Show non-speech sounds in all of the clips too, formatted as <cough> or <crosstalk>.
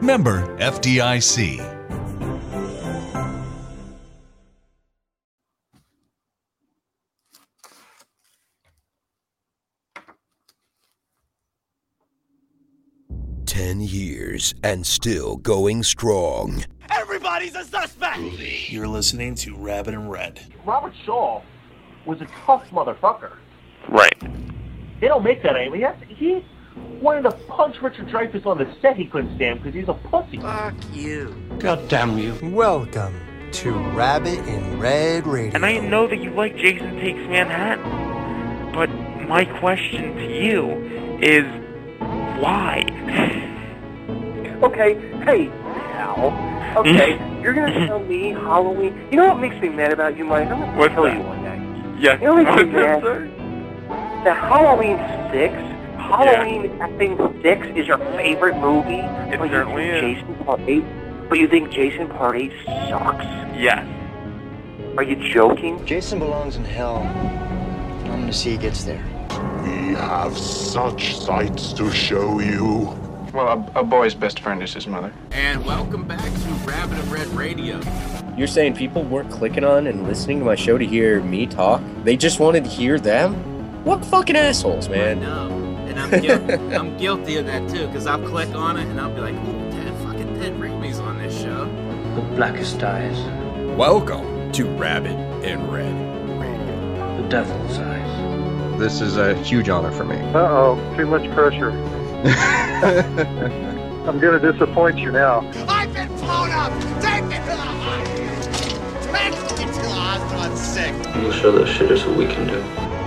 Member FDIC. Ten years and still going strong. Everybody's a suspect! You're listening to Rabbit and Red. Robert Shaw was a tough motherfucker. Right. They don't make that anymore. He, he wanted to punch Richard Dreyfuss on the set he couldn't stand because he's a pussy. Fuck you. God damn you. Welcome to Rabbit in Red Radio. And I know that you like Jason Takes Manhattan, but my question to you is why? <laughs> Okay, hey, pal. Okay, <laughs> you're gonna tell me Halloween. You know what makes me mad about you, Mike? I'm gonna What's tell that? you one day. Yes. You know what makes <laughs> me mad? The Halloween Six. Halloween effing Six is your favorite movie. It but you certainly think is. Jason Part Eight. But you think Jason Part Eight sucks? Yes. Are you joking? Jason belongs in hell. I'm gonna see he gets there. We have such sights to show you. Well, a, a boy's best friend is his mother. And welcome back to Rabbit and Red Radio. You're saying people weren't clicking on and listening to my show to hear me talk? They just wanted to hear them? What fucking assholes, I man. Know. And I'm, guil- <laughs> I'm guilty of that too, because I'll click on it and I'll be like, ooh, Ted, fucking Ted Rigby's on this show. The blackest eyes. Welcome to Rabbit and Red Radio. The devil's eyes. This is a huge honor for me. Uh-oh, too much pressure. <laughs> I'm gonna disappoint you now. I've been blown up! Take me to the hospital! Take me to the hospital, I'm sick! We'll show those shitters what we can do.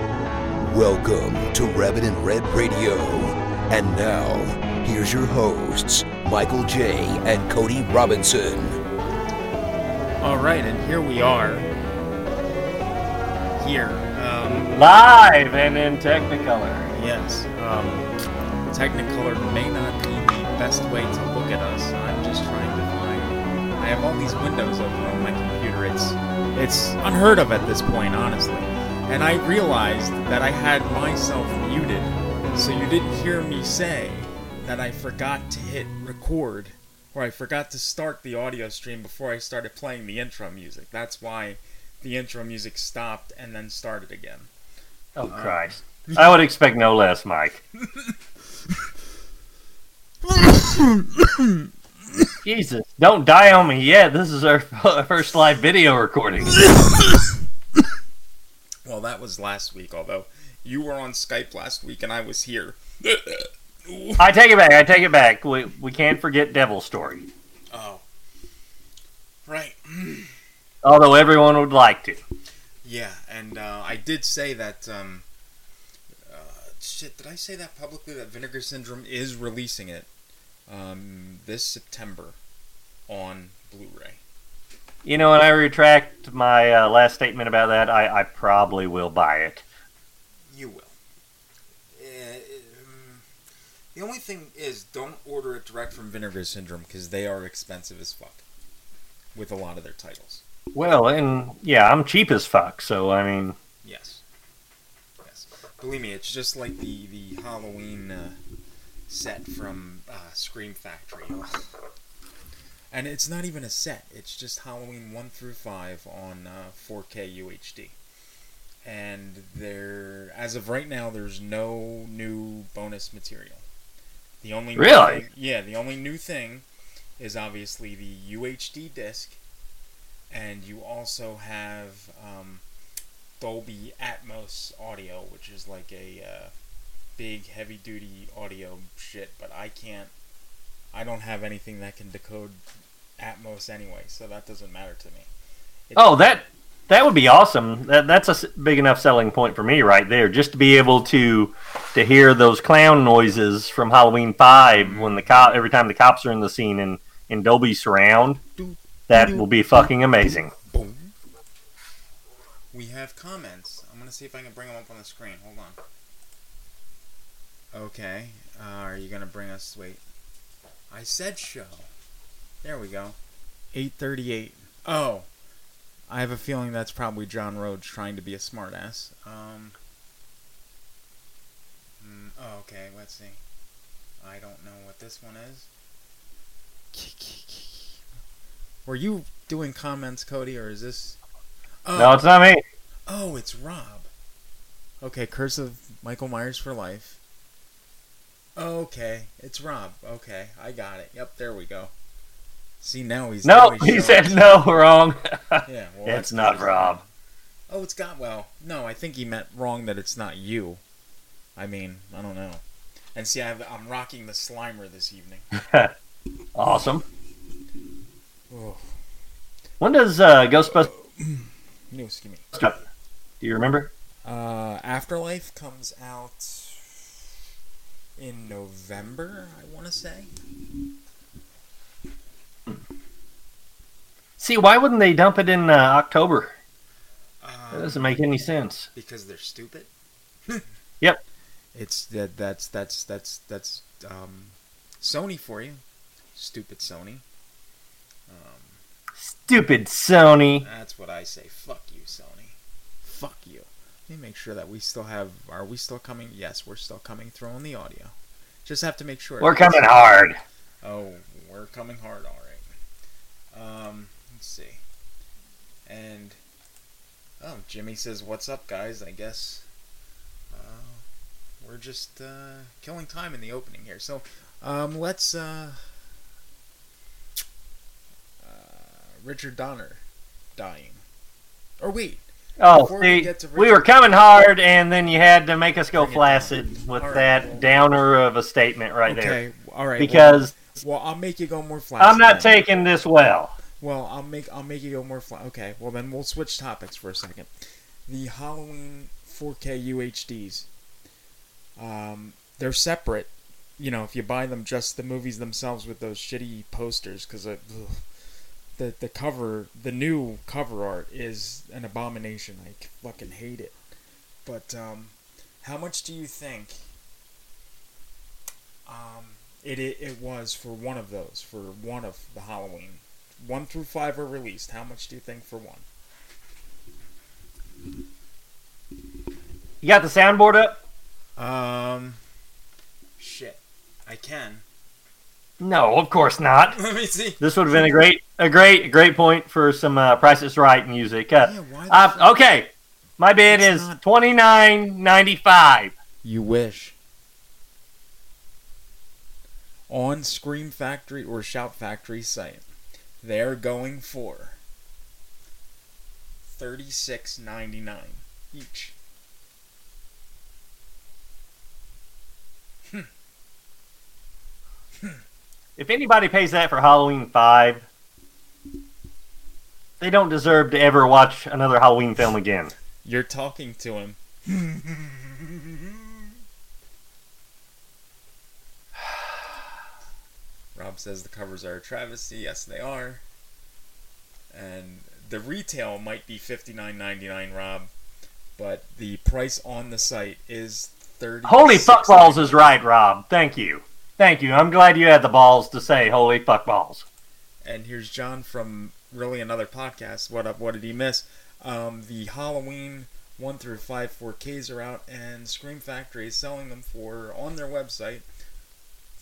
Welcome to Rabbit and Red Radio. And now, here's your hosts, Michael J. and Cody Robinson. All right, and here we are. Here, um, Live and in Technicolor. yes. Um, Technicolor may not be the best way to look at us. I'm just trying to find. I have all these windows open on my computer. It's it's unheard of at this point, honestly. And I realized that I had myself muted, so you didn't hear me say that I forgot to hit record, or I forgot to start the audio stream before I started playing the intro music. That's why the intro music stopped and then started again. Oh, oh Christ. I would expect no less, Mike. <laughs> Jesus, don't die on me yet. This is our <laughs> first live video recording. <laughs> Well, that was last week, although you were on Skype last week and I was here. I take it back. I take it back. We, we can't forget Devil Story. Oh. Right. <clears throat> Although everyone would like to. Yeah, and uh, I did say that. Um, uh, shit, did I say that publicly? That Vinegar Syndrome is releasing it um, this September on Blu-ray. You know, and I retract my uh, last statement about that. I, I probably will buy it. You will. Uh, um, the only thing is, don't order it direct from Vinegar Syndrome because they are expensive as fuck with a lot of their titles. Well, and yeah, I'm cheap as fuck, so I mean, Yes. Yes. Believe me, it's just like the the Halloween uh, set from uh, Scream Factory. <laughs> And it's not even a set. It's just Halloween one through five on uh, 4K UHD. And there, as of right now, there's no new bonus material. The only Really? thing- yeah, the only new thing is obviously the UHD disc, and you also have um, Dolby Atmos audio, which is like a uh, big heavy duty audio shit. But I can't. I don't have anything that can decode Atmos anyway, so that doesn't matter to me. It- oh, that that would be awesome. That that's a big enough selling point for me right there, just to be able to to hear those clown noises from Halloween Five when the cop every time the cops are in the scene and in Dolby Surround, that will be fucking amazing. Boom. We have comments. I'm gonna see if I can bring them up on the screen. Hold on. Okay. Uh, are you gonna bring us? Wait. I said show. There we go. 838. Oh. I have a feeling that's probably John Rhodes trying to be a smartass. Um. mm, oh, okay. Let's see. I don't know what this one is. Were you doing comments, Cody, or is this? Oh. No, it's not me. Oh, it's Rob. Okay, Curse of Michael Myers for life. Okay, it's Rob. Okay, I got it. Yep, there we go. See now he's No, now he's <laughs> he said no, wrong. <laughs> Yeah, <laughs> well, it's not. Rob. Oh, it's got well. No, I think he meant wrong that it's not you. I mean, I don't know. And see, I have, I'm rocking the Slimer this evening. awesome. Oh. When does uh, Ghostbusters? <clears throat> No, excuse me. start? Do you remember? Uh, Afterlife comes out in November, I want to say. See, why wouldn't they dump it in uh, October? Uh, That doesn't make any sense. Because they're stupid. <laughs> Yep. It's that that's that's that's that's um, Sony for you, stupid Sony. Um, Stupid Sony. that's what I say. Fuck you, Sony. Fuck you. Let me make sure that we still have. Are we still coming? Yes, we're still coming through on the audio. Just have to make sure. We're coming hard. Oh, we're coming hard. Right. Um, let's see. And oh, Jimmy says, "What's up, guys?" I guess uh, we're just uh, killing time in the opening here. So um, let's. Uh, uh, Richard Donner dying. Or wait. Oh, before we see, we were coming hard, and then you had to make us go flaccid with All right, that well- downer of a statement right there. Okay, all right. Because well, I'll make you go more flat. I'm not taking this well. Well, I'll make I'll make you go more flat. Okay. Well, then we'll switch topics for a second. The Halloween 4K UHDs. Um, they're separate. You know, if you buy them just the movies themselves with those shitty posters, because the the cover, the new cover art is an abomination. I fucking hate it. But um, how much do you think? Um, it, it it was for one of those for one of the Halloween, one through five are released. How much do you think for one? You got the soundboard up? Um, shit, I can. No, of course not. <laughs> Let me see. This would have been a great, a great, a great point for some uh, Price is Right music. Uh, why uh, okay, my bid is twenty nine ninety five. You wish. On Scream Factory or Shout Factory site, they're going for thirty six ninety nine each. Hmm. Hmm. If anybody pays that for Halloween five, they don't deserve to ever watch another Halloween film again. You're talking to him. <laughs> Rob says the covers are a travesty. Yes, they are. And the retail might be fifty nine ninety nine, Rob, but the price on the site is thirty. Holy fuck balls is right, Rob. Thank you, thank you. I'm glad you had the balls to say holy fuck balls. And here's John from really another podcast. What up? What did he miss? Um, the Halloween one through five 4Ks are out, and Scream Factory is selling them for on their website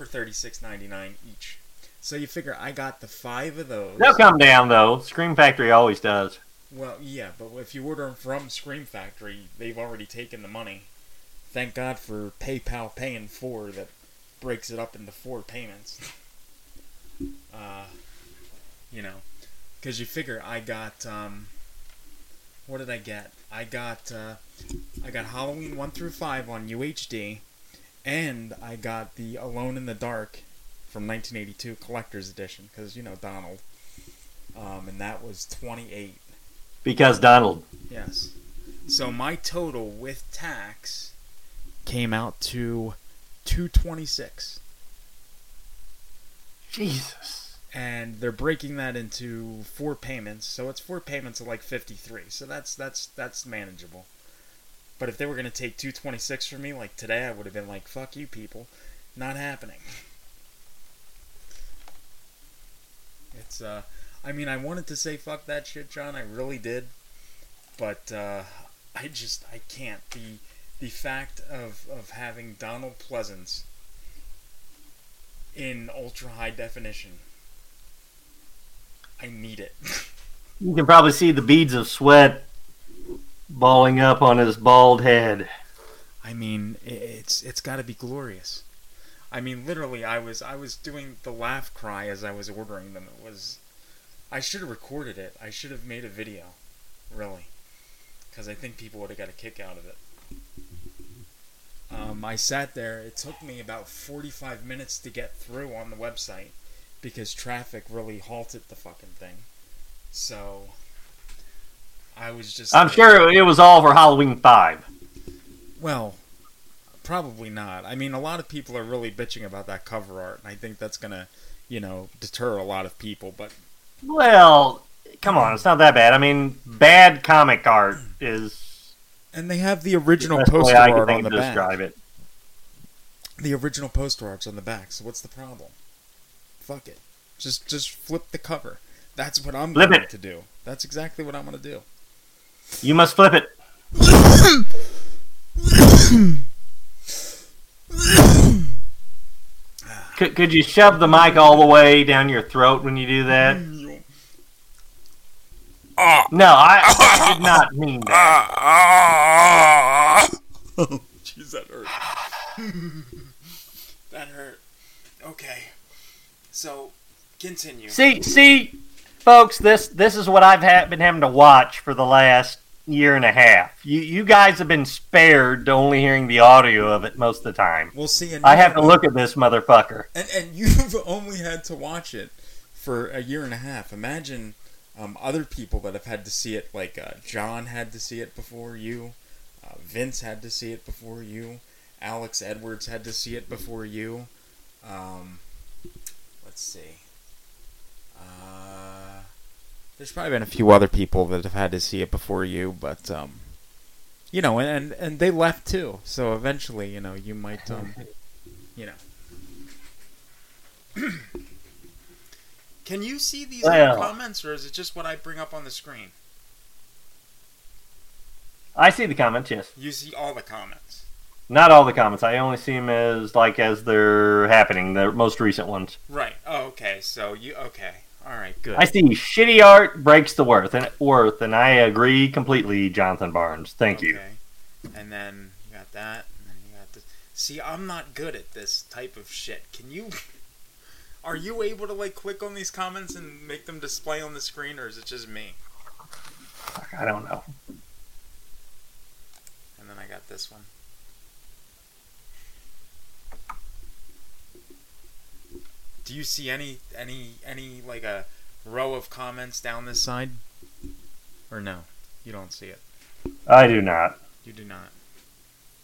for thirty six ninety nine each. So you figure I got the five of those. They'll come down though. Scream Factory always does. Well, yeah, but if you order them from Scream Factory, they've already taken the money. Thank God for PayPal Pay in 4 that breaks it up into four payments. <laughs> uh, you know, because you figure I got um, what did I get? I got uh, I got Halloween one through five on UHD, and I got the Alone in the Dark from 1982 collector's edition because you know Donald, um, and that was 28. Because Donald. Yes. So my total with tax came out to 226. Jesus. and they're breaking that into four payments. So it's four payments of like 53. So that's that's that's manageable. But if they were gonna take 226 from me like today, I would have been like, "Fuck you, people, not happening." It's uh, I mean, I wanted to say fuck that shit, John. I really did, but uh, I just I can't. The the fact of of having Donald Pleasence in ultra high definition. I need it. <laughs> You can probably see the beads of sweat balling up on his bald head. I mean, it's it's got to be glorious. I mean, literally, I was I was doing the laugh cry as I was ordering them. It was, I should have recorded it. I should have made a video, really, because I think people would have got a kick out of it. Um, I sat there. It took me about 45 minutes to get through on the website because traffic really halted the fucking thing. So I was just. I'm sure it was all for Halloween 5. Well, probably not. I mean, a lot of people are really bitching about that cover art, and I think that's gonna, you know, deter a lot of people. But Well, come on, it's not that bad. I mean, bad comic art is. and they have the original the poster art on the back. describe it. The original poster art's on the back. So what's the problem? Fuck it. Just just flip the cover. That's what I'm Flip going it. to do. That's exactly what I'm going to do. You must flip it. could, could you shove the mic all the way down your throat when you do that? No, I, I did not mean that. Oh, <laughs> jeez, that hurt. that hurt. Okay. So, continue. See, see, folks, this this is what I've ha- been having to watch for the last year and a half. You you guys have been spared to only hearing the audio of it most of the time. We'll see. I have to look at this motherfucker. And and <laughs> you've only had to watch it for a year and a half. Imagine um, other people that have had to see it. Like uh, John had to see it before you. Uh, Vince had to see it before you. Alex Edwards had to see it before you. Um, let's see. Uh, there's probably been a few other people that have had to see it before you, but um, you know, and and they left too. So eventually, you know, you might, um, <laughs> you know. <clears throat> Can you see these Well- other comments, or is it just what I bring up on the screen? I see the comments, yes. You see all the comments. Not all the comments. I only see them as like as they're happening, the most recent ones. Right. Oh, okay. So you okay? All right. Good. I see shitty art breaks the worth and worth, and I agree completely, Jonathan Barnes. Thank you. And then you got that, and then you got this. See, I'm not good at this type of shit. Can you? Are you able to like click on these comments and make them display on the screen, or is it just me? I don't know. And then I got this one. Do you see any any any like a row of comments down this side? Or no? You don't see it. I do not. You do not.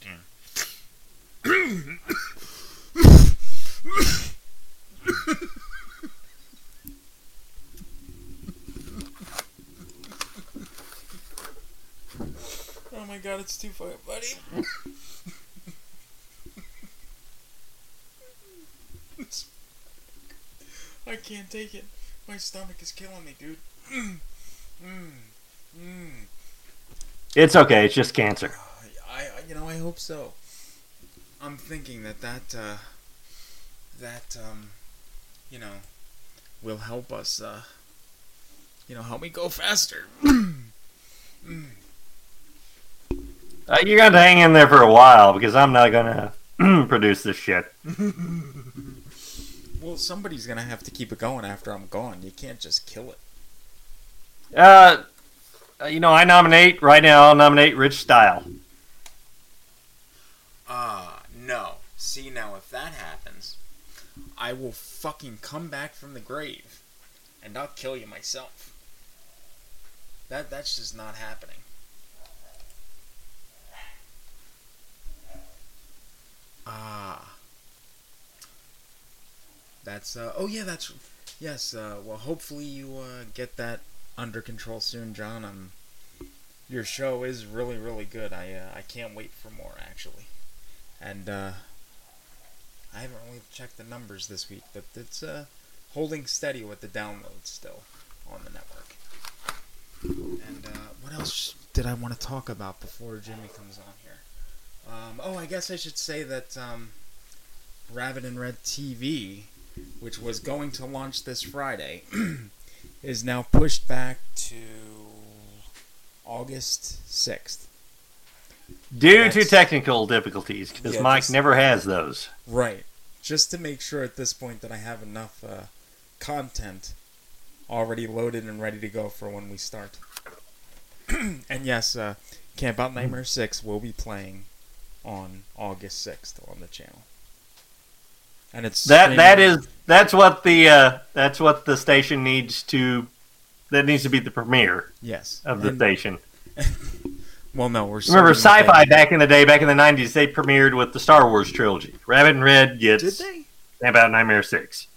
Damn. <laughs> oh my god, it's too funny, buddy. <laughs> It's- I can't take it. My stomach is killing me, dude. Mm, mm, mm. It's okay. It's just cancer. I, I, you know, I hope so. I'm thinking that that, uh, that, um, you know, will help us, uh, you know, help me go faster. <clears throat> Uh, you're gonna hang in there for a while because I'm not gonna <clears throat> produce this shit. <laughs> well, somebody's gonna have to keep it going after I'm gone. You can't just kill it. Uh, uh, you know, I nominate right now. I'll nominate Rich Style. Ah, no. See, now if that happens, I will fucking come back from the grave, and I'll kill you myself. That that's just not happening. Ah. That's uh, oh yeah, that's yes. Uh, well, hopefully you uh, get that under control soon, John. Um, your show is really really good. I uh, I can't wait for more actually, and uh, I haven't really checked the numbers this week, but it's uh, holding steady with the downloads still on the network. And uh, what else did I want to talk about before Jimmy comes on here? Um, oh, I guess I should say that um, Rabbit and Red TV, which was going to launch this Friday, <clears throat> is now pushed back to August 6th. Due That's- to technical difficulties, because Yeah, Mike just- never has those. Right. Just to make sure at this point that I have enough uh, content already loaded and ready to go for when we start. <clears throat> and yes, uh, Camp Out Nightmare 6 will be playing on August 6th on the channel. And it's That that streaming- is that's what the uh, that's what the station needs to. That needs to be the premiere. Yes. Of the And- station. <laughs> Well, no, we're Remember, sci-fi back in the day, back in the '90s, they premiered with the Star Wars trilogy. Rabbit and Red gets Did they? about Nightmare Six.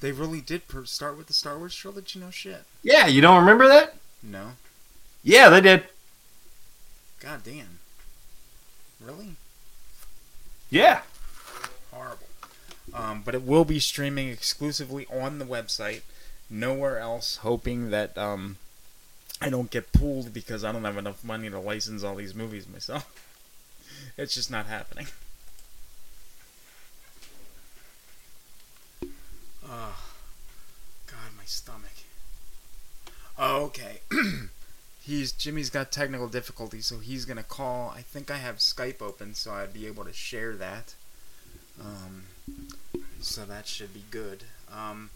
They really did per- start with the Star Wars trilogy? No shit. Yeah, you don't remember that? No. Yeah, they did. God damn. Really? Yeah. Um, but it will be streaming exclusively on the website, nowhere else. Hoping that um, I don't get pulled because I don't have enough money to license all these movies myself. <laughs> it's just not happening. Oh, God, my stomach. Oh, okay. <clears throat> he's Jimmy's got technical difficulties, so he's gonna call. I think I have Skype open, so I'd be able to share that. Um, so that should be good. Um,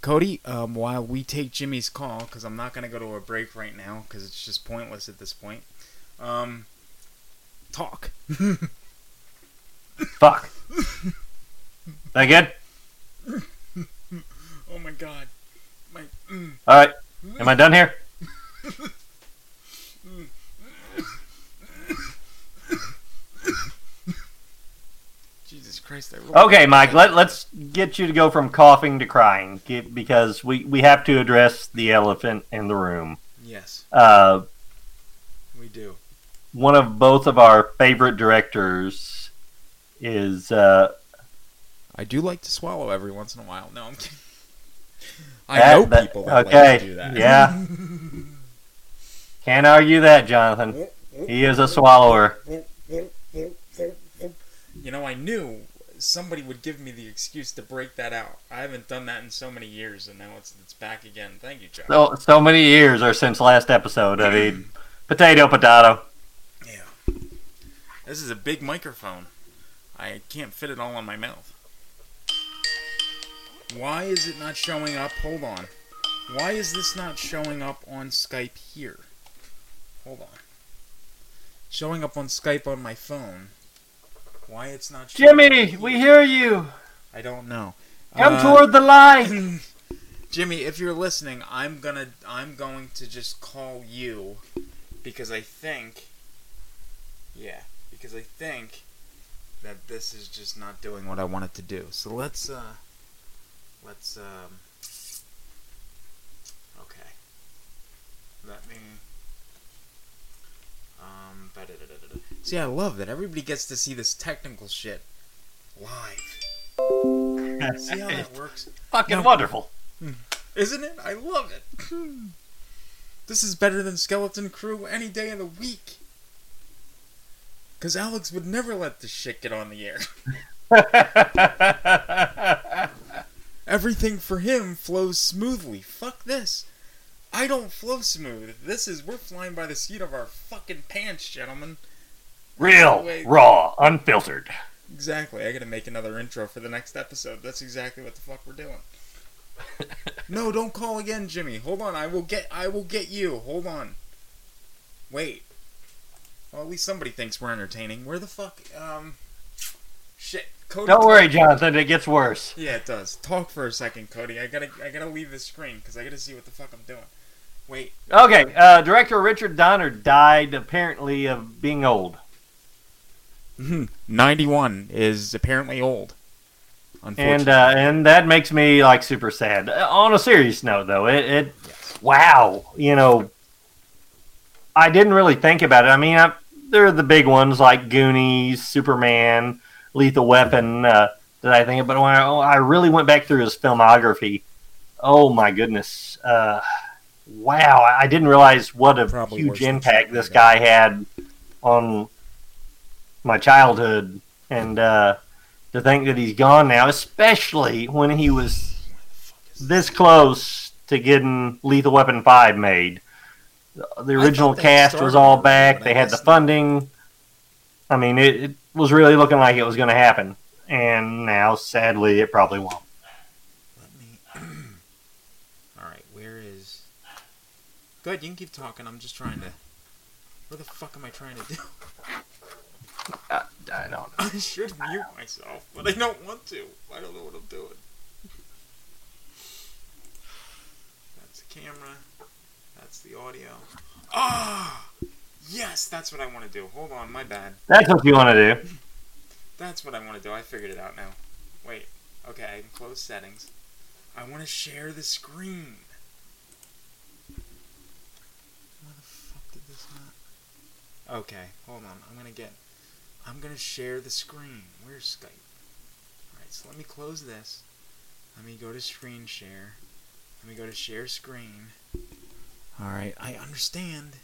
Cody, um, while we take Jimmy's call, because I'm not gonna go to a break right now, because it's just pointless at this point. Um, talk. <laughs> Fuck. That good? oh my God. My. Mm. All right. Am I done here? <laughs> Jesus Christ! Okay, Mike. Let let's get you to go from coughing to crying, get, because we we have to address the elephant in the room. Yes. Uh, We do. one of both of our favorite directors is uh, I do like to swallow every once in a while. No, I'm kidding. I That- know that- people that okay, like to do that. yeah. <laughs> Can't argue that, Jonathan. He is a swallower. You know, I knew somebody would give me the excuse to break that out. I haven't done that in so many years, and now it's it's back again. Thank you, John. So so many years or since last episode. I mean, <clears throat> potato, potato. Yeah. This is a big microphone. I can't fit it all in my mouth. Why is it not showing up? Hold on. Why is this not showing up on Skype here? Hold on. Showing up on Skype on my phone. Why it's not Jimmy, we hear you. I don't know. Come Uh, toward the light. <clears throat> Jimmy, if you're listening, I'm gonna I'm going to just call you because I think yeah, because I think that this is just not doing what I want it to do. So let's uh let's um okay. Let me um. See, I love that everybody gets to see this technical shit live. See how that <laughs> works? Fucking Now- wonderful. Hmm. Isn't it? I love it. <clears throat> this is better than Skeleton Crew any day of the week. Because Alex would never let this shit get on the air. <laughs> Everything for him flows smoothly. Fuck this. I don't flow smooth. This is, we're flying by the seat of our fucking pants, gentlemen. Real, Wait. raw, unfiltered. Exactly. I gotta make another intro for the next episode. That's exactly what the fuck we're doing. <laughs> no, don't call again, Jimmy. Hold on. I will get. I will get you. Hold on. Wait. Well, at least somebody thinks we're entertaining. Where the fuck? Um. Shit. Cody. Don't talk- worry, Jonathan. It gets worse. Yeah, it does. Talk for a second, Cody. I gotta. I gotta leave the screen because I gotta see what the fuck I'm doing. Wait. Okay, uh, director Richard Donner died apparently of being old. Mhm. Ninety-one is apparently old. and uh, and that makes me like super sad. Uh, On a serious note, though, it, it wow, you know, I didn't really think about it. I mean, I, there are the big ones like Goonies, Superman, Lethal Weapon uh, that I think of, but when I, I really went back through his filmography, oh my goodness, uh, wow, I didn't realize what a huge impact this guy had on my childhood, and uh, to think that he's gone now, especially when he was this close to getting Lethal Weapon Five made. The- original cast was all back. They had the funding. I mean, it, it was really looking like it was going to happen, and now, sadly, it probably won't. <clears throat> All right, where is? Good, you can keep talking. I'm just trying to. What the fuck am I trying to do? <laughs> Uh, I don't. know. <laughs> I should mute myself, but I don't want to. I don't know what I'm doing. That's the camera. That's the audio. Ah, yes, that's what I want to do. Hold on, my bad. That's what you want to do. That's what I want to do. I figured it out now. Wait. Okay, I can close settings. I want to share the screen. Why the fuck did this not? Okay, hold on. I'm gonna get. I'm gonna share the screen. Where's Skype? Alright, so let me close this. Let me go to screen share. Let me go to share screen. Alright, I understand.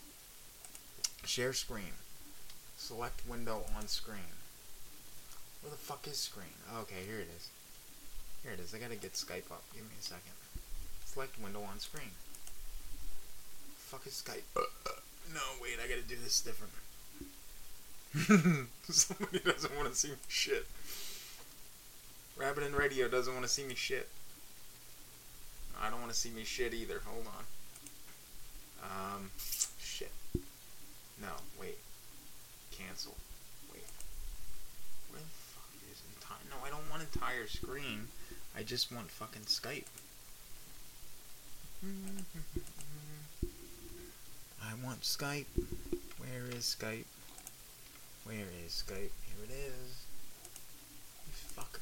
Share screen. Select window on screen. Where the fuck is screen? Okay, here it is. Here it is. I gotta get Skype up. Give me a second. Select window on screen. Fuck is Skype? no, wait. I gotta do this different. <laughs> Somebody doesn't want to see me shit. Rabbit and Radio doesn't want to see me shit. I don't want to see me shit either. Hold on. Um, shit. No, wait. Cancel. Wait. Where the fuck is entire? No, I don't want entire screen. I just want fucking Skype. <laughs> I want Skype. Where is Skype? Where is Skype? Here it is. You fucker.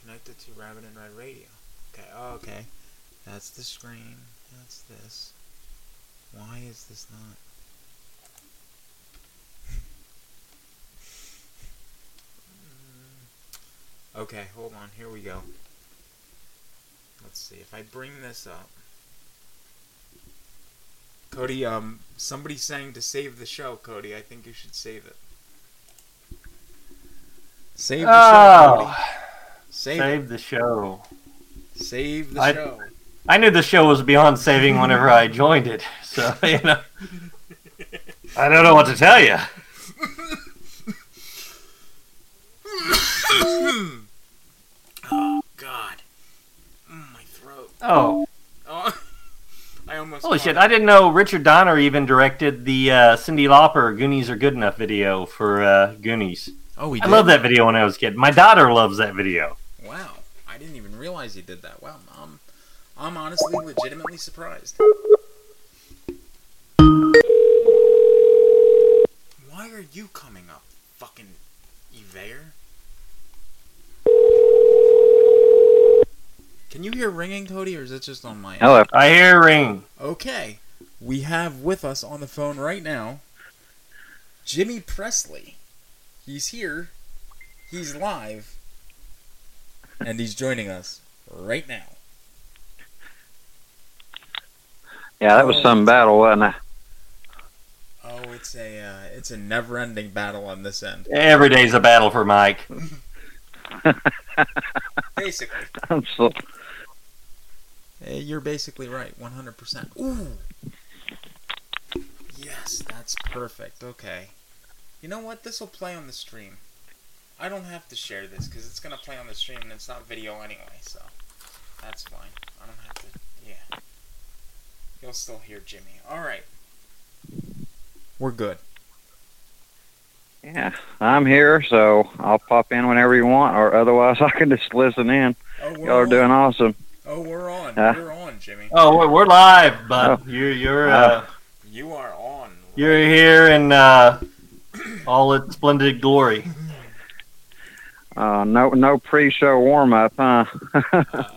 Connected to Rabbit and Red Radio. Okay, oh, okay. That's the screen. That's this. Why is this not? <laughs> Okay, hold on. Here we go. Let's see if I bring this up. Cody, um, somebody's saying to save the show, Cody. I think you should save it. Save the show, Oh, Cody. Save, save the show. Save the I- show. I knew the show was beyond saving whenever I joined it, so <laughs> you know. I don't know what to tell you. <laughs> oh God. Mm, my throat. Oh. I almost. Holy shit! it. I didn't know Richard Donner even directed the uh, Cyndi Lauper "Goonies Are Good Enough" video for uh, Goonies. Oh, he I love that video when I was a kid. My daughter loves that video. Wow, I didn't even realize he did that. Wow, I'm, I'm honestly legitimately surprised. Why are you coming up, fucking Evair? Can you hear ringing, Cody, or is it just on my end? Hello. I hear ring. Okay, we have with us on the phone right now Jimmy Presley. He's here. He's live. And he's joining us right now. Yeah, that was some battle, wasn't it? Oh, it's a uh, it's a never-ending battle on this end. Every day's a battle for Mike. <laughs> Basically. I'm so, Eh, you're basically right, 100%. Ooh. Yes, that's perfect. Okay. You know what? This will play on the stream. I don't have to share this because it's gonna play on the stream and it's not video anyway, so that's fine. I don't have to. Yeah. You'll still hear Jimmy. All right. We're good. yeah, I'm here, so I'll pop in whenever you want, or otherwise <laughs> I can just listen in. Oh, Y'all are doing awesome. Oh, we're on. Huh? We're on, Jimmy. Oh, we're, we're live, but Oh. you're you're uh, You are on. you're here in uh, all its splendid glory. Uh, no, no pre-show warm-up, huh? <laughs>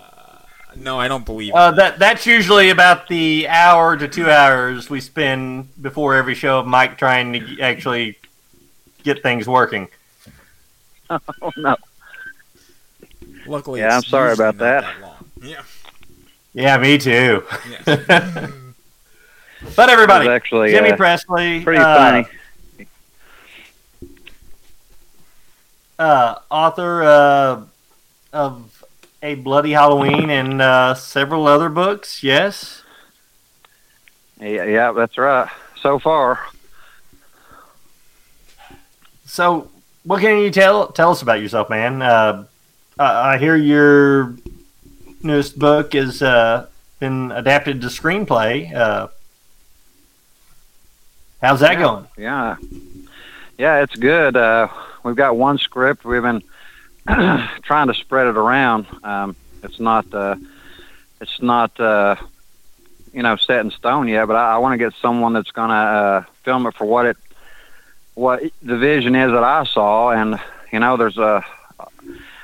No, I don't believe. Uh, that that's usually about the hour to two hours we spend before every show of Mike trying to actually get things working. <laughs> oh no. Luckily, Yeah, I'm sorry about not that. Long. Yeah. Yeah, me too. Yes. <laughs> but everybody, actually, Jimmy uh, Presley, pretty uh, funny. uh, author uh, of A Bloody Halloween and uh, several other books. Yes. Yeah, yeah, that's right. So far, So, what can you tell tell us about yourself, man? Uh, I I hear your newest book has uh, been adapted to screenplay. Uh, how's that yeah, going? Yeah, yeah, it's good. Uh, we've got one script. We've been <clears throat> trying to spread it around. Um, it's not, uh, it's not, uh, you know, set in stone yet. But I, I want to get someone that's going to uh, film it for what it, what the vision is that I saw. And you know, there's a.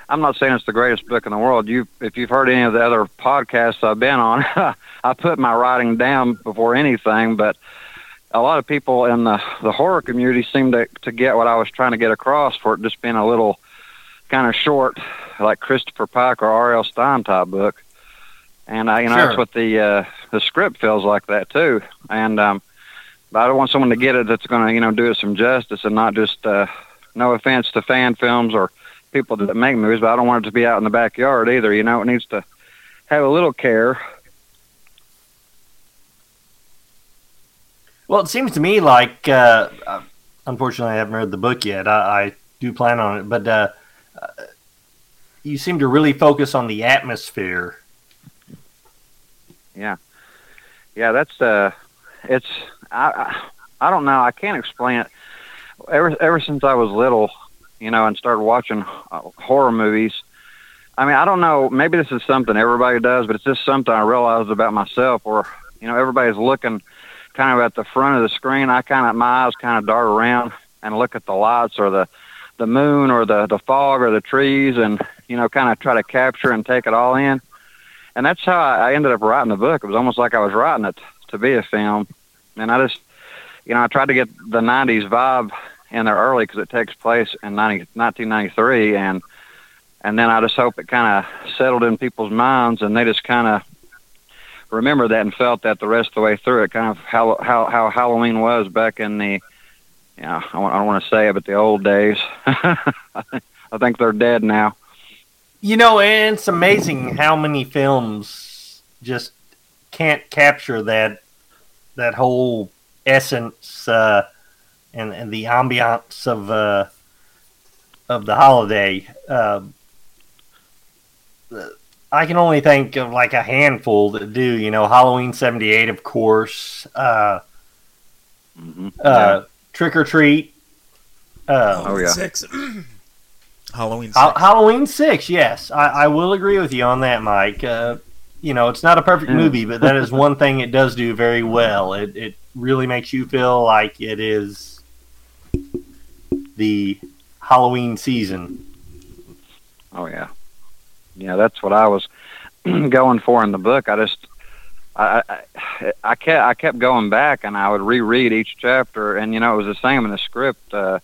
I'm not saying it's the greatest book in the world. You, if you've heard any of the other podcasts I've been on, <laughs> I put my writing down before anything, but a lot of people in the, the horror community seem to, to get what I was trying to get across for it just being a little kind of short, like Christopher Pike or R.L. Stine type book. And I, you know, Sure. that's what the uh, the script feels like that too. And um, but I don't want someone to get it that's going to, you know, do it some justice and not just. Uh, no offense to fan films or people that make movies, but I don't want it to be out in the backyard either. You know, it needs to have a little care. Well, it seems to me like, uh, uh, unfortunately, I haven't read the book yet. I, I do plan on it, but uh, uh, you seem to really focus on the atmosphere. Yeah, yeah, that's uh, it's I, I I don't know. I can't explain it. Ever ever since I was little, you know, and started watching uh, horror movies. I mean, I don't know. Maybe this is something everybody does, but it's just something I realized about myself. Where you know, everybody's looking kind of at the front of the screen. I kind of my eyes kind of dart around and look at the lights or the the moon or the the fog or the trees, and you know, kind of try to capture and take it all in and that's how I I ended up writing the book. It was almost like I was writing it to be a film, and I just, you know, I tried to get the '90s vibe in there early because it takes place in 90, 1993, and and then I just hope it kind of settled in people's minds, and they just kind of remember that and felt that the rest of the way through it. Kind of how how how Halloween was back in the, you know, I don't- I don't want to say it, but the old days. <laughs> I think they're dead now. You know, and it's amazing how many films just can't capture that that whole essence uh, and and the ambiance of uh, of the holiday. Uh, I can only think of like a handful that do. You know, Halloween '78, of course. Uh, uh, Trick or Treat. Uh, Oh, yeah. Six. <clears throat> Halloween Ha- six. Halloween six, yes, I, I will agree with you on that, Mike. Uh, you know, it's not a perfect movie, but that is one thing it does do very well. It it really makes you feel like it is the Halloween season. Oh yeah, yeah. That's what I was <clears throat> going for in the book. I just, I, I, I kept, I kept going back, and I would reread each chapter, and you know, it was the same in the script. Uh,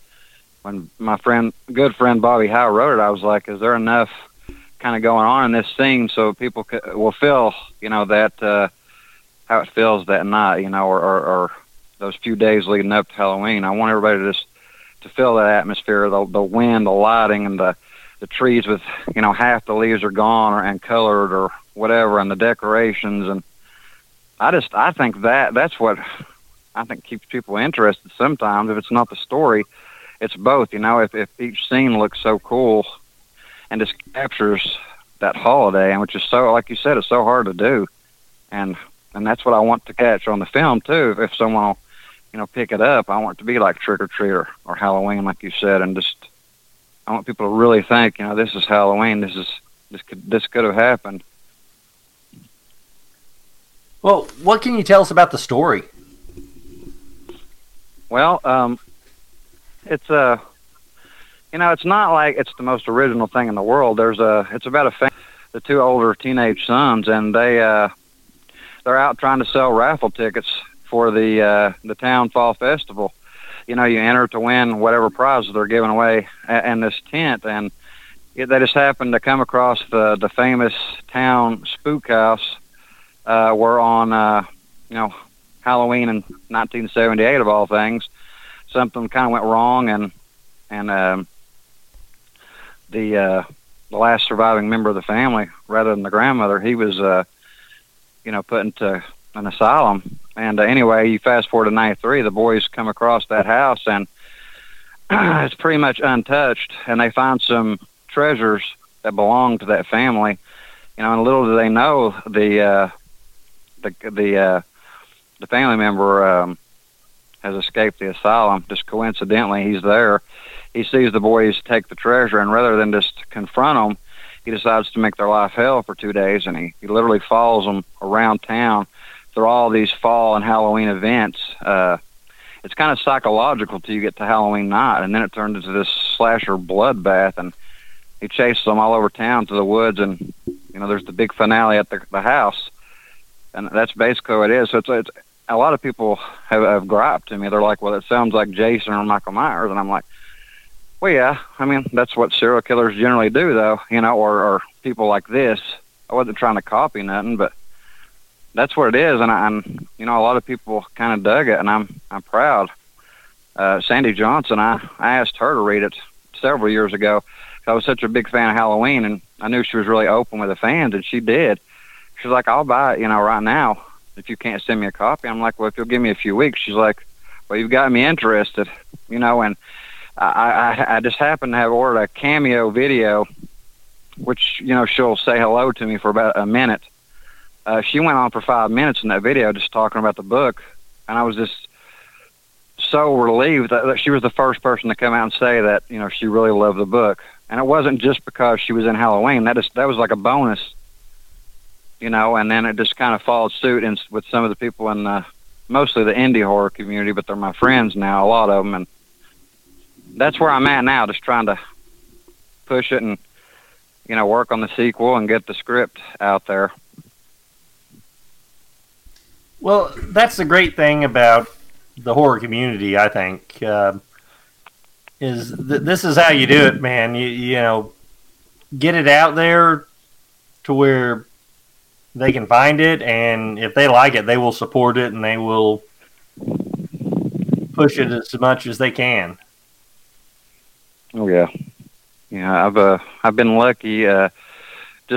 when my friend, good friend Bobby Howe wrote it, I was like, "Is there enough kind of going on in this scene so people c will feel, you know, that uh, how it feels that night, you know, or, or, or those few days leading up to Halloween? I want everybody to just to feel that atmosphere, the the wind, the lighting, and the the trees with you know half the leaves are gone or, and colored or whatever, and the decorations, and I just I think that that's what I think keeps people interested. Sometimes if it's not the story, it's both. You know, if if each scene looks so cool and just captures that holiday, and which is so like you said, it's so hard to do, and and that's what I want to catch on the film too. If, someone will, you know, pick it up, I want it to be like Trick or Treat or, or Halloween, like you said, and just I want people to really think, you know, this is Halloween. This is this could this could have happened. Well, what can you tell us about the story? Well, um, it's uh, you know, it's not like it's the most original thing in the world. There's a, it's about a fam- the two older teenage sons, and they, uh, they're out trying to sell raffle tickets for the uh, the town fall festival. You know, you enter to win whatever prizes they're giving away in this tent, and it, they just happened to come across the the famous town spook house. Uh, where on, uh, you know, Halloween in 1978 of all things, something kind of went wrong, and and um, the uh, the last surviving member of the family, rather than the grandmother, he was, uh, you know, put into an asylum. And uh, anyway, you fast forward to '93, the boys come across that house, and <clears throat> it's pretty much untouched, and they find some treasures that belong to that family. You know, and little do they know the uh, the the uh, the family member um, has escaped the asylum. Just coincidentally, he's there. He sees the boys take the treasure, and rather than just confront them, he decides to make their life hell for two days, and he, he literally follows them around town through all these fall and Halloween events. Uh, it's kind of psychological till you get to Halloween night, and then it turns into this slasher bloodbath, and he chases them all over town to the woods, and you know there's the big finale at the, the house, and that's basically what it is. So it's, it's a lot of people have, have griped to me. They're like, "Well, it sounds like Jason or Michael Myers," and I'm like, "Well, yeah. I mean, that's what serial killers generally do, though. You know, or, or people like this. I wasn't trying to copy nothing, but that's what it is. And I, I'm, you know, a lot of people kind of dug it, and I'm, I'm proud. Uh, Sandy Johnson, I, I asked her to read it several years ago. I was such a big fan of Halloween, and I knew she was really open with the fans, and she did. She's like, "I'll buy it, you know, right now." if you can't send me a copy. I'm like, well, if you'll give me a few weeks. She's like, well, you've got me interested, you know, and I, I, I just happened to have ordered a cameo video, which, you know, she'll say hello to me for about a minute. Uh, she went on for five minutes in that video just talking about the book, and I was just so relieved that, that she was the first person to come out and say that, you know, she really loved the book. And it wasn't just because she was in Halloween. That is that was like a bonus you know, and then it just kind of followed suit in, with some of the people in the, mostly the indie horror community, but they're my friends now, a lot of them, and that's where I'm at now, just trying to push it and, you know, work on the sequel and get the script out there. Well, that's the great thing about the horror community, I think, uh, is th- this is how you do it, man. You you know, get it out there to where they can find it, and if they like it, they will support it and they will push it as much as they can. Oh yeah, yeah. I've uh, I've been lucky, uh,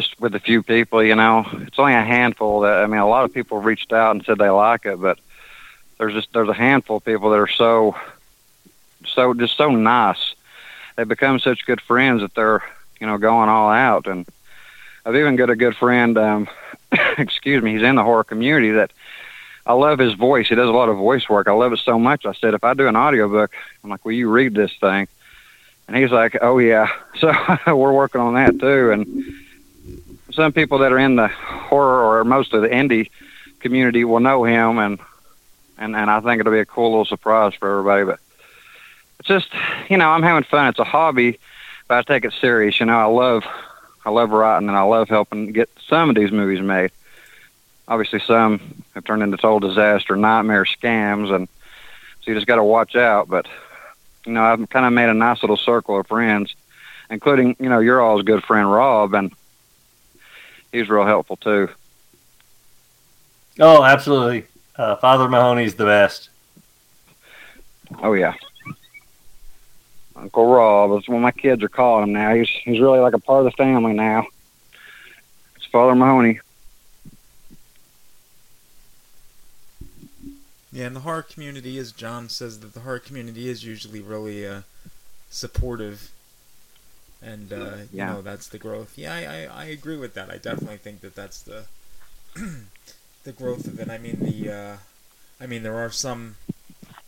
just with a few people. You know, it's only a handful that I mean. A lot of people reached out and said they like it, but there's just there's a handful of people that are so, so just so nice. They become such good friends that they're you know going all out and. I've even got a good friend, um, <coughs> excuse me, he's in the horror community that I love his voice. He does a lot of voice work. I love it so much. I said, if I do an audiobook, I'm like, will you read this thing? And he's like, oh yeah. <laughs> So we're working on that too. And some people that are in the horror or most of the indie community will know him and, and, and I think it'll be a cool little surprise for everybody. But it's just, you know, I'm having fun. It's a hobby, but I take it serious. You know, I love I love writing and I love helping get some of these movies made. Obviously, some have turned into total disaster, nightmare scams, and so you just got to watch out. But you know, I've kind of made a nice little circle of friends, including you know your all's good friend Rob, and he's real helpful too. Oh, absolutely. Uh, Father Mahoney's the best. Oh yeah. Uncle Rob. That's what my kids are calling him now. He's he's really like a part of the family now. It's Father Mahoney. Yeah, and the horror community, as John says, that the horror community is usually really uh, supportive, and uh, you know that's the growth. Yeah, I, I, I agree with that. I definitely think that that's the <clears throat> the growth of it. I mean the, uh, I mean there are some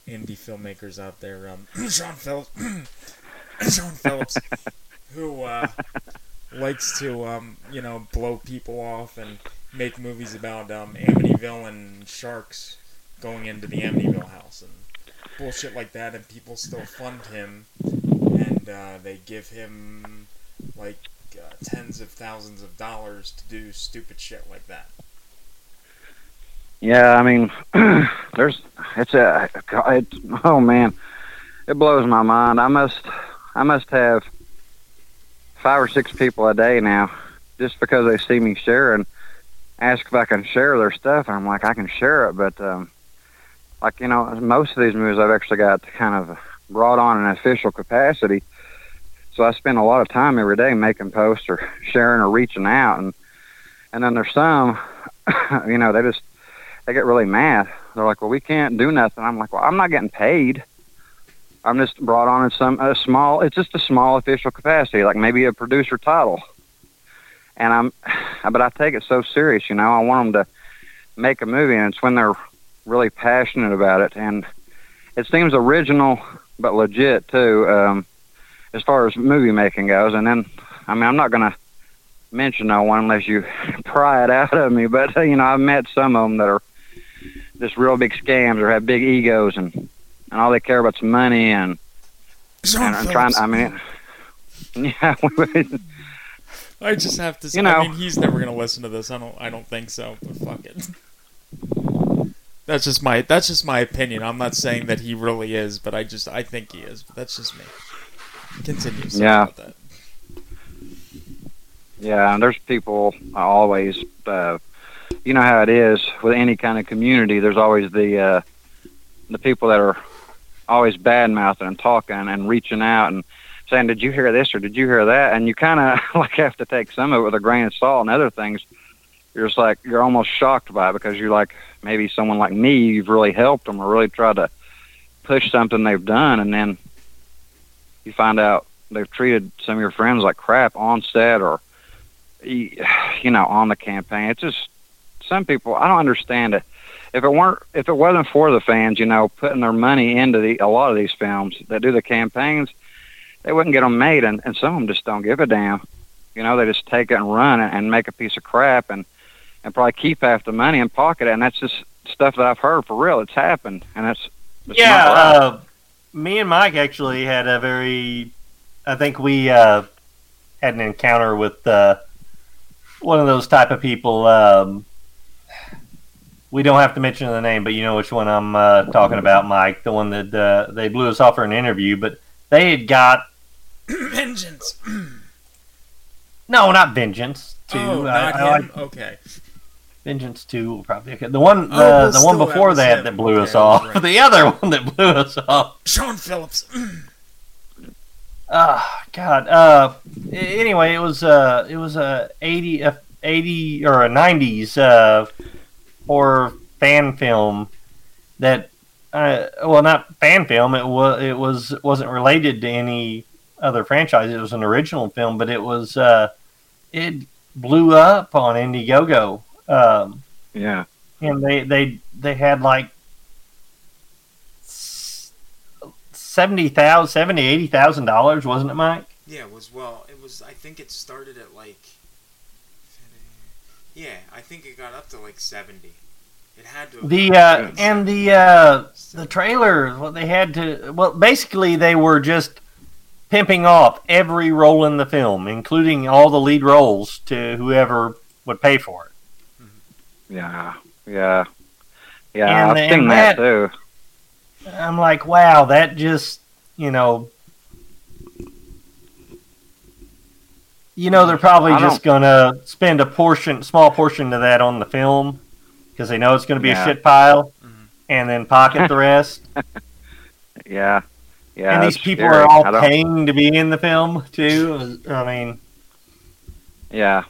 indie filmmakers out there. Um, <clears throat> Sean <clears throat> Phillips, Sean Phillips, <laughs> who uh, likes to um, you know blow people off and make movies about um, Amityville and sharks going into the Amityville house and bullshit like that, and people still fund him. Uh, they give him like uh, tens of thousands of dollars to do stupid shit like that. Yeah, I mean, <clears throat> there's it's a oh man, it blows my mind. I must I must have five or six people a day now just because they see me share and ask if I can share their stuff, I'm like I can share it, but um, like you know, most of these movies I've actually got kind of brought on an official capacity. So I spend a lot of time every day making posts or <laughs> sharing or reaching out, and and then there's some, <laughs> you know, they just they get really mad. They're like, "Well, we can't do nothing." I'm like, "Well, I'm not getting paid. I'm just brought on in some a small. It's just a small official capacity, like maybe a producer title." And I'm, <sighs> but I take it so serious. You know, I want them to make a movie, and it's when they're really passionate about it, and it seems original but legit too, um, as far as movie making goes. And then, I mean, I'm not gonna mention no one unless you <laughs> pry it out of me. But you know, I've met some of them that are just real big scams or have big egos and and all they care about is money and and, and trying. I mean, <laughs> yeah. I just have to say, You know. I mean, he's never gonna listen to this. I don't. I don't think so. But fuck it. That's just my. That's just my opinion. I'm not saying that he really is, but I just. I think he is. But that's just me. Continue. Yeah. About that. Yeah, and there's people always. Uh, you know how it is with any kind of community. There's always the uh, the people that are always bad mouthing and talking and reaching out and saying, "Did you hear this or did you hear that?" And you kind of <laughs> like have to take some of it with a grain of salt. And other things, you're just like you're almost shocked by it because you're like maybe someone like me, you've really helped them or really tried to push something they've done, and then you find out they've treated some of your friends like crap on set or <sighs> you know on the campaign. It's just some people I don't understand it. If it weren't if it wasn't for the fans, you know, putting their money into the a lot of these films that do the campaigns, they wouldn't get them made, and, and some of them just don't give a damn. You know, they just take it and run and, and make a piece of crap and and probably keep half the money and pocket it. And that's just stuff that I've heard for real. It's happened, and that's, that's yeah, uh, me and Mike actually had a very. I think we uh, had an encounter with uh, one of those type of people. Um, we don't have to mention the name, but you know which one I'm uh, talking about, Mike. The one that uh, they blew us off for an interview, but they had got <clears throat> Vengeance. <clears throat> no, not vengeance. Oh, I- not I him. Okay. Vengeance two will probably okay. The one, the, Oh, the one before that that blew us off. right. <laughs> The other one that blew us off. Sean Phillips. Ah, God. Uh, anyway, it was uh, it was a eighty, a eighty or a nineties uh, horror fan film that, uh, well, not fan film. It was it was wasn't related to any other franchise. It was an original film, but it was uh, it blew up on Indiegogo. Um, yeah. and they they they had like seventy thousand, seventy, eighty thousand dollars, wasn't it, Mike? Yeah, it was well. It was. I think it started at like. Yeah, I think it got up to like seventy. It had to. The uh, and the uh, the trailer, what they had to, well, basically they were just pimping off every role in the film, including all the lead roles to whoever would pay for it. Yeah, yeah, yeah. And- I've seen that, that- too. I'm like, wow, that just, you know, you know, they're probably I just gonna spend a portion, small portion of that on the film because they know it's gonna be Yeah. a shit pile, mm-hmm. and then pocket the rest. <laughs> Yeah, yeah. and these people scary. are all paying to be in the film too. I mean, Yeah,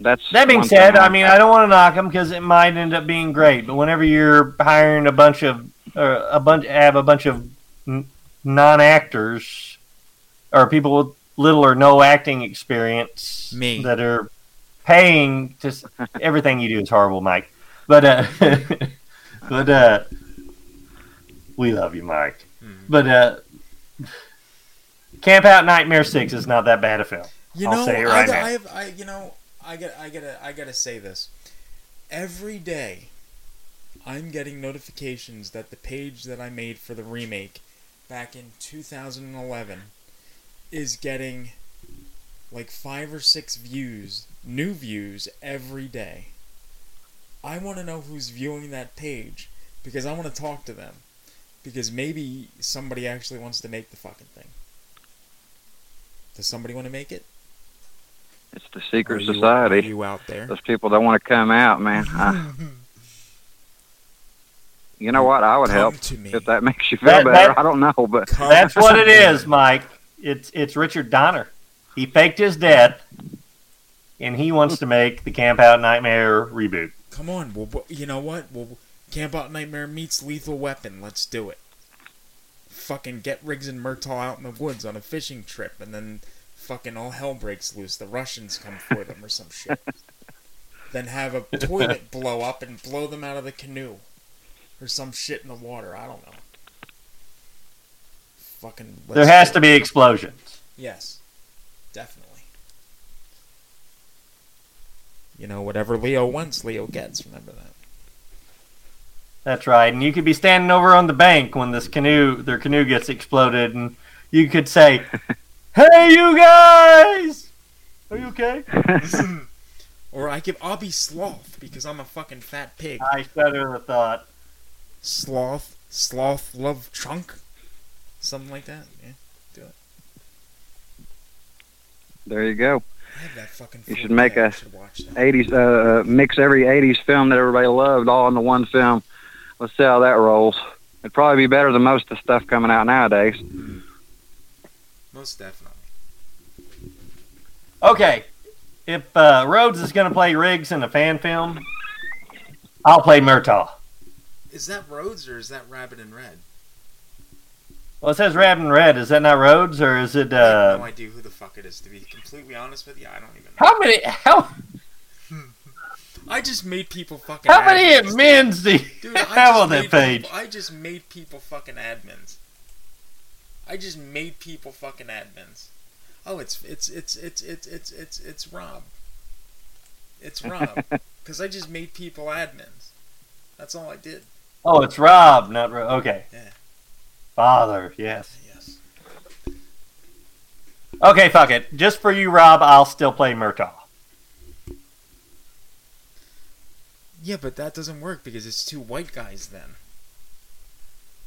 that's. that being said, I mean, I don't want to knock them because it might end up being great. But whenever you're hiring a bunch of, uh, a bunch, have a bunch of n- non-actors or people with little or no acting experience, Me. that are paying to <laughs> everything you do is horrible, Mike. But uh, <laughs> but uh, we love you, Mike. Hmm. But uh, Camp Out Nightmare Six is not that bad a film. You I'll know, say it I, right got- now. I have, I, you know, I got, I gotta, I gotta say this. Every day, I'm getting notifications that the page that I made for the remake back in 2011 is getting like five or six views, new views every day. I want to know who's viewing that page because I want to talk to them. Because maybe somebody actually wants to make the fucking thing. Does somebody want to make it? It's the secret Are you- society. are you out there? Those people that want to come out, man. I, <laughs> you know what? I would Come help to me. if that makes you feel That- better. that- I don't know, but That's what it is, Mike. It's it's Richard Donner. He faked his death, and he wants to make the Camp Out Nightmare reboot. Come on, well, well, you know what? Well, Camp Out Nightmare meets Lethal Weapon. Let's do it. Fucking get Riggs and Murtaugh out in the woods on a fishing trip, and then fucking all hell breaks loose. The Russians come for them or some shit. <laughs> then have a toilet blow up and blow them out of the canoe, or some shit in the water. I don't know. Fucking. There has to be explosions. Yes, definitely. You know, whatever Leo wants, Leo gets. Remember that. That's right. And you could be standing over on the bank when this canoe, their canoe gets exploded, and you could say, "Hey, you guys, are you okay?" <laughs> <laughs> Or I give I'll be sloth because I'm a fucking fat pig. I shudder the thought. Sloth, sloth, love chunk, something like that. Yeah, do it. there you go. That fucking. You should make a should 80s, uh, uh, mix every 80s film that everybody loved all into one film. Let's see how that rolls. It'd probably be better than most of the stuff coming out nowadays. Most definitely. Okay, if uh, Rhodes is going to play Riggs in a fan film, I'll play Murtaugh. Is that Rhodes or is that Rabbit in Red? Well, it says Rabbit in Red. Is that not Rhodes, or is it? I have Uh, no idea who the fuck it is. To be completely honest with you, I don't even. know. how many? How <laughs> I just made people fucking. how many admins, dude. admins do you Dude, have on that page? People, I just made people fucking admins. I just made people fucking admins. Oh, it's it's it's it's it's it's it's it's Rob. It's Rob, <laughs> because I just made people admins. That's all I did. Oh, it's Rob, not Ro- okay. Yeah. Father, yes. Yes. Okay, fuck it. Just for you, Rob, I'll still play Murtaugh. Yeah, but that doesn't work because it's two white guys. Then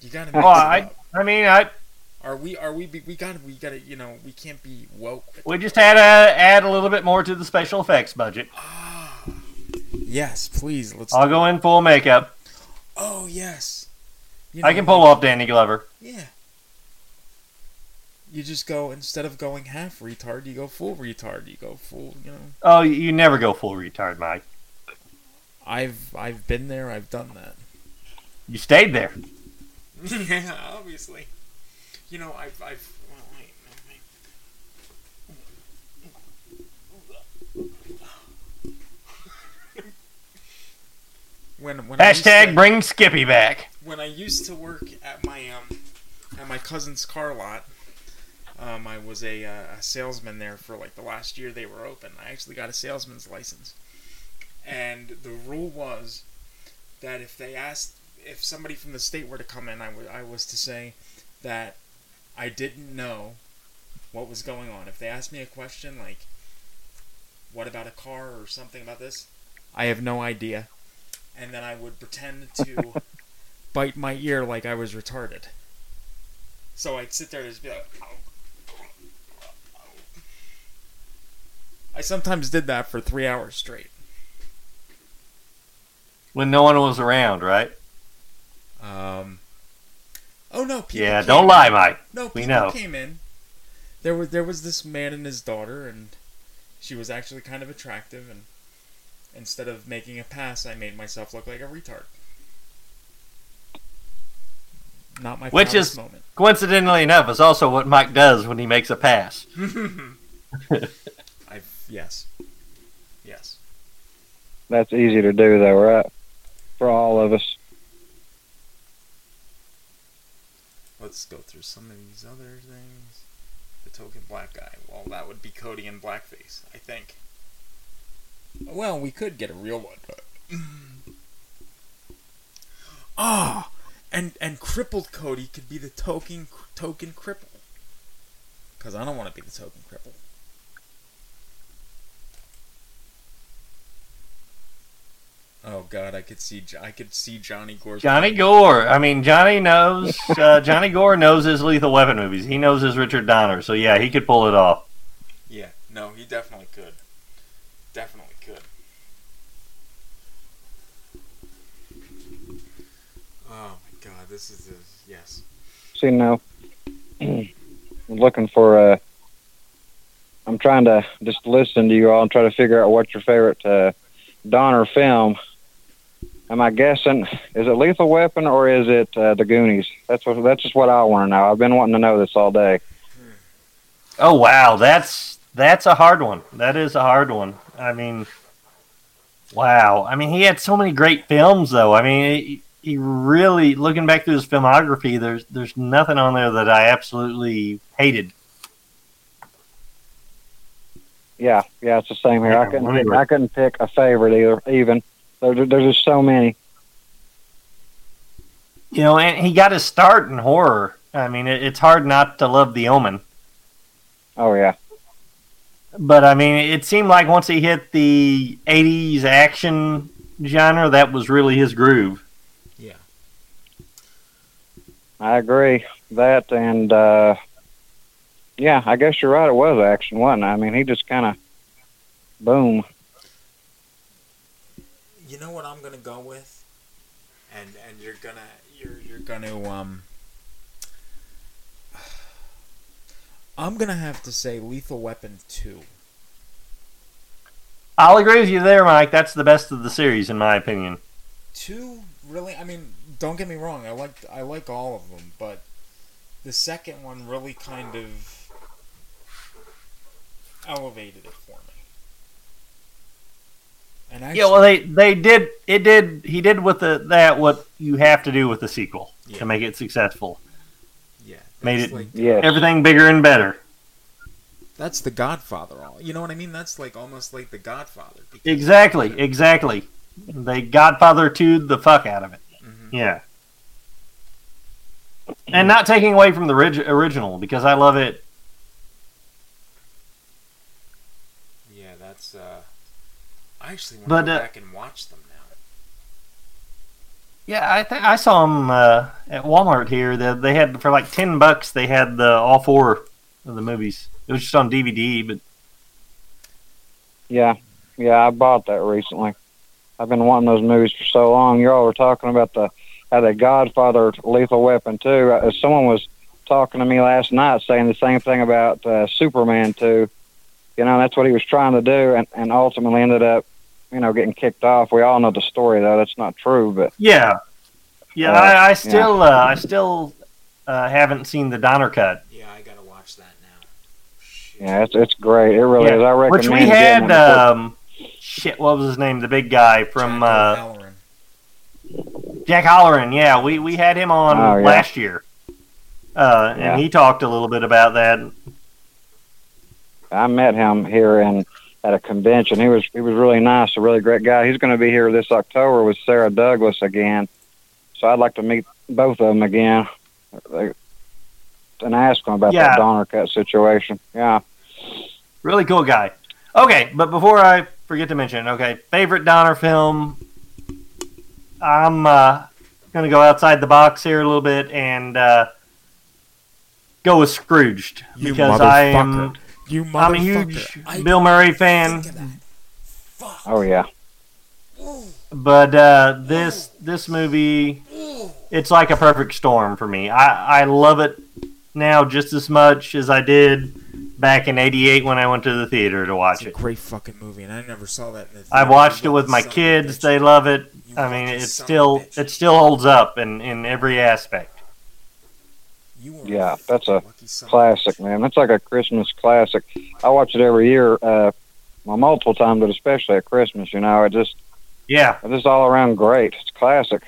you gotta mix Well, it I. I mean, I Are we? Are we? We gotta. We gotta. You know, we can't be woke. we just had to add a little bit more to the special effects budget. Ah. Yes, please. Let's. I'll go in full makeup. Oh yes. You I can pull off Danny Glover. Yeah. You just go instead of going half retard, you go full retard. You go full. You know. Oh, you- you never go full retard, Mike. I've I've been there. I've done that. You stayed there. <laughs> yeah, obviously. You know, I've I've. Well, wait, wait, wait. when when Hashtag to- bring Skippy back. when I used to work at my um at my cousin's car lot, um, I was a, uh, a salesman there for like the last year they were open. I actually got a salesman's license, and the rule was that if they asked if somebody from the state were to come in, I wa- I was to say that I didn't know what was going on. If they asked me a question like, "What about a car?" or something about this, I have no idea, and then I would pretend to <laughs> bite my ear like I was retarded. So I'd sit there and just be like, I sometimes did that for three hours straight. When no one was around, right? Um. Oh no! People Yeah, came don't in. lie, Mike. No, We people know. came in. There was there was this man and his daughter, and she was actually kind of attractive. And instead of making a pass, I made myself look like a retard. Not my Which is, moment. coincidentally enough, is also what Mike does when he makes a pass. <laughs> <laughs> I've yes, yes. That's easy to do, though, right? For all of us. Let's go through some of these other things. The token black guy. Well, that would be Cody in blackface, I think. Well, we could get a real one, but. <gasps> Ah, and and crippled Cody could be the token token cripple. Because I don't want to be the token cripple. Oh God, I could see I could see Johnny Gore. Johnny Gore. I mean, Johnny knows. Uh, <laughs> Johnny Gore knows his Lethal Weapon movies. He knows his Richard Donner. So yeah, he could pull it off. Yeah, no, he definitely could. Definitely could. Oh my God, this is this. Yes. See now, <clears throat> I'm looking for uh I'm trying to just listen to you all and try to figure out what your favorite uh, Donner film. Am I guessing? Is it Lethal Weapon or is it uh, The Goonies? That's what. That's just what I want to know. I've been wanting to know this all day. Oh wow, that's that's a hard one. That is a hard one. I mean, wow. I mean, he had so many great films, though. I mean, he, he really looking back through his filmography. There's there's nothing on there that I absolutely hated. Yeah, yeah, it's the same here. I Yeah, couldn't. let me Pick, re- I couldn't pick a favorite either. Even there, there's just so many. You know, and he got his start in horror. I mean, it, it's hard not to love The Omen. Oh yeah, But I mean, it seemed like once he hit the '80s action genre, that was really his groove. Yeah. I agree. That and uh yeah, I guess you're right. It was action, wasn't it? I mean, he just kind of boom. You know what I'm gonna go with, and and you're gonna you're you're gonna um. <sighs> I'm gonna have to say Lethal Weapon two. I'll agree with you there, Mike. That's the best of the series, in my opinion. Two really? I mean, don't get me wrong. I like I like all of them, but the second one really kind of elevated it. And actually, yeah, well, they they did it did he did with the that what you have to do with the sequel Yeah. to make it successful. Yeah, Made it like- Yes. everything bigger and better. That's the Godfather. all You know what I mean? That's like almost like the Godfather. Exactly, exactly. They Godfather to the fuck out of it. Mm-hmm. Yeah. And not taking away from the orig- original because I love it. Yeah, that's. uh I actually want But, to go uh, back and watch them now. Yeah, I think I saw them uh, at Walmart here. That they had for like ten bucks. They had the all four of the movies. It was just on DVD, but Yeah, yeah, I bought that recently. I've been wanting those movies for so long. You all were talking about the how the Godfather Lethal Weapon too. Uh, someone was talking to me last night saying the same thing about uh, Superman too. You know, that's what he was trying to do, and, and ultimately ended up, you know, getting kicked off. We all know the story though. That's not true, but yeah, yeah. Uh, I, I still, uh, I still uh, haven't seen the Donner cut. Yeah, I gotta watch that now. yeah, it's it's great. It really Yeah, is. I recommend. Which we had. it Um, shit, what was his name? The big guy from uh, Halloran. Jack Halloran. Yeah, we we had him on Oh, yeah. last year, uh, Yeah. and he talked a little bit about that. I met him here in at a convention. He was he was really nice, a really great guy. He's going to be here this October with Sarah Douglas again. So I'd like to meet both of them again and ask them about Yeah. that Donner cut situation. Yeah. Really cool guy. Okay, but before I forget to mention, okay, favorite Donner film. I'm uh, gonna go outside the box here a little bit and uh, go with Scrooged You because I am. Motherfucker. You I'm a huge I Bill Murray fan, Oh yeah. but uh, this this movie, it's like a perfect storm for me. I I love it now just as much as I did back in '88 when I went to the theater to watch It's a it. great fucking movie, and I never saw that. In the I've watched it with my son of a kids. bitch. They love it. You I mean, fucking it son of a still it still holds up in in every aspect. You are Yeah, that's a lucky son of a classic, man. That's like a Christmas classic. I watch it every year, uh, well, multiple times, but especially at Christmas. You know, it just Yeah, it's just all around great. It's classic.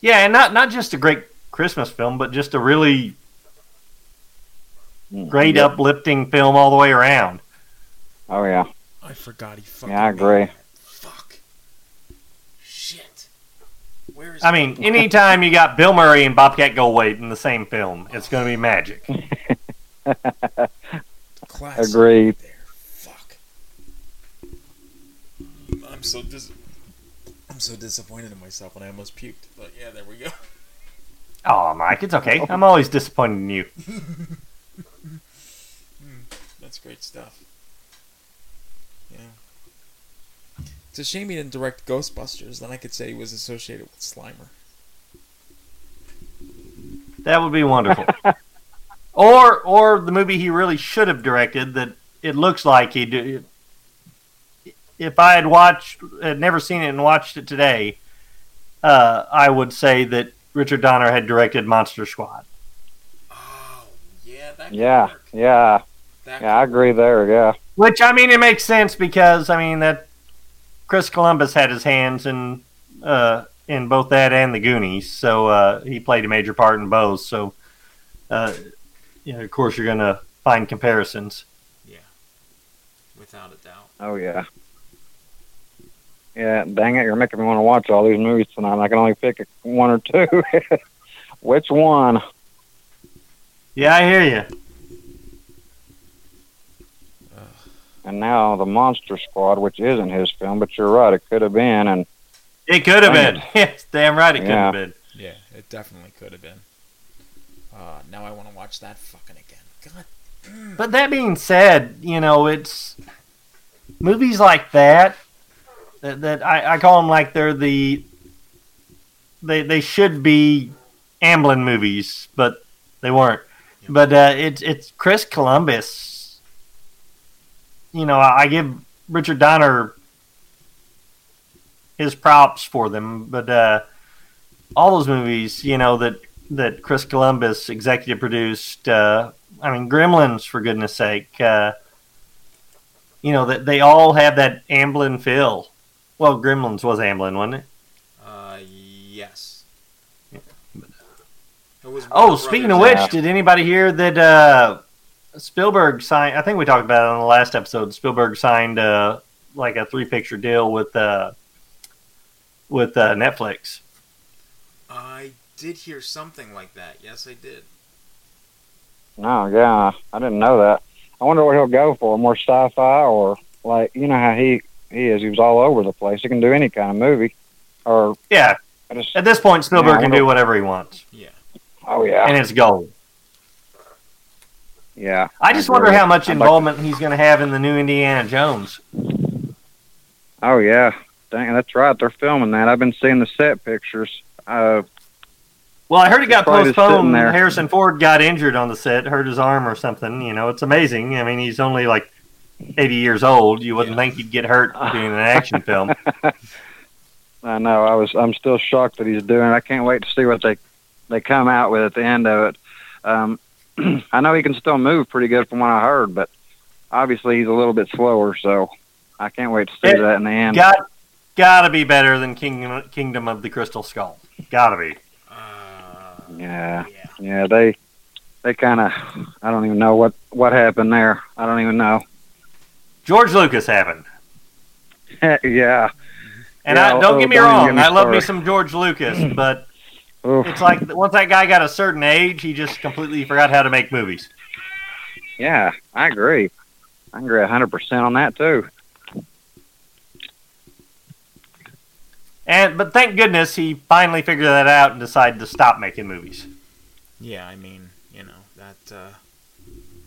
yeah, and not not just a great Christmas film, but just a really great Yeah. uplifting film all the way around. Oh yeah. I forgot he fucking. Yeah, I made agree. that. Fuck. Shit. Where is I mean, anytime you got Bill Murray and Bobcat Goldthwait in the same film, it's going to be magic. <laughs> Classic. Agreed. Fuck. I'm so dis- I'm so disappointed in myself when I almost puked. But yeah, there we go. Oh, Mike, it's okay. I'm always disappointed in you. <laughs> Hmm, that's great stuff. Yeah. It's a shame he didn't direct Ghostbusters. Then I could say he was associated with Slimer. That would be wonderful. <laughs> or or the movie he really should have directed that it looks like he did. If I had watched, had never seen it and watched it today, uh, I would say that Richard Donner had directed Monster Squad. Oh yeah, that Yeah, yeah, yeah. I agree there. Yeah. Which I mean, it makes sense because I mean that Chris Columbus had his hands in uh, in both that and the Goonies, so uh, he played a major part in both. So, uh, you know, of course, you're gonna find comparisons. Yeah, without a doubt. Oh yeah. Yeah, dang it! You're making me want to watch all these movies tonight. I can only pick one or two. <laughs> Which one? Yeah, I hear you. And now the Monster Squad, which isn't his film, but you're right, it could have been. And It could have been. <laughs> Yes, damn right, it could have been. Yeah, it definitely could have been. Uh, now I want to watch that fucking again. God. But that being said, you know, it's movies like that that, that I, I call them like they're the they they should be Amblin movies, but they weren't. But uh, it's it's Chris Columbus. You know, I, give Richard Donner his props for them, but uh, all those movies, you know, that that Chris Columbus executive produced. Uh, I mean, Gremlins, for goodness sake. Uh, you know that they all have that Amblin feel. Well, Gremlins was Amblin, wasn't it? Uh, yes. It was Oh, speaking of which, did anybody hear that uh, Spielberg signed? I think we talked about it on the last episode. Spielberg signed uh, like a three-picture deal with uh, with uh, Netflix. I did hear something like that. Yes, I did. no, yeah, I didn't know that. I wonder what he'll go for, more sci-fi or like you know how he he is. He was all over the place. He can do any kind of movie. Or Yeah. I just, At this point, Spielberg Yeah, I can do whatever he wants, Yeah. oh yeah, and it's gold. Yeah. I just agree. wonder how much I'd like- involvement he's going to have in the new Indiana Jones. oh yeah, dang, that's right. They're filming that. I've been seeing the set pictures. Uh, Well, I heard it got postponed. Harrison Ford got injured on the set, hurt his arm or something. You know, it's amazing. I mean, he's only like 80 years old. You wouldn't think he'd get hurt doing an action <laughs> film. I know. I was. I'm still shocked that he's doing. it. I can't wait to see what they they come out with at the end of it. Um, <clears throat> I know he can still move pretty good from what I heard, but obviously he's a little bit slower. So I can't wait to see It that in the end. Got gotta be better than Kingdom Kingdom of the Crystal Skull. Gotta be. Uh, yeah, yeah. They they kind of. I don't even know what what happened there. I don't even know. George Lucas happened. <laughs> yeah. And Yeah, I, don't oh, get me don't wrong, get me I love me some George Lucas, but Oof. it's like once that guy got a certain age, he just completely forgot how to make movies. Yeah, I agree. I agree hundred percent on that too. And but thank goodness he finally figured that out and decided to stop making movies. Yeah, I mean, you know that. Uh...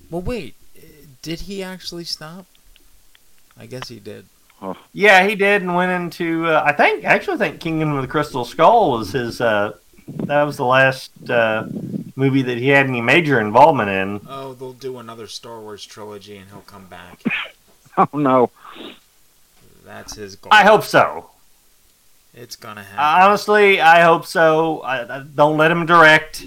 Well, wait. uh, Did he actually stop? I guess he did. Yeah, he did, and went into. Uh, I think actually, I think Kingdom of the Crystal Skull was his. Uh, that was the last uh, movie that he had any major involvement in. Oh, they'll do another Star Wars trilogy, and he'll come back. <laughs> Oh no. That's his goal. I hope so. It's gonna happen. Uh, honestly, I hope so. I, I, don't let him direct.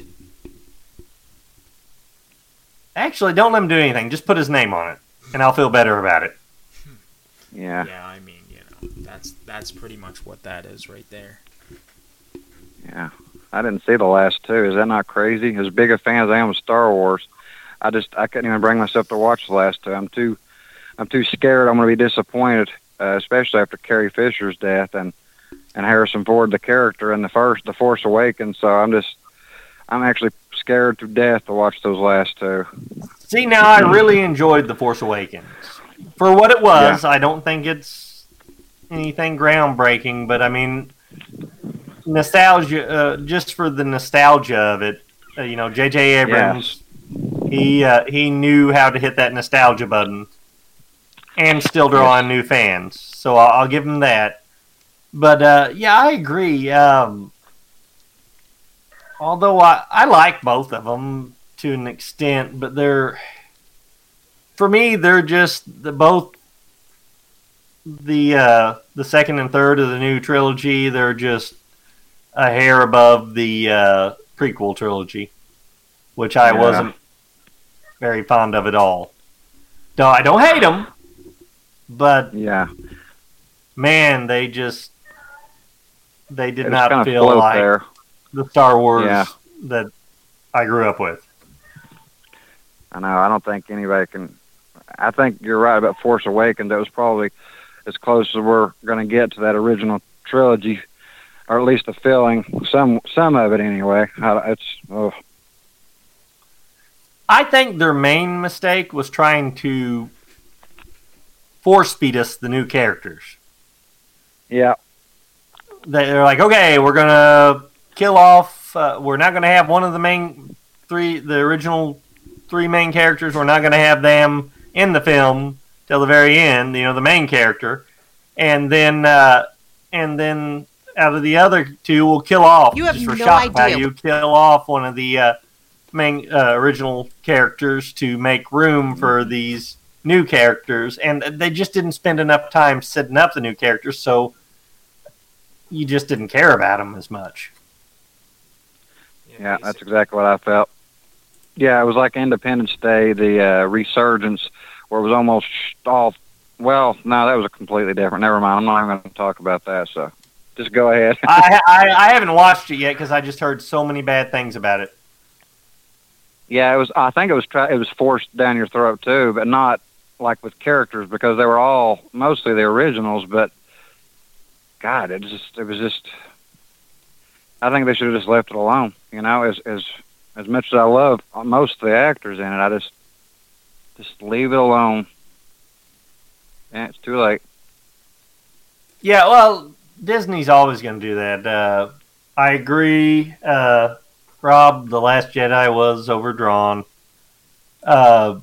Actually, don't let him do anything. Just put his name on it, and I'll feel better about it. <laughs> Yeah. Yeah, I mean, you know, that's that's pretty much what that is right there. Yeah. I didn't see the last two. Is that not crazy? As big a fan as I am of Star Wars, I just I couldn't even bring myself to watch the last two. I'm too I'm too scared. I'm going to be disappointed, uh, especially after Carrie Fisher's death. And and Harrison Ford the character in the first The Force Awakens. So I'm just I'm actually scared to death to watch those last two. See, now I really enjoyed The Force Awakens. For what it was, I don't think it's anything groundbreaking, but I mean, nostalgia, uh, just for the nostalgia of it, uh, you know, J.J. Abrams, he uh, he knew how to hit that nostalgia button and still draw in new fans. So I'll, I'll give him that. But uh, yeah, I agree. Um, although I, I like both of them to an extent, but they're for me they're just the both the uh, the second and third of the new trilogy. They're just a hair above the uh, prequel trilogy, which I Yeah. wasn't very fond of at all. No, I don't hate them, but Yeah, man, they just they did not feel like there. the Star Wars Yeah. that I grew up with. I know. I don't think anybody can. I think you're right about Force Awakens. That was probably as close as we're going to get to that original trilogy, or at least the feeling. Some some of it anyway. I, it's oh, I think their main mistake was trying to force feed us the new characters. yeah. They- They're like, okay, we're gonna kill off. Uh, we're not gonna have one of the main three, the original three main characters. We're not gonna have them in the film till the very end. You know, the main character, and then uh, and then out of the other two, we'll kill off. You have just for no shock idea. value, kill off one of the uh, main uh, original characters to make room for these new characters, and they just didn't spend enough time setting up the new characters, so you just didn't care about them as much. Yeah, that's exactly what I felt. Yeah, it was like Independence Day, the uh, resurgence, where it was almost all. Well, no, that was a completely different. Never mind. I'm not even going to talk about that. So, just go ahead. <laughs> I, I I haven't watched it yet because I just heard so many bad things about it. yeah, it was. I think it was. Try, it was forced down your throat too, but not like with characters because they were all mostly the originals. But God, it just. It was just. I think they should have just left it alone. You know, as as as much as I love most of the actors in it, I just just leave it alone. Yeah, it's too late. Yeah, well, Disney's always going to do that. Uh, I agree. Uh, Rob, The Last Jedi was overdrawn. Uh,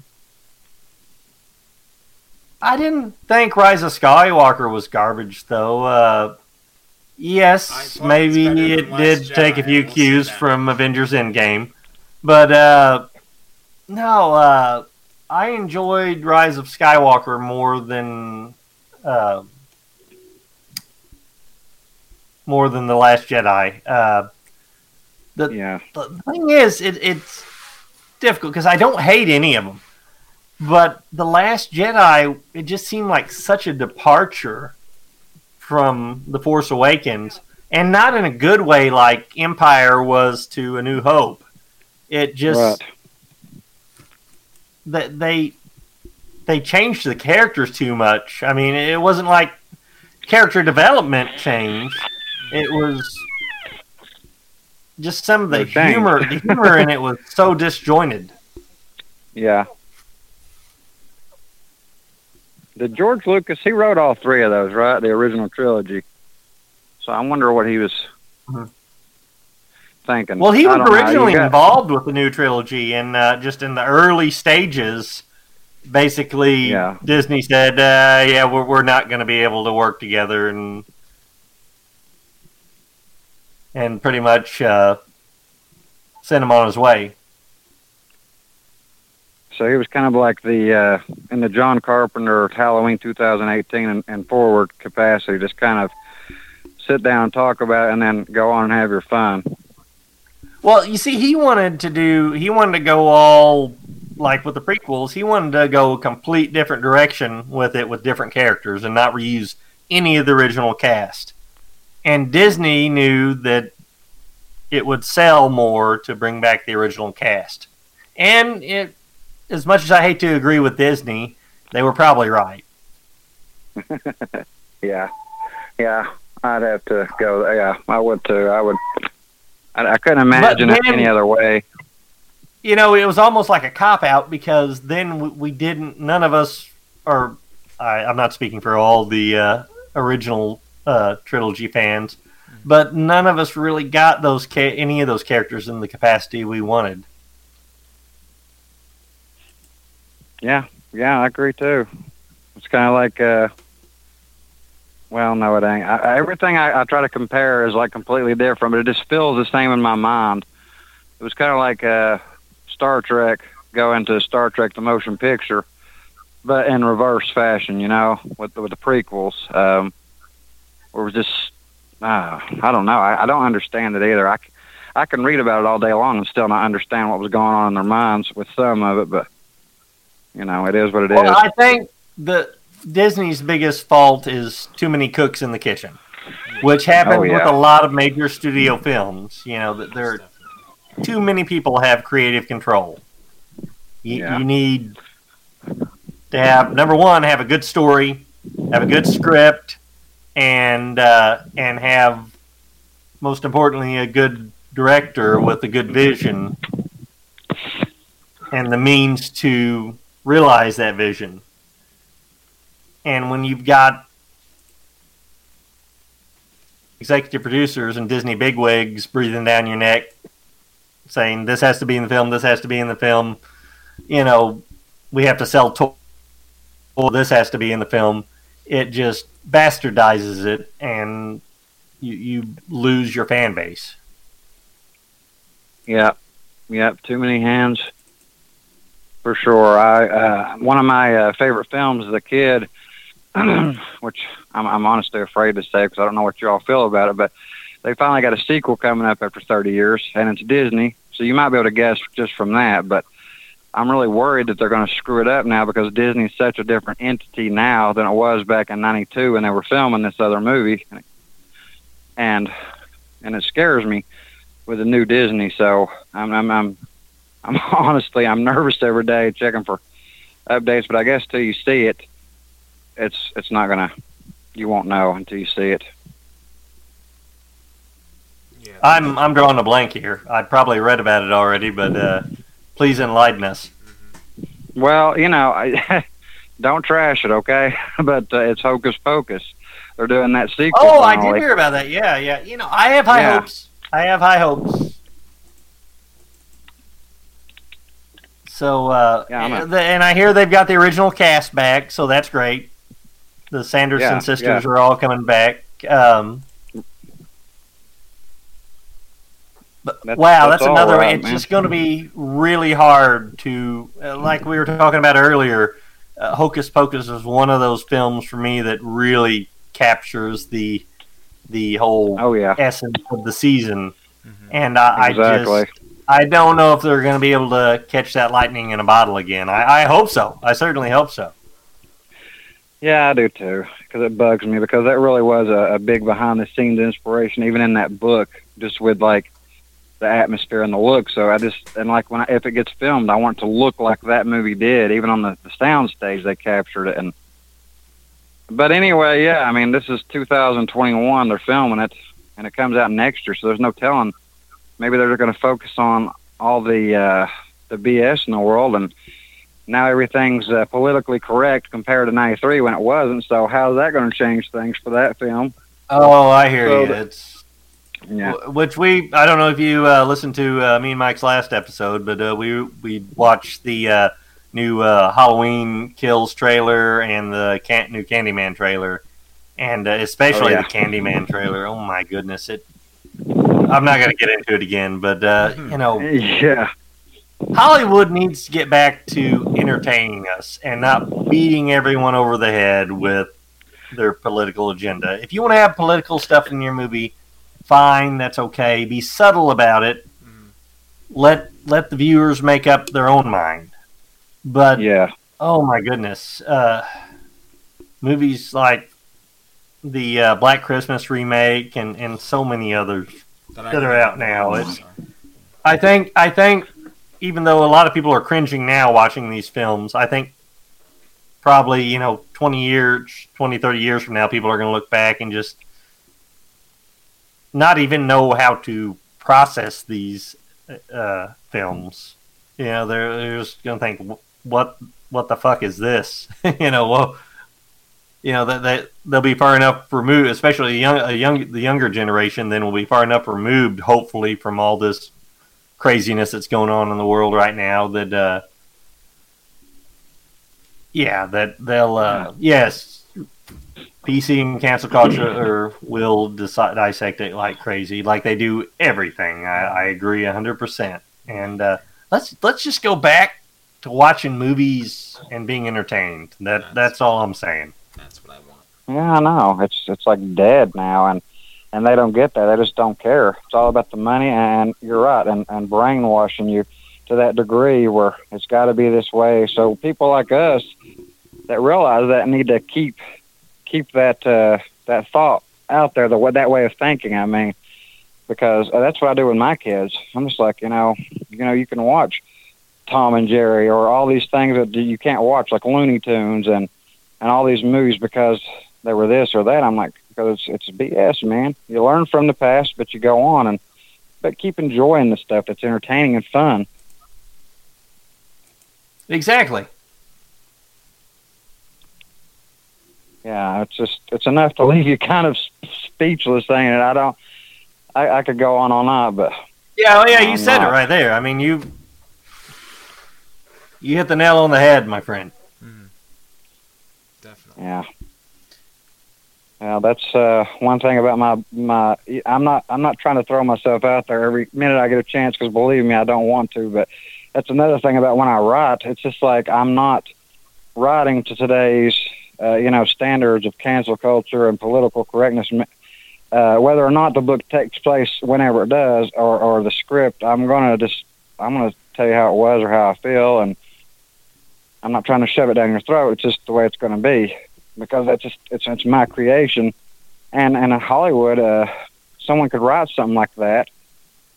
I didn't think Rise of Skywalker was garbage, though. Uh, yes, maybe it did take a few cues from Avengers Endgame. But uh, no, uh, I enjoyed Rise of Skywalker more than. More than the Last Jedi. Uh, the, yeah. the thing is, it, it's difficult because I don't hate any of them, but the Last Jedi it just seemed like such a departure from the Force Awakens, and not in a good way like Empire was to A New Hope. It just Right. that they they changed the characters too much. I mean, it wasn't like character development change. It was just some of the humor. The humor in it was so disjointed. Yeah. Did George Lucas? He wrote all three of those, right? The original trilogy. So I wonder what he was thinking. Well, he was don't know. You originally involved with the new trilogy, and uh, just in the early stages, basically, Yeah. Disney said, uh, "Yeah, we're we're not going to be able to work together," and and pretty much uh, sent him on his way. So he was kind of like the uh, in the John Carpenter Halloween 2018 and, and forward capacity, just kind of sit down, talk about it, and then go on and have your fun. Well, you see, he wanted to do. He wanted to go all like with the prequels. He wanted to go a complete different direction with it, with different characters, and not reuse any of the original cast. And Disney knew that it would sell more to bring back the original cast. And it, as much as I hate to agree with Disney, they were probably right. <laughs> yeah, yeah. I'd have to go. Yeah, I would too. I would. I, I couldn't imagine it any other way. you know, it was almost like a cop out because then we, we didn't. None of us, or I, I'm not speaking for all the uh, original uh, trilogy fans, but none of us really got those ca- any of those characters in the capacity we wanted. Yeah, yeah, I agree too. It's kind of like, uh, well, no, it ain't. I, everything I, I try to compare is like completely different, but it just feels the same in my mind. It was kind of like uh, Star Trek going to Star Trek the motion picture, but in reverse fashion, you know, with with the prequels. Um, was just, uh, I don't know. I, I don't understand it either. I, I can read about it all day long and still not understand what was going on in their minds with some of it, but you know, it is what it is. Well, I think the Disney's biggest fault is too many cooks in the kitchen, which happens Oh, with a lot of major studio films. You know that there too many people have creative control. You, Yeah. you need to have number one, have a good story, have a good script, and uh, and have most importantly a good director with a good vision and the means to realize that vision. And when you've got executive producers and Disney bigwigs breathing down your neck, saying this has to be in the film, this has to be in the film, you know, we have to sell toys, this has to be in the film. It just bastardizes it, and you you lose your fan base. Yeah, yeah, too many hands for sure. I uh, one of my uh, favorite films as a kid, <clears throat> which I'm, I'm honestly afraid to say because I don't know what you all feel about it, but they finally got a sequel coming up after 30 years, and it's Disney. So you might be able to guess just from that, but I'm really worried that they're going to screw it up now because Disney's such a different entity now than it was back in '92 when they were filming this other movie, and and it scares me with the new Disney. So I'm I'm I'm, I'm <laughs> honestly I'm nervous every day checking for updates. But I guess till you see it, it's it's not gonna you won't know until you see it. I'm I'm drawing a blank here. I'd probably read about it already, but uh, please enlighten us. Well, you know, I, <laughs> don't trash it, okay? <laughs> but uh, it's Hocus Pocus. They're doing that sequel. Oh, I did hear about that. Yeah, yeah. You know, I have high Yeah. hopes. I have high hopes. So, uh, Yeah, a- and the- and I hear they've got the original cast back, so that's great. The Sanderson Yeah, sisters yeah. are all coming back. Um, but That's- wow, that's that's, another. right, it's man. just going to be really hard to, uh, like we were talking about earlier. Uh, Hocus Pocus is one of those films for me that really captures the the whole Oh yeah. essence of the season. And I, Exactly. I just I don't know if they're going to be able to catch that lightning in a bottle again. I, I hope so. I certainly hope so. Yeah, I do too, because it bugs me because that really was a, a big behind the scenes inspiration, even in that book, just with like the atmosphere and the look. So I just and like when I, if it gets filmed, I want it to look like that movie did, even on the, the sound stage they captured it. And but anyway, yeah, I mean this is 2021, they're filming it, and it comes out next year, so there's no telling. Maybe they're going to focus on all the uh, the BS in the world and now everything's uh, politically correct compared to 93 when it wasn't. So how's that going to change things for that film? Oh, I hear So you. It's Yeah. which we I don't know if you uh, listened to uh, me and Mike's last episode, but uh, we we watched the uh, new uh, Halloween Kills trailer and the can- new Candyman trailer, and uh, especially Oh, yeah. the Candyman trailer. Oh my goodness! It. I'm not going to get into it again, but uh, you know, Yeah. Hollywood needs to get back to entertaining us and not beating everyone over the head with their political agenda. If you want to have political stuff in your movie, fine, that's okay. Be subtle about it. Let let the viewers make up their own mind. But Yeah. oh my goodness, uh, movies like the uh, Black Christmas remake and, and so many others That that are out now. It's I think I think even though a lot of people are cringing now watching these films, I think probably, you know, 20 years, 20, 30 years from now, people are going to look back and just not even know how to process these uh, films. You know, they're, they're just gonna think, what what the fuck is this? <laughs> you know, well, you know that that they'll be far enough removed, especially a young, a young the younger generation. Then will be far enough removed, hopefully, from all this craziness that's going on in the world right now. That uh, yeah, that they'll uh, yes, PC and cancel culture will decide, dissect it like crazy, like they do everything. I, I agree hundred percent. And uh, let's let's just go back to watching movies and being entertained. That that's all I'm saying. That's what I want. Yeah, I know. It's it's like dead now, and and they don't get that. They just don't care. It's all about the money, and you're right, and and brainwashing you to that degree where it's got to be this way. So people like us that realize that need to keep keep that uh, that thought out there, the that way of thinking. I mean, because uh, that's what I do with my kids. I'm just like, you know, you know, you can watch Tom and Jerry or all these things that you can't watch, like Looney Tunes and and all these movies because they were this or that. I'm like, because it's, it's BS, man. You learn from the past, but you go on and but keep enjoying the stuff that's entertaining and fun. Exactly. Yeah, it's just it's enough to leave you kind of speechless saying it. I don't. I, I could go on all night, but Yeah, well, yeah, you I'm said not. it right there. I mean, you you hit the nail on the head, my friend. Definitely. Yeah. Yeah, that's uh, one thing about my my. I'm not I'm not trying to throw myself out there every minute I get a chance because believe me, I don't want to. But that's another thing about when I write. It's just like I'm not writing to today's uh, you know standards of cancel culture and political correctness. Uh, whether or not the book takes place whenever it does, or or the script, I'm gonna just I'm gonna tell you how it was or how I feel, and I'm not trying to shove it down your throat. It's just the way it's to be because that's just it's it's my creation. And and in Hollywood, uh, someone could write something like that,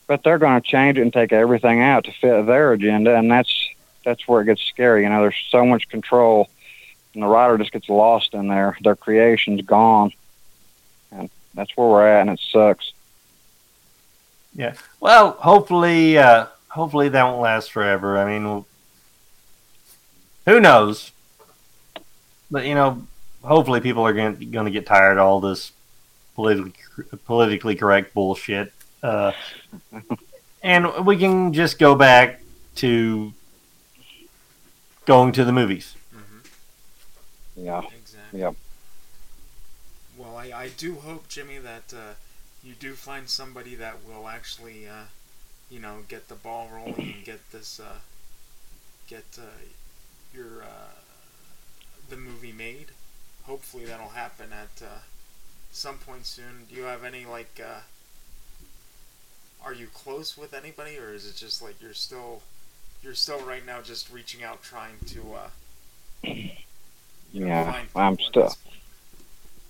but they're to change it and take everything out to fit their agenda, and that's that's where it gets scary. You know, there's so much control, and the writer just gets lost in there. Their creation's gone, and that's where we're at, and it sucks. Yeah. Well, hopefully, uh, hopefully that won't last forever. I mean, who knows? But you know, hopefully people are going to get tired of all this politically politically correct bullshit, uh, <laughs> and we can just go back to going to the movies. Yeah. Exactly. Yeah. Well, I, I do hope, Jimmy, that uh, you do find somebody that will actually, uh, you know, get the ball rolling and get this, uh, get uh, your uh, the movie made. Hopefully, that'll happen at uh, some point soon. Do you have any like? Uh, are you close with anybody, or is it just like you're still, you're still right now just reaching out, trying to? Yeah, I'm still.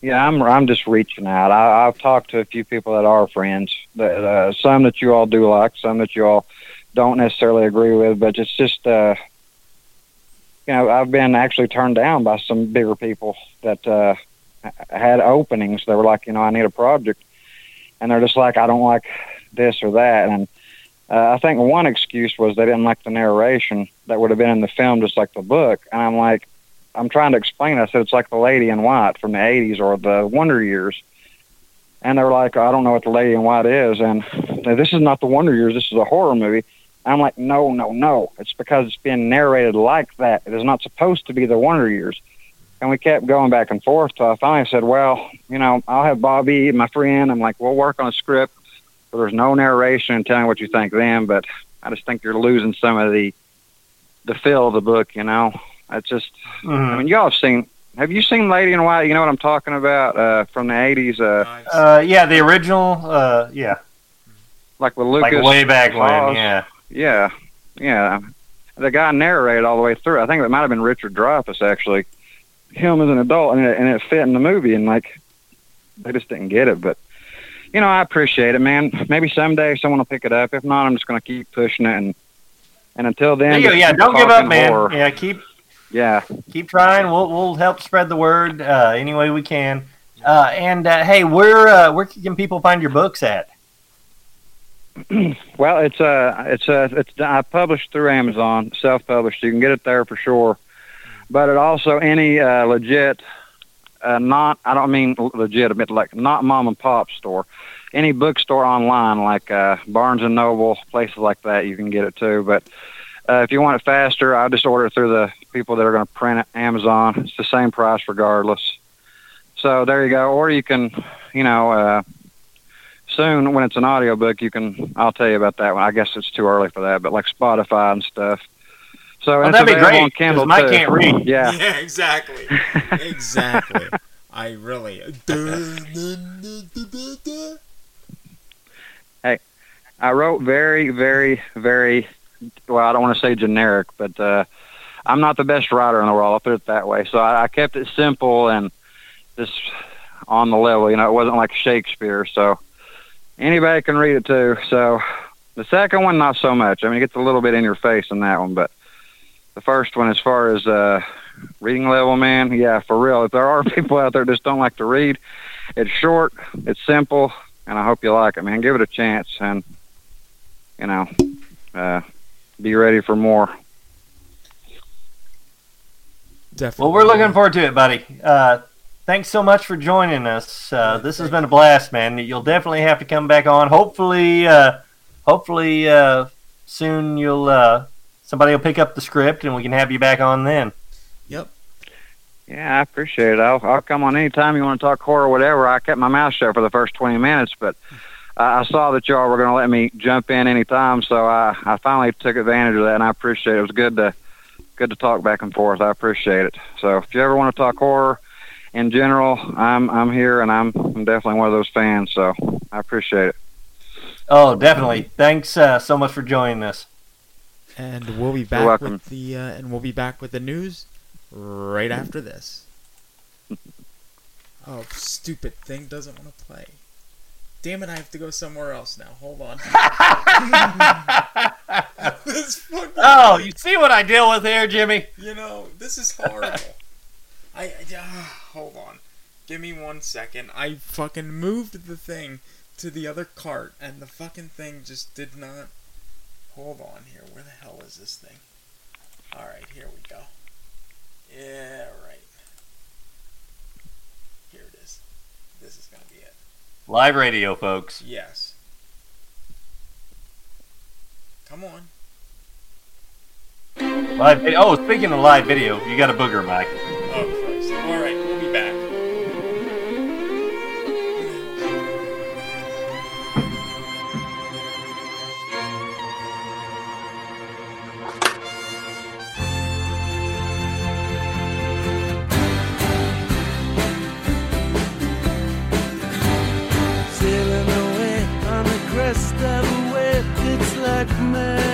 Yeah, I'm. I'm just reaching out. I, I've talked to a few people that are friends. That uh, some that you all do like, some that you all don't necessarily agree with. But it's just, uh, you know, I've been actually turned down by some bigger people that uh, had openings. They were like, you know, I need a project, and they're just like, I don't like this or that. And uh, I think one excuse was they didn't like the narration that would have been in the film, just like the book. And I'm like, I'm trying to explain. I said it's like the Lady in White from the '80s or the Wonder Years, and they were like, I don't know what the Lady in White is, and this is not the Wonder Years. This is a horror movie. I'm like, no, no, no. It's because it's being narrated like that. It is not supposed to be the Wonder Years. And we kept going back and forth till I finally said, well, you know, I'll have Bobby, my friend. I'm like, we'll work on a script. So there's no narration and telling what you think then, but I just think you're losing some of the the feel of the book, you know. It's just I mean, y'all have seen have you seen Lady in White? You know what I'm talking about? Uh from the eighties, uh Uh, yeah, the original. Uh, yeah, like with Lucas, like Lucas way back when. Yeah. Yeah. Yeah. The guy narrated all the way through. I think it might have been Richard Dreyfuss actually. Him as an adult and it, and it fit in the movie and like they just didn't get it, but you know, I appreciate it, man. Maybe someday someone will pick it up. If not, I'm just going to keep pushing it, and and until then, There you go. just Yeah, don't give up, talking man. horror. Yeah, keep Yeah, keep trying. We'll we'll help spread the word uh, any way we can. Uh, and uh, hey, where uh, where can people find your books at? <clears throat> well, it's uh, it's uh, it's I published through Amazon, self-published. You can get it there for sure. But it also any uh, legit, uh, not I don't mean legit, I mean like not mom and pop store, any bookstore online like uh, Barnes and Noble, places like that, you can get it too. But uh, if you want it faster, I just order it through the people that are going to print it, Amazon. It's the same price regardless. So there you go. Or you can, you know, uh, soon when it's an audiobook, you can. I'll tell you about that one. I guess it's too early for that, but like Spotify and stuff. So Oh, that'd be great, on Kindle 'cause Mike too. can't read. Yeah. <laughs> Yeah, exactly. <laughs> exactly. I really. <laughs> Hey, I wrote very, very, very. Well, I don't want to say generic, but uh, I'm not the best writer in the world. I'll put it that way. So I, I kept it simple and just on the level. You know, it wasn't like Shakespeare. So anybody can read it too. So the second one, not so much. I mean, it gets a little bit in your face in that one, but the first one, as far as uh, reading level, man, yeah, for real. If there are <laughs> people out there that just don't like to read, it's short, it's simple, and I hope you like it, man. Give it a chance, and you know, uh, be ready for more. Definitely. Well, we're looking forward to it, buddy. Uh, thanks so much for joining us. Uh, this has been a blast, man. You'll definitely have to come back on. Hopefully, uh, hopefully uh, soon you'll uh, somebody will pick up the script and we can have you back on then. Yep. Yeah, I appreciate it. I'll I'll come on anytime you want to talk horror or whatever. I kept my mouth shut for the first twenty minutes, but I I saw that y'all were going to let me jump in anytime, so I I finally took advantage of that, and I appreciate it. It was good to good to talk back and forth. I appreciate it. So if you ever want to talk horror in general, I'm I'm here, and I'm I'm definitely one of those fans. So I appreciate it. Oh, definitely. Thanks uh, so much for joining us. And we'll be back with the uh, and we'll be back with the news right after this. <laughs> Oh, stupid thing doesn't want to play. Damn it! I have to go somewhere else now. Hold on. <laughs> <laughs> this fucking Oh, you see what I deal with here, Jimmy? You know, this is horrible. I, ah, hold on. Give me one second. I fucking moved the thing to the other cart, and the fucking thing just did not. Hold on here. Where the hell is this thing? All right, here we go. Yeah, right. Here it is. This is gonna be it. Live radio, folks. Yes. Come on. Live. Oh, speaking of live video, you got a booger, Mike. Oh Christ! All right, it's like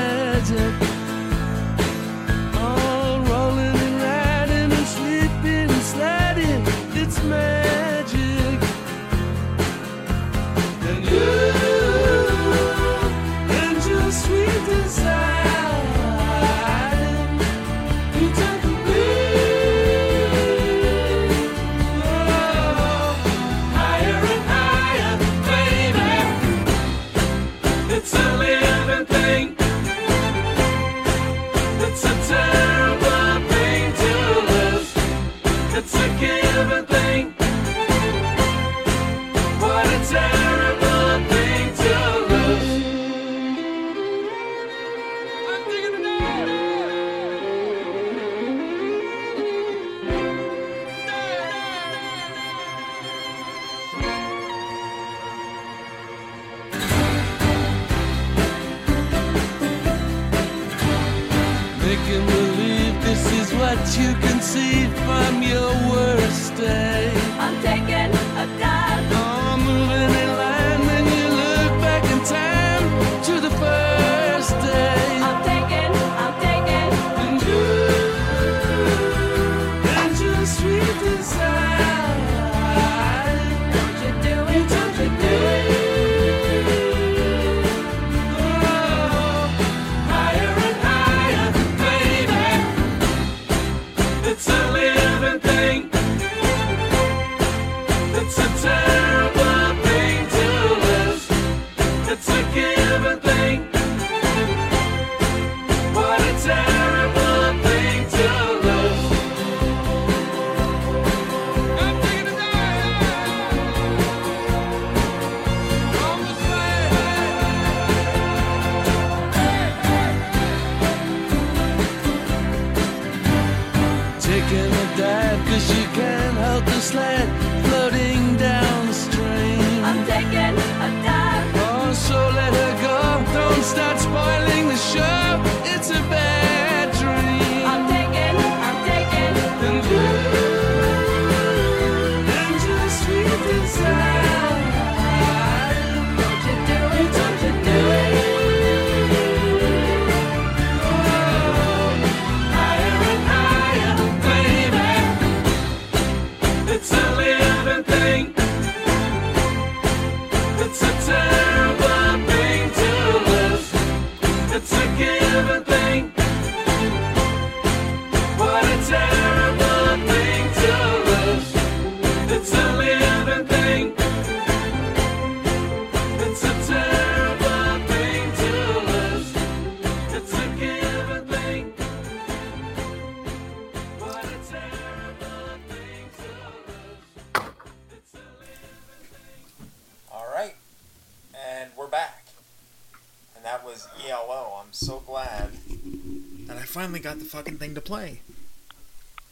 play.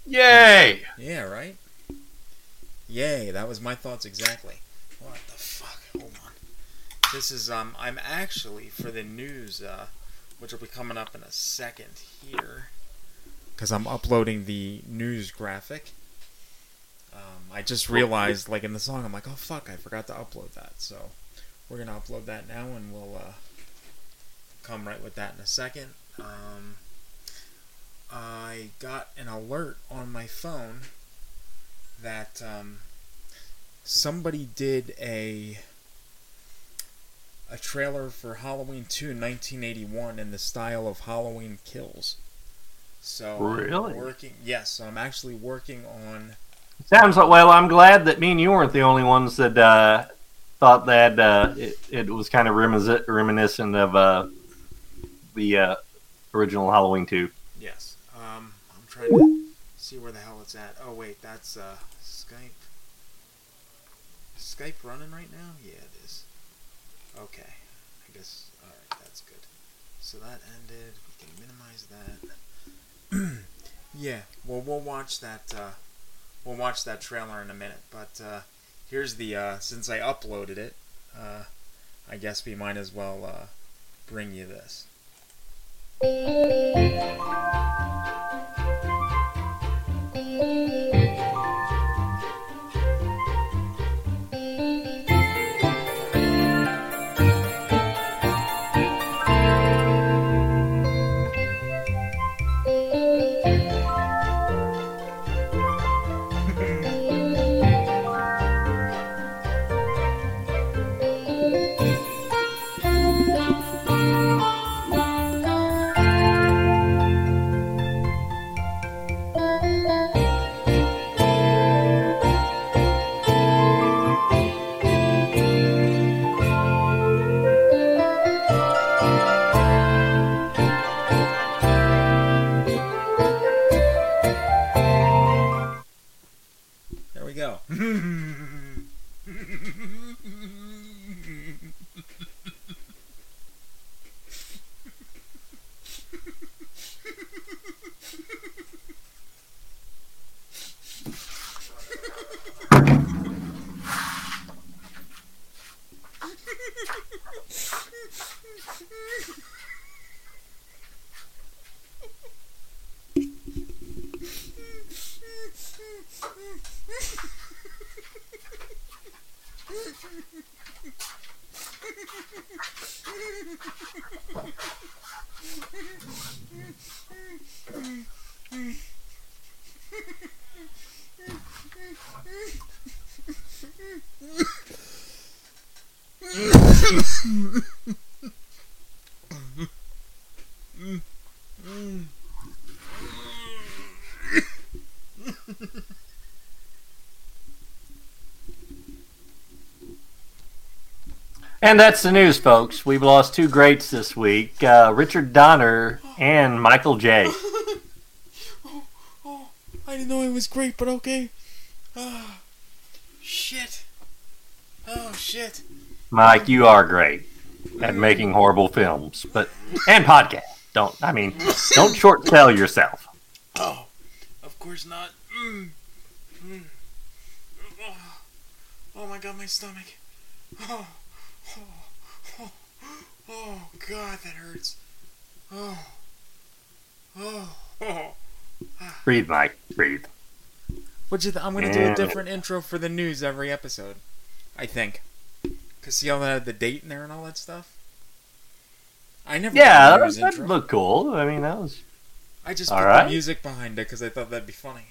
Yay! Yeah, right? Yay, that was my thoughts exactly. What the fuck? Hold on. This is, um, I'm actually, for the news, uh, which will be coming up in a second here, because I'm uploading the news graphic. Um, I just realized, like in the song, I'm like, oh fuck, I forgot to upload that. So we're gonna upload that now, and we'll uh, come right with that in a second. Um, I got an alert on my phone that um, somebody did a a trailer for Halloween 2 1981 in the style of Halloween Kills. So really? I'm working yes, so I'm actually working on Sounds like well, I'm glad that me and you weren't the only ones that uh, thought that uh, it, it, was kind of reminiscent of uh, the uh, original Halloween 2 trying to see where the hell it's at. Oh wait, that's uh, Skype. Is Skype running right now? Yeah, it is. Okay. I guess. All right, that's good. So that ended. We can minimize that. <clears throat> yeah. Well, we'll watch that. Uh, we'll watch that trailer in a minute. But uh, here's the. Uh, since I uploaded it, uh, I guess we might as well uh, bring you this. And that's the news, folks. We've lost two greats this week: uh, Richard Donner and Michael J. <laughs> I didn't know it was great, but okay. Ah, shit. Oh shit. Mike, you are great at making horrible films, but and podcasts. Don't I mean? Don't short sell yourself. Oh, of course not. Mm. Mm. Oh. oh my god, my stomach. Oh. Oh. Oh. god, that hurts. Oh. Oh. Oh. Breathe, Mike. Breathe. What you? Th- I'm gonna do a different intro for the news every episode. I think. Cause see all that the date in there and all that stuff. I never. Yeah, that news that looked cool. I mean, that was. I just all put right. the music behind it because I thought that'd be funny.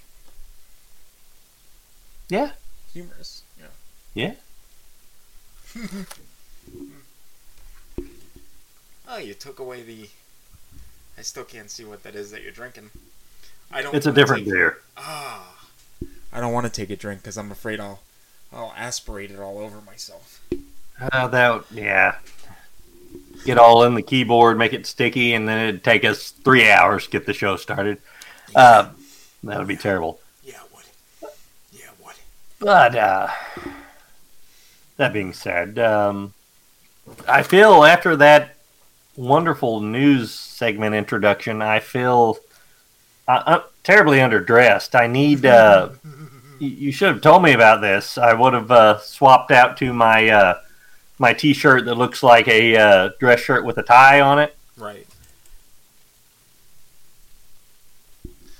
Yeah. Humorous. Yeah. Yeah. <laughs> oh, you took away the. I still can't see what that is that you're drinking. I don't. It's a different take- beer. Ah. I don't want to take a drink because I'm afraid I'll, I'll aspirate it all over myself. Uh, that yeah. Get all in the keyboard, make it sticky, and then it'd take us three hours to get the show started. Uh, that would be terrible. Yeah, would. Yeah, what? But uh, that being said, um, I feel after that wonderful news segment introduction, I feel uh, uh, terribly underdressed. I need. Uh, <laughs> you should have told me about this. I would have uh, swapped out to my uh, my T-shirt that looks like a uh, dress shirt with a tie on it. Right.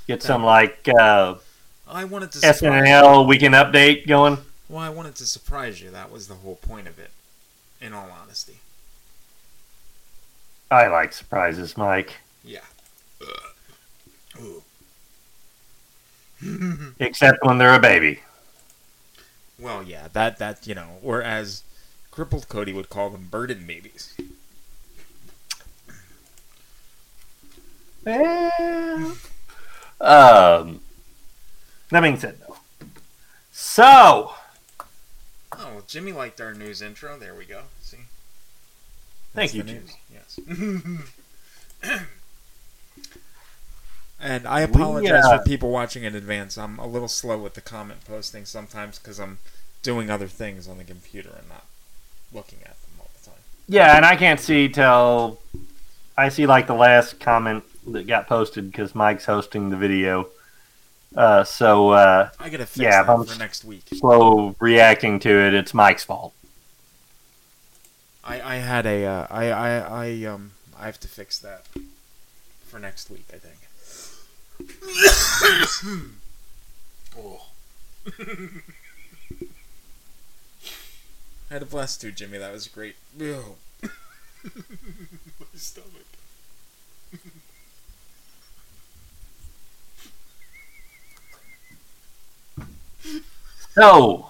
Get some like uh, I wanted to SNL weekend update going. Well, I wanted to surprise you. That was the whole point of it. In all honesty. I like surprises, Mike. Yeah. <laughs> Except when they're a baby. Well, yeah, that that you know, or as crippled Cody would call them, burden babies. Um, that being said, though, so Oh, well, Jimmy liked our news intro. There we go. See. Thank That's you, the Yes. <clears throat> and I We, apologize uh, for people watching in advance. I'm a little slow with the comment posting sometimes because I'm doing other things on the computer and not looking at them all the time. yeah, and I can't see till I see like the last comment that got posted because Mike's hosting the video. Uh, so uh, I gotta fix yeah, if that I'm for next week. Slow reacting to it. It's Mike's fault. I I had a uh, I I I um I have to fix that for next week. I think. <coughs> oh. <laughs> I had a blast too, Jimmy. That was great. Ew. <laughs> My stomach. <laughs> So,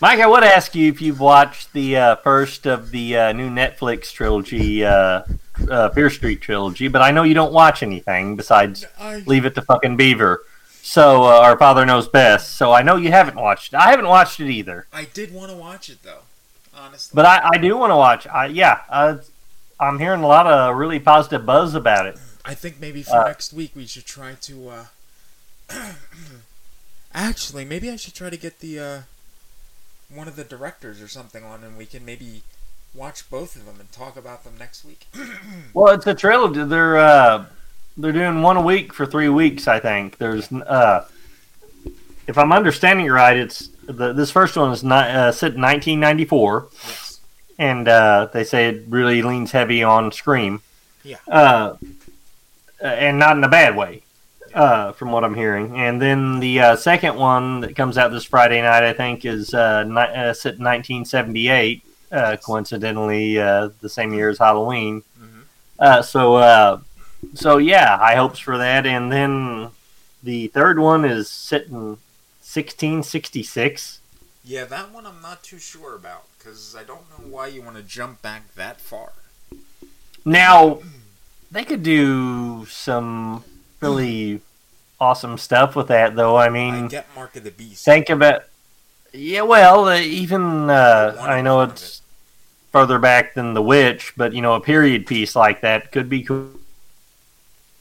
Mike, I would ask you if you've watched the uh, first of the uh, new Netflix trilogy, uh, uh, Fear Street trilogy, but I know you don't watch anything besides I- Leave It to Fucking Beaver. So, uh, our Father Knows Best. So, I know you haven't watched it. I haven't watched it either. I did want to watch it though, honestly. But I, I do want to watch. I, yeah, uh, I'm hearing a lot of really positive buzz about it. I think maybe for next week we should try to. uh <clears throat> Actually, maybe I should try to get the uh one of the directors or something on, and we can maybe watch both of them and talk about them next week. <clears throat> Well, it's a trilogy. They're uh, they're doing one a week for three weeks. I think there's uh, if I'm understanding it right, it's the this first one is not uh, set in 1994, and uh, they say it really leans heavy on Scream. Yeah. Uh, and not in a bad way, uh, from what I'm hearing. And then the uh, second one that comes out this Friday night, I think, is uh, ni- uh, set in 1978. Uh, coincidentally, uh, the same year as Halloween. Uh, so, uh, so yeah, high hopes for that. And then the third one is set in 1666. yeah, that one I'm not too sure about because I don't know why you want to jump back that far. Now, they could do some really awesome stuff with that, though. I mean, I get Mark of the Beast. think about yeah. Well, uh, even uh, I know it's further back than The Witch, but you know, a period piece like that could be cool.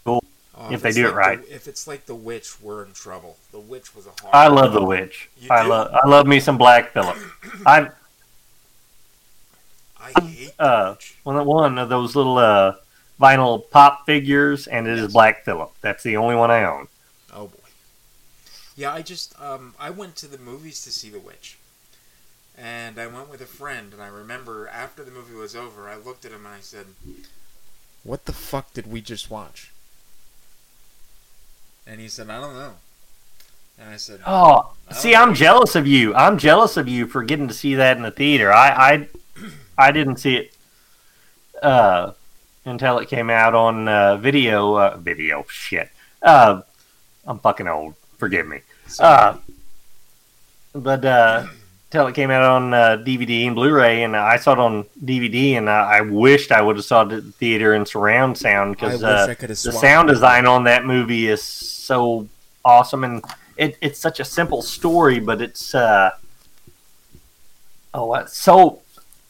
Oh, if they it's do it right. The, if it's like The Witch, we're in trouble. The Witch was a hard. I love The Witch. You I do? love I love me some Black Phillip. <clears throat> I've I hate uh, one one of those little uh, vinyl pop figures, and it is Black Phillip. That's the only one I own. Yeah, I just um I went to the movies to see The Witch. And I went with a friend and I remember after the movie was over, I looked at him and I said, "What the fuck did we just watch?" And he said, "I don't know." And I said, Oh, "I see, I'm know." jealous of you. I'm jealous of you for getting to see that in the theater. I, I, <clears throat> I didn't see it uh, until it came out on uh, video. Uh, video, shit. Uh, I'm fucking old. Forgive me. Uh, but uh, until it came out on uh, DVD and Blu-ray, and I saw it on DVD, and I, wished I would have saw it at the theater in surround sound because uh, I could have the sound design on that movie is so awesome, and it, it's such a simple story, but it's uh, oh, what- so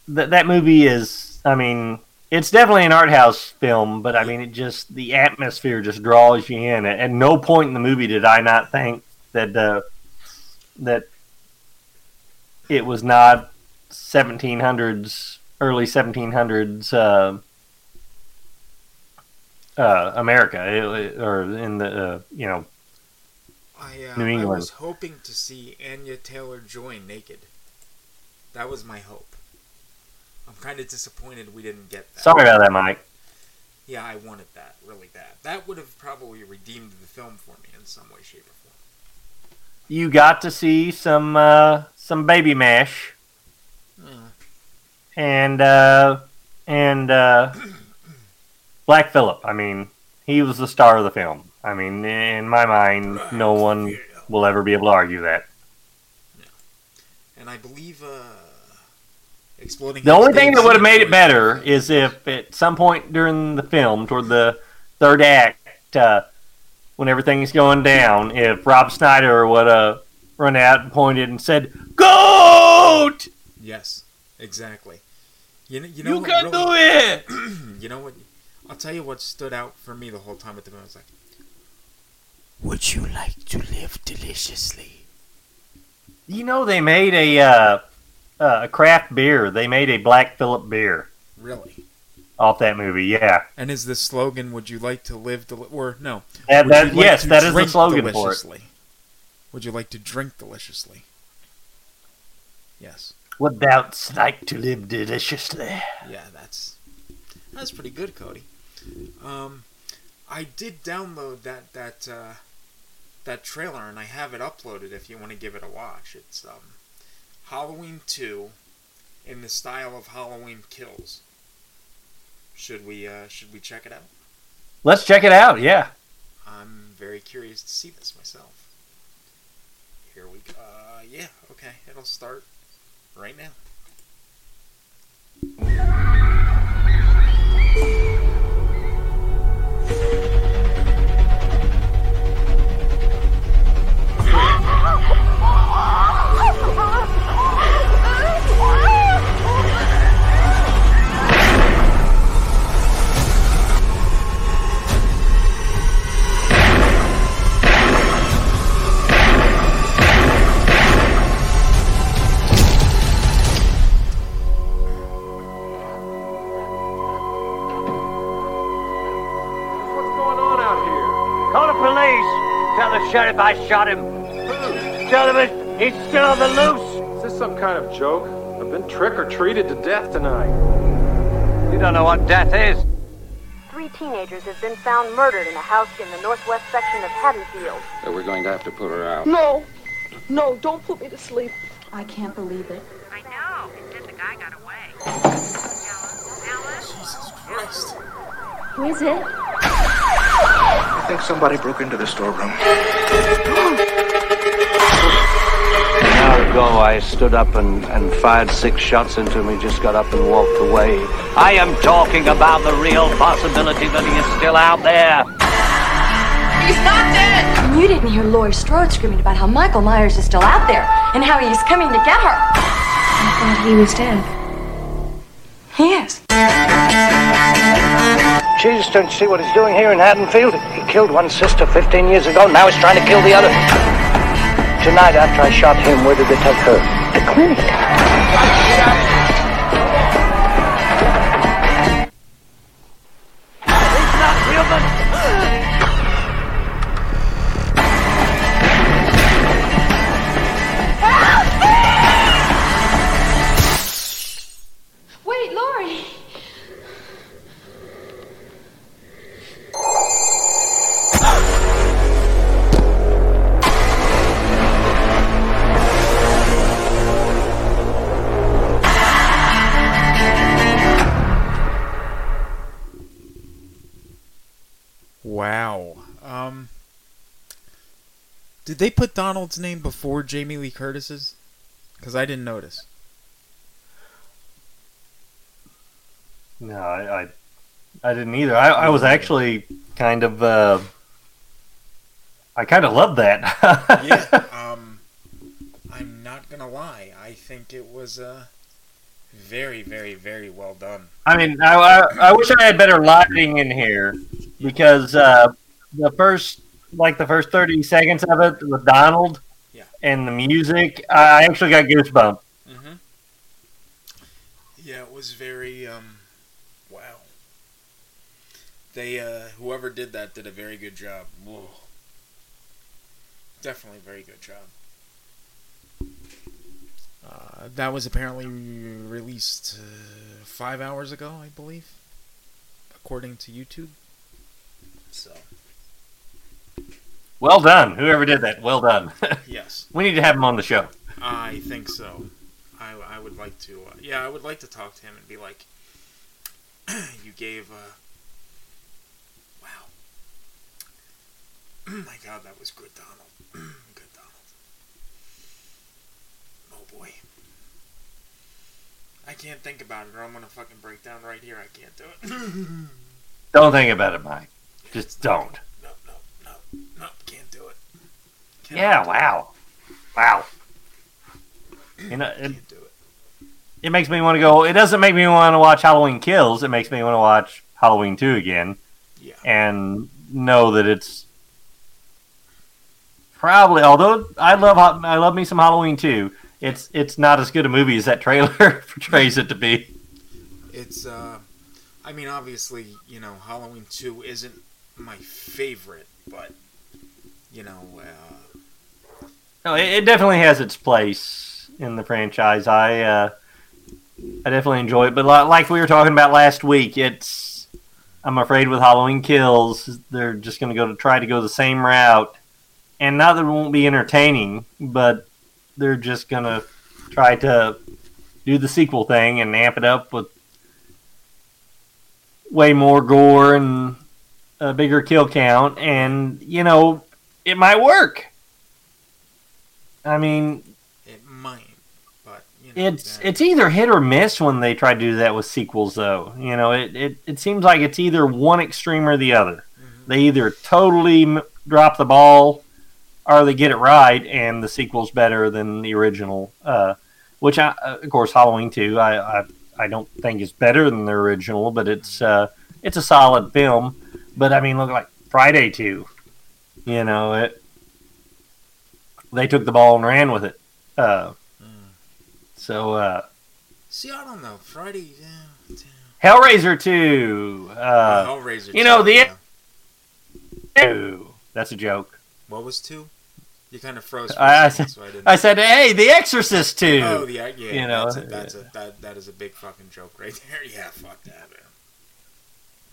that that movie is. I mean, it's definitely an art house film, but I mean, it just the atmosphere just draws you in. At, at no point in the movie did I not think that uh, that it was not 1700s early 1700s uh, uh, America it- or in the uh, you know I, uh, New I England. was hoping to see Anya Taylor Joy naked. That was my hope. I'm kind of disappointed we didn't get that. Sorry about that, Mike. Yeah, I wanted that really bad. That would have probably redeemed the film for me in some way, shape, or form. you got to see some uh, some baby mash Yeah. and uh, and uh, <clears throat> Black Phillip. I mean, he was the star of the film. I mean, in my mind, no one will ever be able to argue that. And I believe uh, exploding. The only thing that would have made it better is if at some point during the film, toward the third act, uh, when everything's going down, if Rob Schneider would have run out and pointed and said, "Goat!" Yes, exactly. You know, you know You what can really- do it! <clears throat> you know what? I'll tell you what stood out for me the whole time with the film. I was like, Would you like to live deliciously? You know, they made a uh, uh, a craft beer. They made a Black Phillip beer really? off that movie. Yeah, And is the slogan "Would you like to live deli-" or no? That- that- like yes, that is the slogan for it. Would you like to drink deliciously? Yes. would thou like to live deliciously? Yeah, that's that's pretty good, Cody. Um, I did download that that uh, that trailer, and I have it uploaded. If you want to give it a watch, it's um, Halloween Two, in the style of Halloween Kills. Should we uh, should we check it out? Let's check it out. Yeah. I'm very curious to see this myself. Here we go. Uh, yeah, okay, it'll start right now. Sheriff I shot him. Tell him it- he's still on the loose. Is this some kind of joke? I've been trick or treated to death tonight. You don't know what death is. Three teenagers have been found murdered in a house in the northwest section of Haddonfield. So we're going to have to put her out. No, no, don't put me to sleep. I can't believe it. I know. It said the guy got away. Alice. Jesus Christ. Who is it? I think somebody broke into the storeroom. An hour ago, I stood up and, and fired six shots into him. He just got up and walked away. I am talking about the real possibility that he is still out there. He's not dead! You didn't hear Laurie Strode screaming about how Michael Myers is still out there and how he's coming to get her. I thought he was dead. He is. Jesus, don't you see what he's doing here in Haddonfield? He killed one sister 15 years ago. Now he's trying to kill the other. Tonight, after I shot him, where did they take her? The clinic. Did they put Donald's name before Jamie Lee Curtis's? Because I didn't notice. No, I, I, I didn't either. I, I was actually kind of, uh, I kind of loved that. yeah. <laughs> Um, I'm not gonna lie. I think it was uh, very, very, very well done. I mean, I, I, I wish I had better lighting in here because uh, the first, like the first thirty seconds of it with Donald yeah. and the music, I actually got goosebumps. Yeah, it was very um wow. They uh whoever did that did a very good job. Whoa. Definitely a very good job. Uh, that was apparently released uh, five hours ago, I believe, according to YouTube. So, Well done, whoever did that. Well done. <laughs> Yes. we need to have him on the show. I think so. I, I would like to. Uh, yeah, I would like to talk to him and be like, <clears throat> you gave. Uh, wow. <clears throat> my God, that was good, Donald. <clears throat> good, Donald. Oh boy. I can't think about it, or I'm gonna fucking break down right here. I can't do it. Don't think about it, Mike. Just don't. Yeah, wow. Wow. You know, it, it makes me want to go. It doesn't make me want to watch Halloween Kills. It makes me want to watch Halloween 2 again. Yeah. And know that it's probably, although I love I love me some Halloween 2, it's it's not as good a movie as that trailer <laughs> portrays it to be. It's uh I mean obviously, you know, Halloween 2 isn't my favorite, but you know, uh No, it, it definitely has its place in the franchise. I uh, I definitely enjoy it, but like we were talking about last week, it's I'm afraid with Halloween Kills, they're just going to go to try to go the same route, and not that it won't be entertaining, but they're just going to try to do the sequel thing and amp it up with way more gore and a bigger kill count, and you know it might work. I mean, it might, but you know, it's it's either hit or miss when they try to do that with sequels, though. You know, it, it, it seems like it's either one extreme or the other. They either totally m- drop the ball, or they get it right, and the sequel's better than the original. Uh, which, I, uh, of course, Halloween two, I, I I don't think is better than the original, but it's uh, it's a solid film. But I mean, look like Friday two. You know, it they took the ball and ran with it. Uh, So, uh, See, I don't know. Friday, yeah. Hellraiser 2. Uh, Hellraiser You know, 2, the. yeah. Two. That's a joke. What was 2? You kind of froze for I, second, so I. I said, hey, The Exorcist 2. Oh, the, yeah, You know, that's, a, that's a, that, that is a big fucking joke right <laughs> there. Yeah, fuck that, man.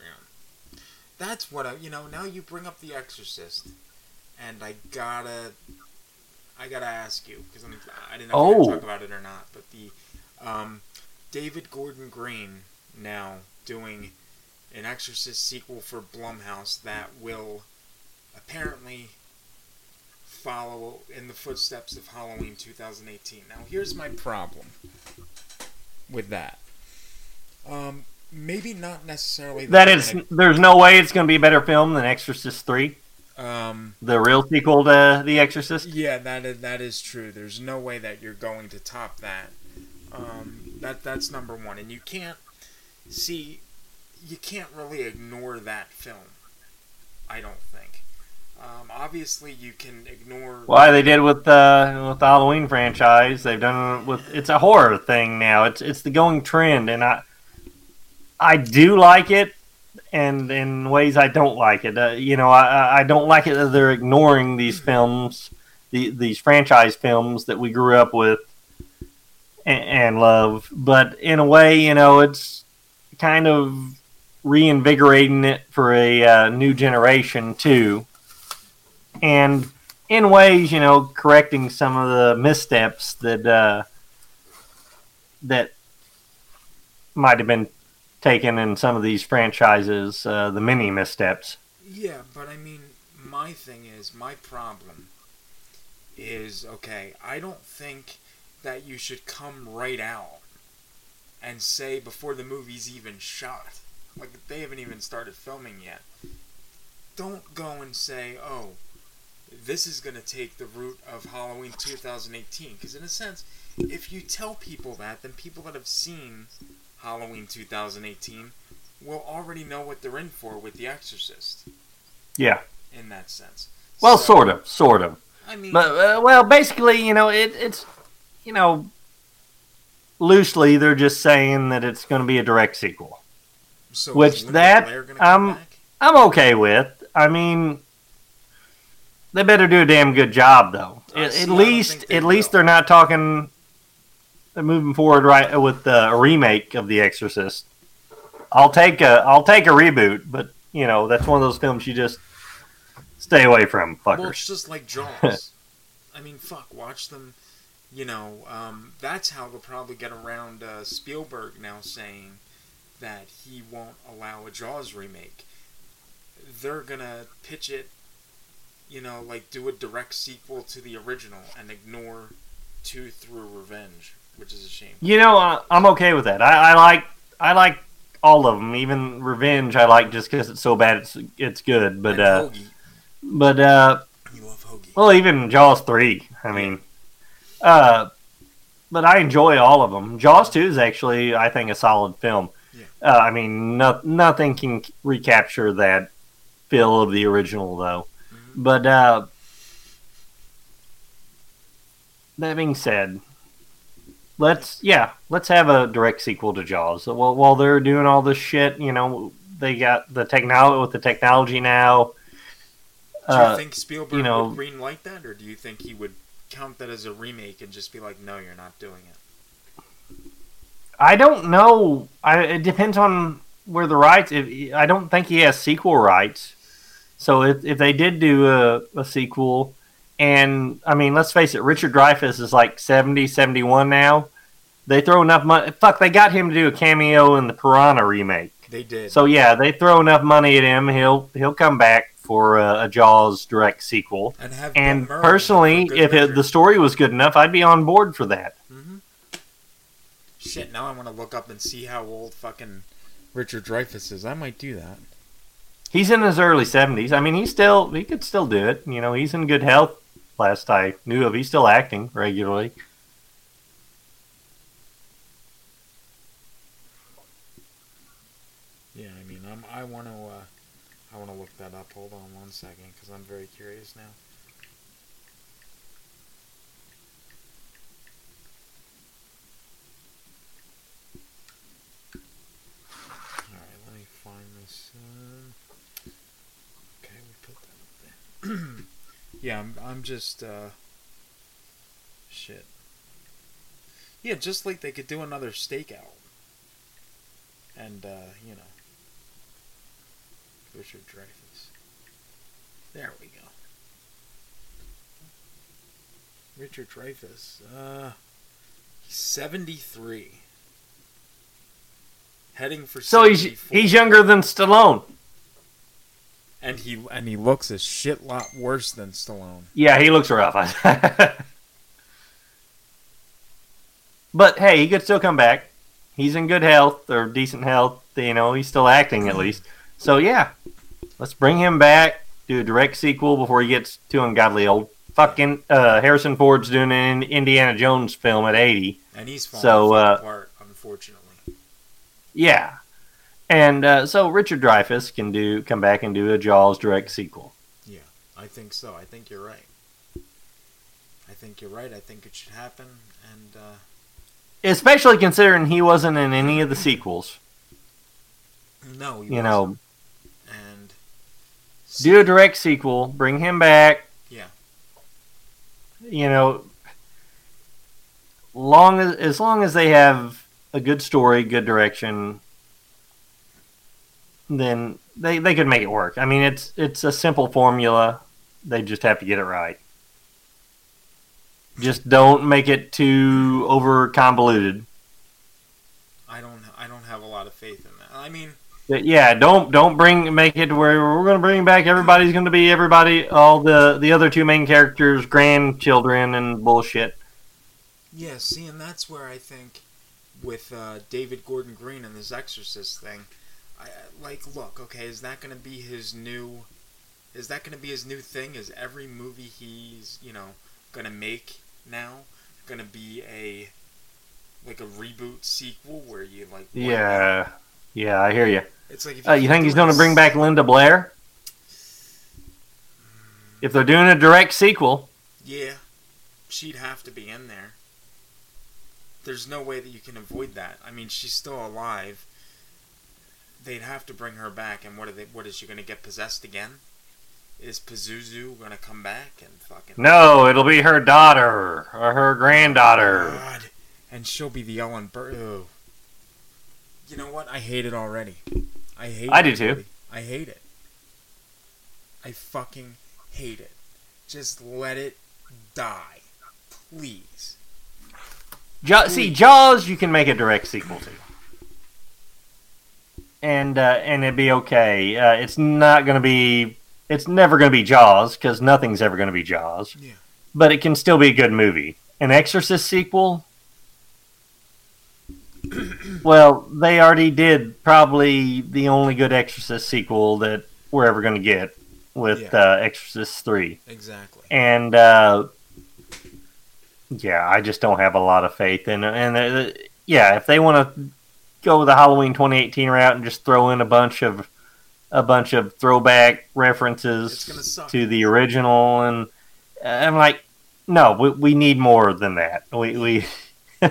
Yeah. That's what I, you know, now you bring up The Exorcist, and I gotta, I gotta ask you, because I didn't know if we Oh. talk about it or not, but the, um, David Gordon Green now doing an Exorcist sequel for Blumhouse that will apparently follow in the footsteps of Halloween 2018. Now, here's my problem with that. Um, maybe not necessarily that they're gonna- there's no way it's going to be a better film than Exorcist 3. Um, the real sequel to The Exorcist. Yeah, that is, that is true. There's no way that you're going to top that. Um, that that's number one, and you can't see, you can't really ignore that film. I don't think. Um, obviously, you can ignore. Why they did with uh, with the Halloween franchise? They've done it with it's a horror thing now. It's it's the going trend, and I I do like it, and in ways I don't like it. Uh, you know, I I- don't like it that they're ignoring these films, the, these franchise films that we grew up with and, and love. But in a way, you know, it's kind of reinvigorating it for a uh, new generation too and in ways, you know, correcting some of the missteps that uh, that might have been taken in some of these franchises, uh, the many missteps. Yeah, but I mean, my thing is, my problem is okay, I don't think that you should come right out and say before the movie's even shot, like they haven't even started filming yet, don't go and say, oh, this is going to take the route of Halloween 2018. Because, in a sense, if you tell people that, then people that have seen Halloween 2018 will already know what they're in for with The Exorcist Yeah. in that sense. Well, So- sort of, sort of. I mean- but uh, well, basically, you know, it, it's you know, loosely they're just saying that it's going to be a direct sequel, So which that Blair gonna come I'm I'm okay with. I mean, they better do a damn good job though. Uh, At, see, at least at least they're not talking. They're moving forward right with uh, a remake of The Exorcist. I'll take a I'll take a reboot, but you know that's one of those films you just stay away from, fuckers. Well, it's just like Jaws. <laughs> I mean, fuck, watch them. You know, um, that's how they'll probably get around uh, Spielberg now saying that he won't allow a Jaws remake. They're gonna pitch it, you know, like do a direct sequel to the original and ignore Two Through Revenge, which is a shame. You know, uh, I'm okay with that. I, I like I like all of them. Even Revenge, I like just because it's so bad, it's it's good. But uh, but uh, You love Hoagie. well, even Jaws three. I mean, uh, but I enjoy all of them. Jaws two is actually, I think, a solid film. Uh, I mean, no, nothing can recapture that feel of the original, though. But uh, that being said, let's yeah, let's have a direct sequel to Jaws. While while they're doing all this shit, you know, they got the technology with the technology now. Do you uh, think Spielberg you know, would green light that, or do you think he would count that as a remake and just be like, "No, you're not doing it"? I don't know. I, it depends on where the rights. If I don't think he has sequel rights, so if if they did do a, a sequel, and I mean, let's face it, Richard Dreyfuss is like 70, 71 now. They throw enough money. Fuck, they got him to do a cameo in the Piranha remake. They did. So yeah, they throw enough money at him. He'll he'll come back for a, a Jaws direct sequel. And have and personally, if it, the story was good enough, I'd be on board for that. Mm-hmm. Shit, now I want to look up and see how old fucking Richard Dreyfuss is. I might do that. He's in his early seventies. I mean, he's still he could still do it. You know, he's in good health. Last I knew of, he's still acting regularly. Yeah, I mean, I'm, I want to, uh, I want to look that up. Hold on one second, because I'm very curious now. Alright, let me find this. Uh... Okay, we put that up there. <clears throat> yeah, I'm, I'm just, uh... Shit. Yeah, just like they could do another stakeout. And, uh, you know. Richard Dreyfuss. There we go. Richard Dreyfuss. Uh, he's 73. Heading for So he's he's younger than Stallone. And he and he looks a shit lot worse than Stallone. Yeah, he looks rough. <laughs> but hey, he could still come back. He's in good health or decent health. You know, he's still acting at least. So yeah, let's bring him back. Do a direct sequel before he gets too ungodly old. Fucking uh, Harrison Ford's doing an Indiana Jones film at eighty. And he's falling so uh, apart, unfortunately. yeah, and uh, so Richard Dreyfuss can do come back and do a Jaws direct sequel. Yeah, I think so. I think you're right. I think you're right. I think it should happen. And uh, Especially considering he wasn't in any of the sequels. no, he You wasn't. know, And do a direct sequel, bring him back. yeah, You know, long as as long as they have a good story, good direction, then they they could make it work. I mean, it's it's a simple formula. They just have to get it right. Just don't make it too over convoluted. I don't. I don't have a lot of faith in that. I mean, Yeah, don't don't bring make it to where we're gonna bring back everybody's gonna be everybody all the the other two main characters grandchildren and bullshit. yeah. See, and that's where I think with uh, David Gordon Green and this Exorcist thing, I like. Look, okay, is that going to be his new? Is that going to be his new thing? Is every movie he's you know going to make now going to be a like a reboot sequel where you like Yeah, yeah, I hear you. It's like if uh, you think he's gonna bring back Linda Blair? If they're doing a direct sequel, Yeah, she'd have to be in there. there's no way that you can avoid that. I mean, she's still alive. They'd have to bring her back, and what are they? What is she going to get possessed again? Is Pazuzu going to come back and fucking? No, it'll be her daughter or her granddaughter. Oh, God, and she'll be the Ellen Bur. Ugh. You know what? I hate it already. I hate. I it do too. already. I hate it. I fucking hate it. Just let it die, please. Ja- see, Jaws, you can make a direct sequel to, and uh, and it'd be okay. Uh, it's not going to be. It's never going to be Jaws because nothing's ever going to be Jaws. Yeah. But it can still be a good movie. An Exorcist sequel. <clears throat> well, they already did probably the only good Exorcist sequel that we're ever going to get with Yeah. uh, Exorcist Three. Exactly. And uh, yeah, I just don't have a lot of faith in it. And uh, yeah, if they want to go the Halloween 2018 route and just throw in a bunch of a bunch of throwback references to the original, and I'm like, no, we, we need more than that. We we <laughs>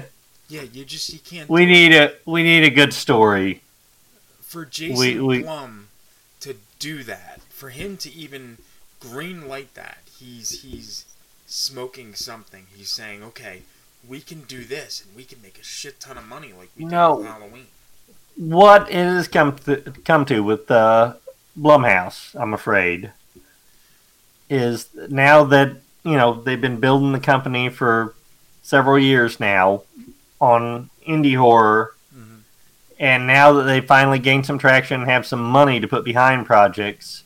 Yeah, you just you can't. we need a we need a good story. for Jason we- we- Blum to do that, for him to even green light that, he's he's smoking something. He's saying, okay, we can do this, and we can make a shit ton of money like we No. did with Halloween. what it has come to, come to with uh, Blumhouse, I'm afraid, is now that you know they've been building the company for several years now on indie horror, and now that they finally gained some traction and have some money to put behind projects,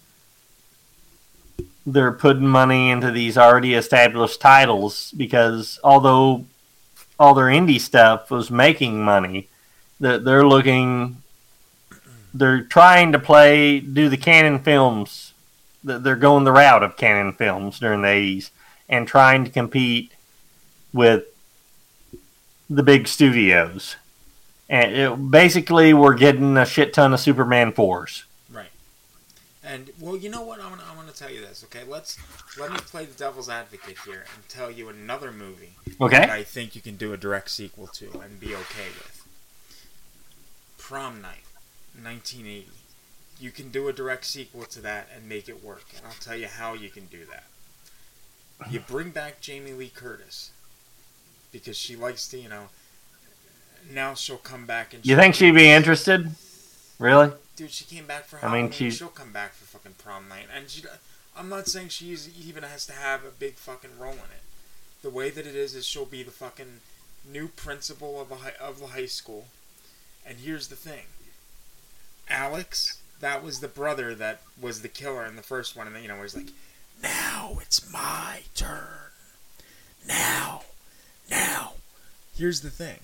they're putting money into these already established titles because although all their indie stuff was making money, they're, they're looking they're trying to play do the Cannon films Th- they're going the route of Cannon films during the 80s and trying to compete with the big studios and it, basically we're getting a shit ton of superman 4s Right. And well, you know what? I'm I'm gonna tell you this. Okay, let's let me play the devil's advocate here and tell you another movie Okay. that I think you can do a direct sequel to and be okay with. Prom Night, 1980. You can do a direct sequel to that and make it work, and I'll tell you how you can do that. You bring back Jamie Lee Curtis because she likes to, you know. Now she'll come back and you think she'd be interested really Dude, she came back for I mean, Halloween. she's- She'll come back for fucking prom night, and she. I'm not saying she even has to have a big fucking role in it. The way that it is is she'll be the fucking new principal of a high, of the high school. And here's the thing, Alex, that was the brother that was the killer in the first one, and then you know he's like, now it's my turn. Now, now. Here's the thing.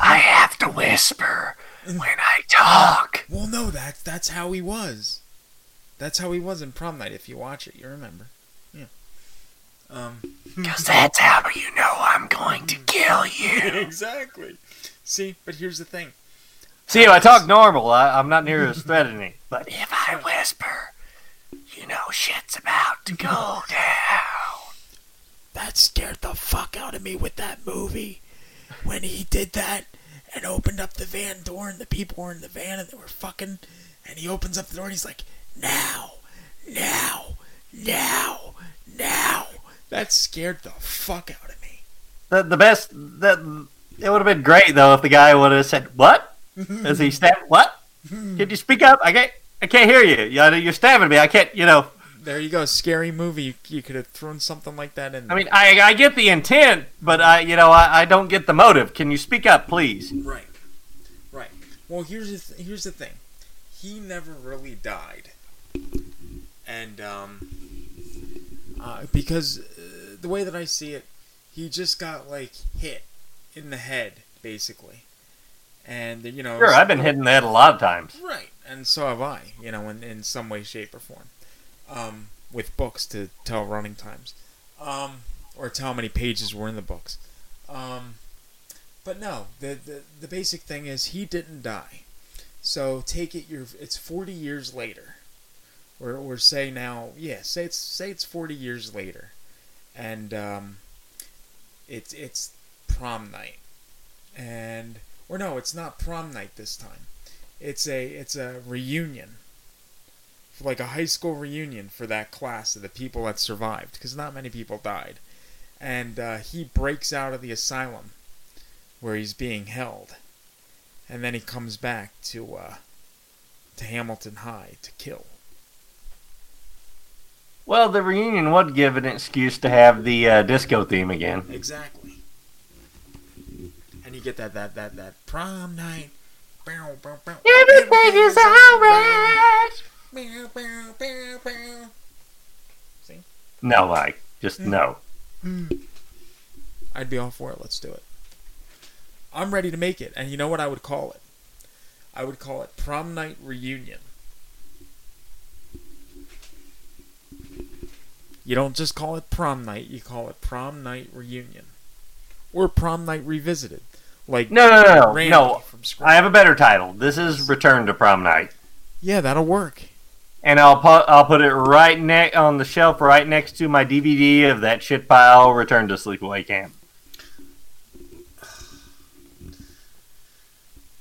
I have to whisper when I talk. Well, no, that's that's how he was. That's how he was in prom night. If you watch it, you remember. Yeah. Um. Because that's how you know I'm going to kill you. <laughs> exactly. See, but here's the thing. see if i talk normal I, i'm not near as threatening <laughs> but If I whisper, you know shit's about to go down. That scared the fuck out of me with that movie. When he did that and opened up the van door and the people were in the van and they were fucking and he opens up the door and he's like, Now, now, now, now. That scared the fuck out of me. the, the best that it would have been great though if the guy would have said what as he stabbed what Could you speak up i can't i can't hear you you're stabbing me i can't you know There you go, scary movie. You, you could have thrown something like that in. i mean i i get the intent but i you know i, I don't get the motive can you speak up please Right. Right. Well, here's the th- here's the thing. He never really died, and um, uh, because uh, the way that I see it, he just got like hit in the head, basically, and you know. sure i've been hitting that a lot of times Right, and so have I. You know, in in some way, shape, or form, um, with books to tell running times, um, or tell how many pages were in the books. Um, but no, the, the the basic thing is he didn't die. So take it. Your it's forty years later, or or say now, yeah, say it's say it's forty years later, and um, it's it's prom night, and or no, it's not prom night this time. It's a it's a reunion, like a high school reunion for that class of the people that survived, because not many people died, and uh, he breaks out of the asylum where he's being held, and then he comes back to uh, to Hamilton High to kill. Well, the reunion would give an excuse to have the uh, disco theme again. Exactly. And you get that that that that prom night. Everything is alright. See? No, like, just no. I'd be all for it. Let's do it. I'm ready to make it, and you know what I would call it? I would call it prom night reunion. You don't just call it prom night, you call it prom night reunion. Or prom night revisited. Like No, no, no, no. No. I have a better title. This is Return to Prom Night. Yeah, that'll work. And I'll put I'll put it right ne- on the shelf right next to my DVD of that shit pile Return to Sleepaway Camp.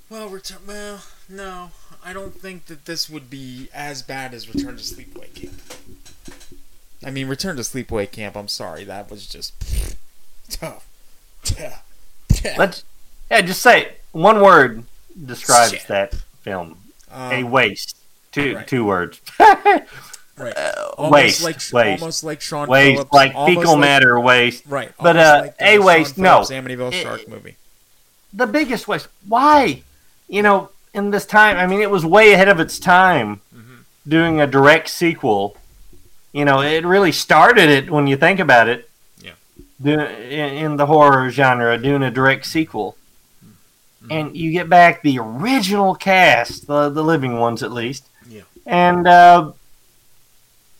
Well, return. Well, no, I don't think that this would be as bad as Return to Sleepaway Camp. I mean, Return to Sleepaway Camp. I'm sorry, that was just <laughs> tough. Let's yeah, just say one word describes Shit. that film. a Um, waste. Two right. two words. <laughs> Right. Uh, Almost waste, like- waste, almost like Sean waste, Phillips, like fecal like- matter waste. Right. but uh, like a Sean waste. No, Phillips Amityville Eh, Shark movie. the biggest waste. Why? You know, in this time, I mean, it was way ahead of its time doing a direct sequel. You know, it really started it when you think about it. Yeah. In, in the horror genre, doing a direct sequel. And you get back the original cast, the, the living ones at least. Yeah. And, uh,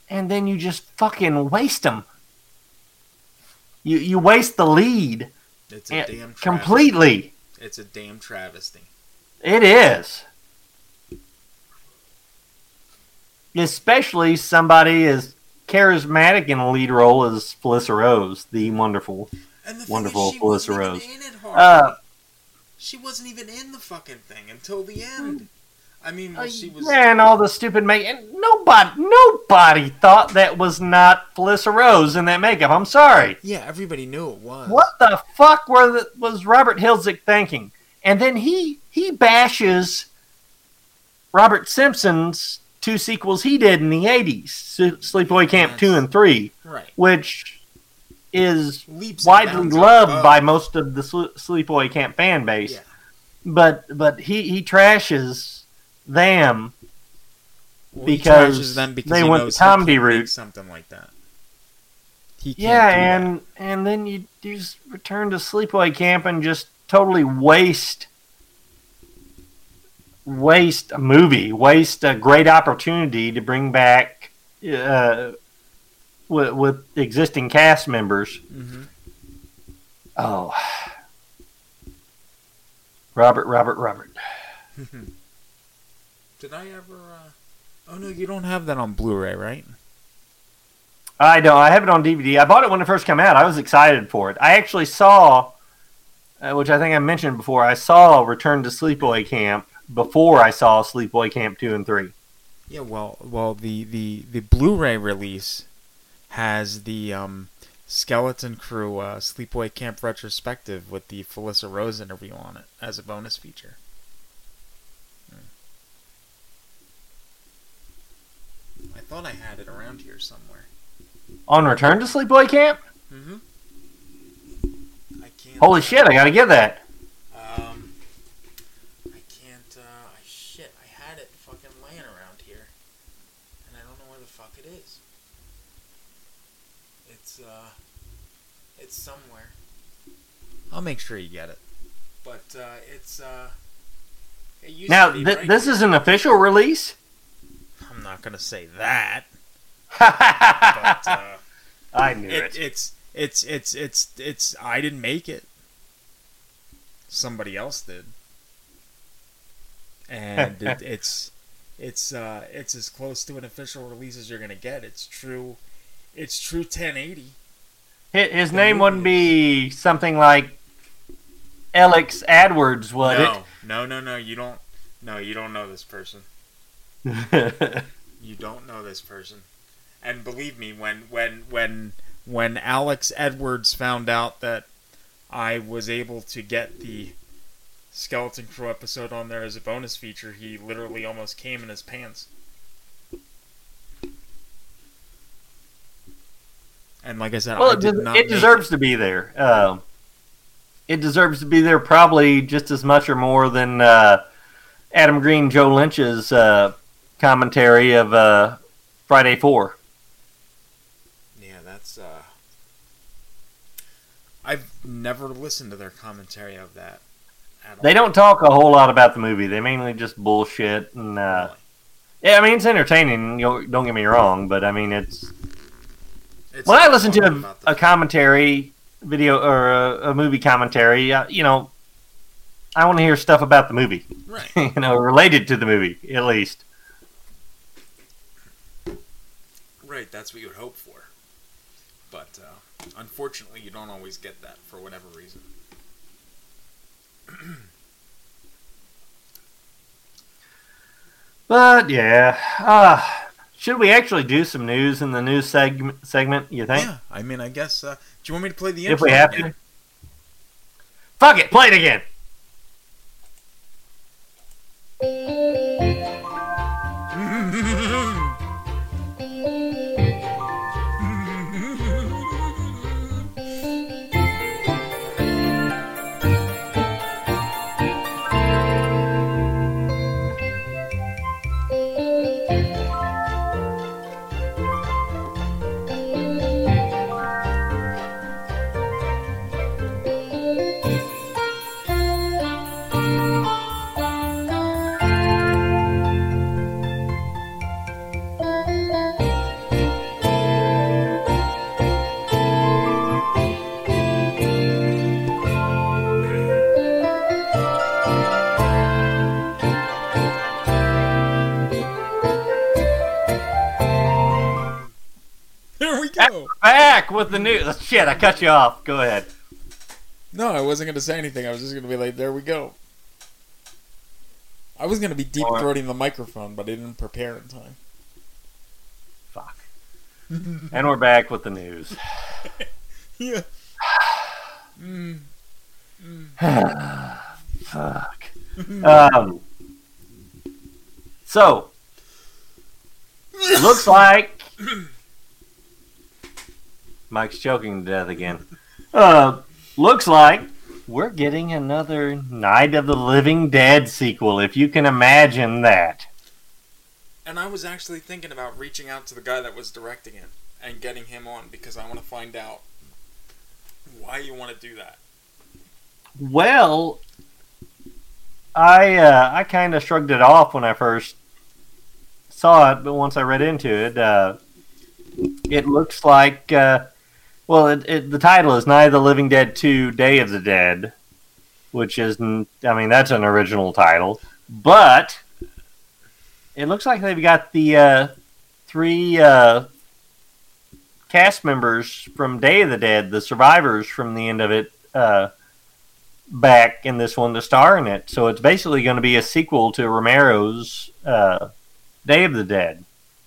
and then you just fucking waste them. You, you waste the lead. It's a damn travesty. completely. It's a damn travesty. It is. Especially somebody as charismatic in a lead role as Felissa Rose, the wonderful, wonderful Felissa Rose. Uh, She wasn't even in the fucking thing until the end. I mean, well, she was. and all the stupid make and nobody, nobody thought that was not Felissa Rose in that makeup. I'm sorry. Yeah, everybody knew it was. What the fuck were the, was Robert Hiltzik thinking? And then he he bashes Robert Simpson's two sequels he did in the '80s, S- Sleepaway Camp two and three, Right. which is Leaps widely loved above. by most of the Sle- Sleepaway Camp fan base. But but he he trashes them Well, he because, trashes them because they he went the he comedy route. something like that. He Yeah, do that. and and then you, you just return to sleepaway camp and just totally waste waste a movie, waste a great opportunity to bring back uh, with, with existing cast members. Mhm. Oh, Robert, Robert, Robert. <laughs> Did I ever? Uh... Oh no, you don't have that on Blu-ray, right? I don't. I have it on DVD. I bought it when it first came out. I was excited for it. I actually saw, uh, which I think I mentioned before. I saw Return to Sleepaway Camp before I saw Sleepaway Camp two and three. Yeah, well, well, the the the Blu-ray release has the um, Skeleton Crew uh, Sleepaway Camp retrospective with the Felissa Rose interview on it as a bonus feature. Hmm. I thought I had it around here somewhere. On Return to Sleepaway Camp. Mm-hmm. I can't. Holy shit! I gotta get that. Um, I can't. Uh, I shit. I had it fucking laying around here, and I don't know where the fuck it is. It's uh, it's somewhere. I'll make sure you get it. But uh, it's uh, it used Now to be th- right this is an official release. I'm not gonna say that. <laughs> but uh, I knew it, it. It's it's it's it's it's. I didn't make it. Somebody else did, and it, <laughs> it's it's uh it's as close to an official release as you're gonna get. It's true. It's true 1080. His, his name wouldn't be something like Alex Edwards, was no, no, no, no. You don't. No, you don't know this person. <laughs> You don't know this person. And believe me, when when when when Alex Edwards found out that I was able to get the Skeleton Crew episode on there as a bonus feature, he literally almost came in his pants. And like I said, well, I it, did des- not. it deserves to be there. Um, it deserves to be there probably just as much or more than uh, Adam Green, Joe Lynch's uh, commentary of uh, Friday Four. Yeah, that's. uh I've never listened to their commentary of that. They don't talk a whole lot about the movie. They mainly just bullshit and. Uh, yeah, I mean it's entertaining. You don't get me wrong, but I mean it's. It's when I listen to a, a commentary video or a, a movie commentary, uh, you know, I want to hear stuff about the movie. Right. <laughs> you know, related to the movie at least. Right, that's what you would hope for. But uh, unfortunately, you don't always get that for whatever reason. <clears throat> But yeah, uh, should we actually do some news in the news segment? Segment, you think? Yeah, I mean, I guess. Uh, do you want me to play the intro? If we have again? to. Fuck it, play it again. Back with the news. Shit, I cut you off. Go ahead. No, I wasn't going to say anything. I was just going to be like, there we go. I was going to be deep throating the microphone, but I didn't prepare in time. Fuck. And we're back with the news. <laughs> yeah. <sighs> Mm. <sighs> Mm. Fuck. Um. So, <laughs> looks like <clears throat> Mike's choking to death again. Uh, looks like we're getting another Night of the Living Dead sequel, if you can imagine that. And I was actually thinking about reaching out to the guy that was directing it and getting him on because I want to find out why you want to do that. Well, I uh, I kind of shrugged it off when I first saw it, but once I read into it, uh, it looks like uh, well, it, it, the title is Night of the Living Dead Two: Day of the Dead, which is, I mean that's an original title, but it looks like they've got the uh, three uh, cast members from Day of the Dead, the survivors from the end of it. Uh, back in this one to star in it. So it's basically going to be a sequel to Romero's uh, Day of the Dead,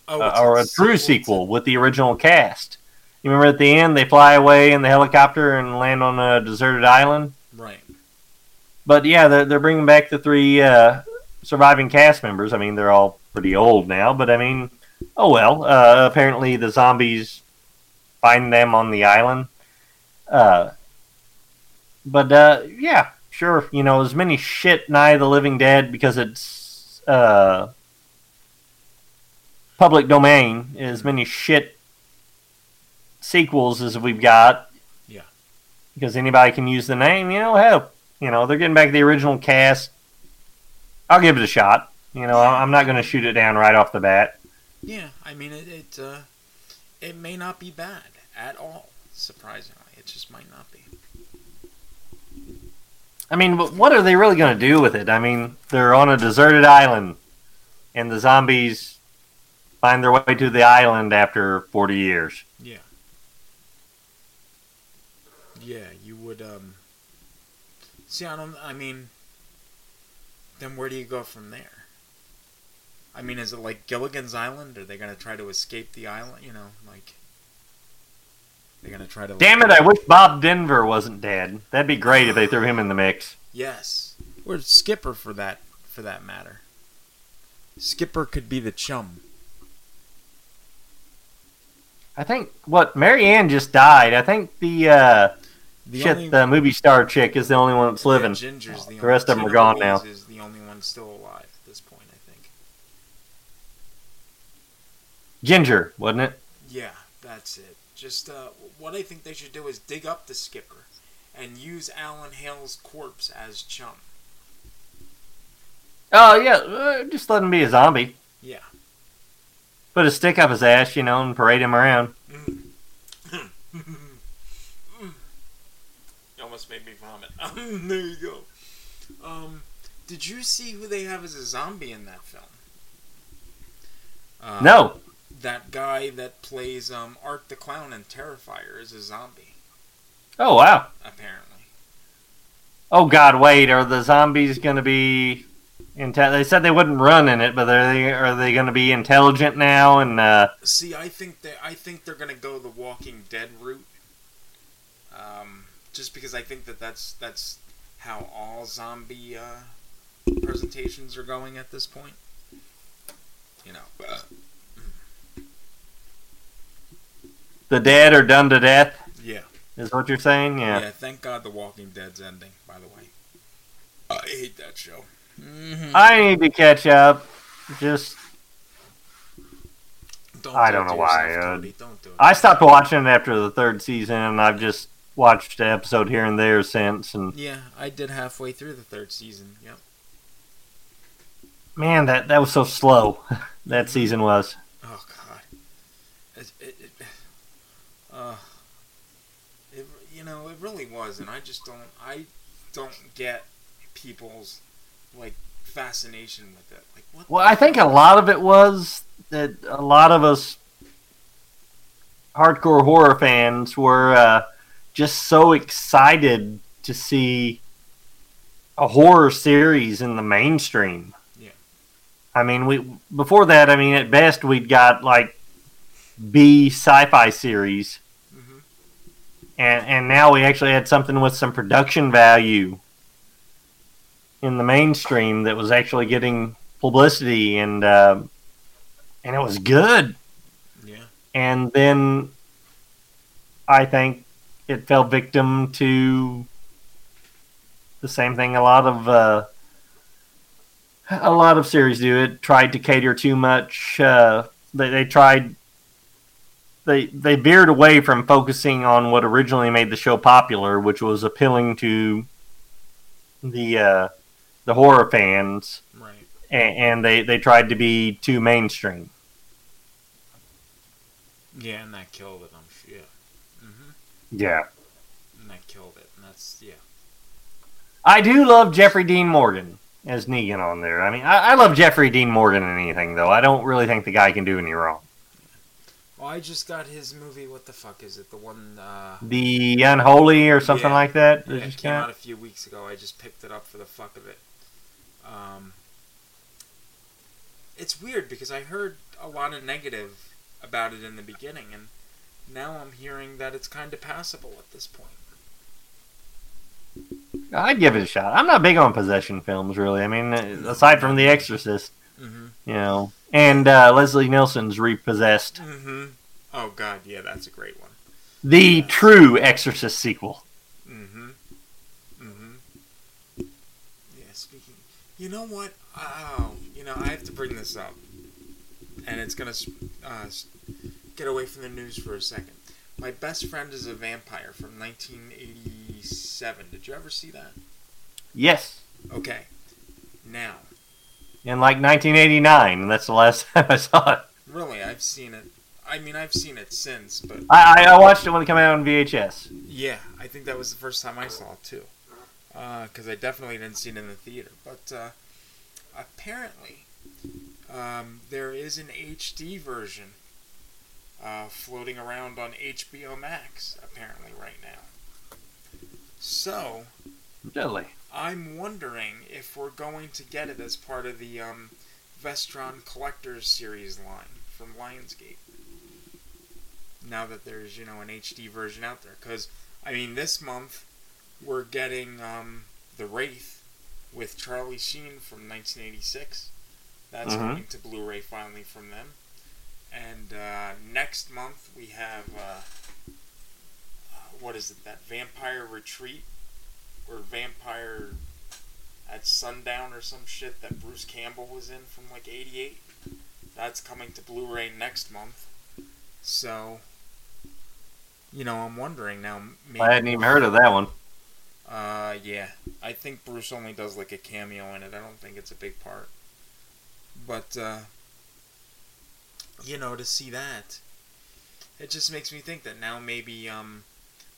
Oh, uh, or a a true sequel with the original cast. You remember at the end they fly away in the helicopter and land on a deserted island. Right. But yeah, they're, they're bringing back the three uh, surviving cast members. I mean, they're all pretty old now, but I mean, oh well. Uh, apparently, the zombies find them on the island. Uh, but uh, yeah, sure. You know, as many shit nigh the Living Dead because it's uh, public domain. As many shit sequels as we've got. Yeah. Because anybody can use the name. You know, hell, you know they're getting back the original cast. I'll give it a shot. You know, I'm not going to shoot it down right off the bat. Yeah, I mean it. It, uh, it may not be bad at all. Surprisingly, it just might not be. I mean, but what are they really going to do with it? I mean, they're on a deserted island, and the zombies find their way to the island after 40 years. Yeah. Yeah, you would. Um. See, I don't. I mean, then where do you go from there? I mean, is it like Gilligan's Island? Are they gonna try to escape the island? You know, like they're gonna try to. Damn it! I wish Bob Denver wasn't dead. That'd be great if they threw him in the mix. Yes, or Skipper for that for that matter. Skipper could be the chum. I think what Mary Ann just died. I think the uh, The shit only- the movie star chick is the only one that's living. Ginger's the, the rest of them are gone now. Is the only one still alive at this point, I think. Ginger, wasn't it? Yeah, that's it. Just uh, what I think they should do is dig up the skipper and use Alan Hale's corpse as chum. Oh yeah, uh, just let him be a zombie. Yeah. Put a stick up his ass, you know, and parade him around. <laughs> Almost made me vomit. <laughs> there you go. Um, did you see who they have as a zombie in that film? Uh, No. That guy that plays um, Art the Clown in Terrifier is a zombie, Oh wow. apparently. Oh God, wait, are the zombies gonna be? Inte- they said they wouldn't run in it, but are they are they gonna be intelligent now? And uh, See, I think they I think they're gonna go the Walking Dead route. Um, just because I think that that's that's how all zombie uh, presentations are going at this point. You know. Uh, the dead are done to death. Yeah. is what you're saying? Yeah. yeah. Thank God the Walking Dead's ending. By the way, I hate that show. Mhm. I need to catch up. Just Don't I do don't know why. yourself, uh, Don't do it. I stopped watching it after the third season, and I've just watched an episode here and there since. And Yeah, I did halfway through the third season. Yep. man, that that was so slow. <laughs> that season was. Oh God. It, it, it, uh, it, you know, it really was, and I just don't, I don't get people's like fascination with it. Like, what? Well, I think a lot of it was that a lot of us hardcore horror fans were uh, just so excited to see a horror series in the mainstream. Yeah. I mean, we before that, I mean, at best we'd got like B sci-fi series, and and now we actually had something with some production value in the mainstream that was actually getting publicity and uh, and it was good. Yeah. And then I think it fell victim to the same thing a lot of uh, a lot of series do. It tried to cater too much. Uh, they they tried they they veered away from focusing on what originally made the show popular, which was appealing to the uh, the horror fans, Right. and, and they they tried to be too mainstream. Yeah, and that killed it. I'm sure. Yeah. hmm Yeah. And that killed it. And that's yeah. I do love Jeffrey Dean Morgan as Negan on there. I mean, I, I love Jeffrey Dean Morgan in anything though. I don't really think the guy can do any wrong. Well, I just got his movie. What the fuck is it? The one. Uh, The Unholy or something yeah, like that. Yeah, it just came came out out? a few weeks ago. I just picked it up for the fuck of it. Um, it's weird because I heard a lot of negative about it in the beginning, and now I'm hearing that it's kind of passable at this point. I'd give it a shot. I'm not big on possession films, really. I mean, aside from The Exorcist, Mhm. you know, and uh, Leslie Nielsen's Repossessed, Mm-hmm. Oh God, yeah, that's a great one. the true Exorcist sequel. Mm-hmm. Mm-hmm. Yeah, speaking. You know what? Oh, you know, I have to bring this up, and it's gonna uh, get away from the news for a second. My best friend is a vampire from 1987. Did you ever see that? Yes, Okay. Now, in like 1989, that's the last <laughs> time I saw it. really, I've seen it. I mean, I've seen it since, but I, I, watched it when it came out on VHS. Yeah, I think that was the first time I saw it too. Because I definitely didn't see it in the theater. But uh, apparently, um, there is an HD version uh, floating around on HBO Max, apparently, right now. So, Really? I'm wondering if we're going to get it as part of the um, Vestron Collectors series line from Lionsgate. Now that there's, you know, an HD version out there. Because, I mean, this month we're getting um, The Wraith with Charlie Sheen from 1986. That's Mhm. coming to Blu ray finally from them. And uh, next month we have, uh, uh, what is it, that Vampire Retreat? Or Vampire at Sundown or some shit that Bruce Campbell was in from like 88. That's coming to Blu ray next month. So, you know, I'm wondering now. Maybe I hadn't even heard of that one. uh, yeah. I think Bruce only does like a cameo in it. I don't think it's a big part. But, uh, you know, to see that, it just makes me think that now maybe, um,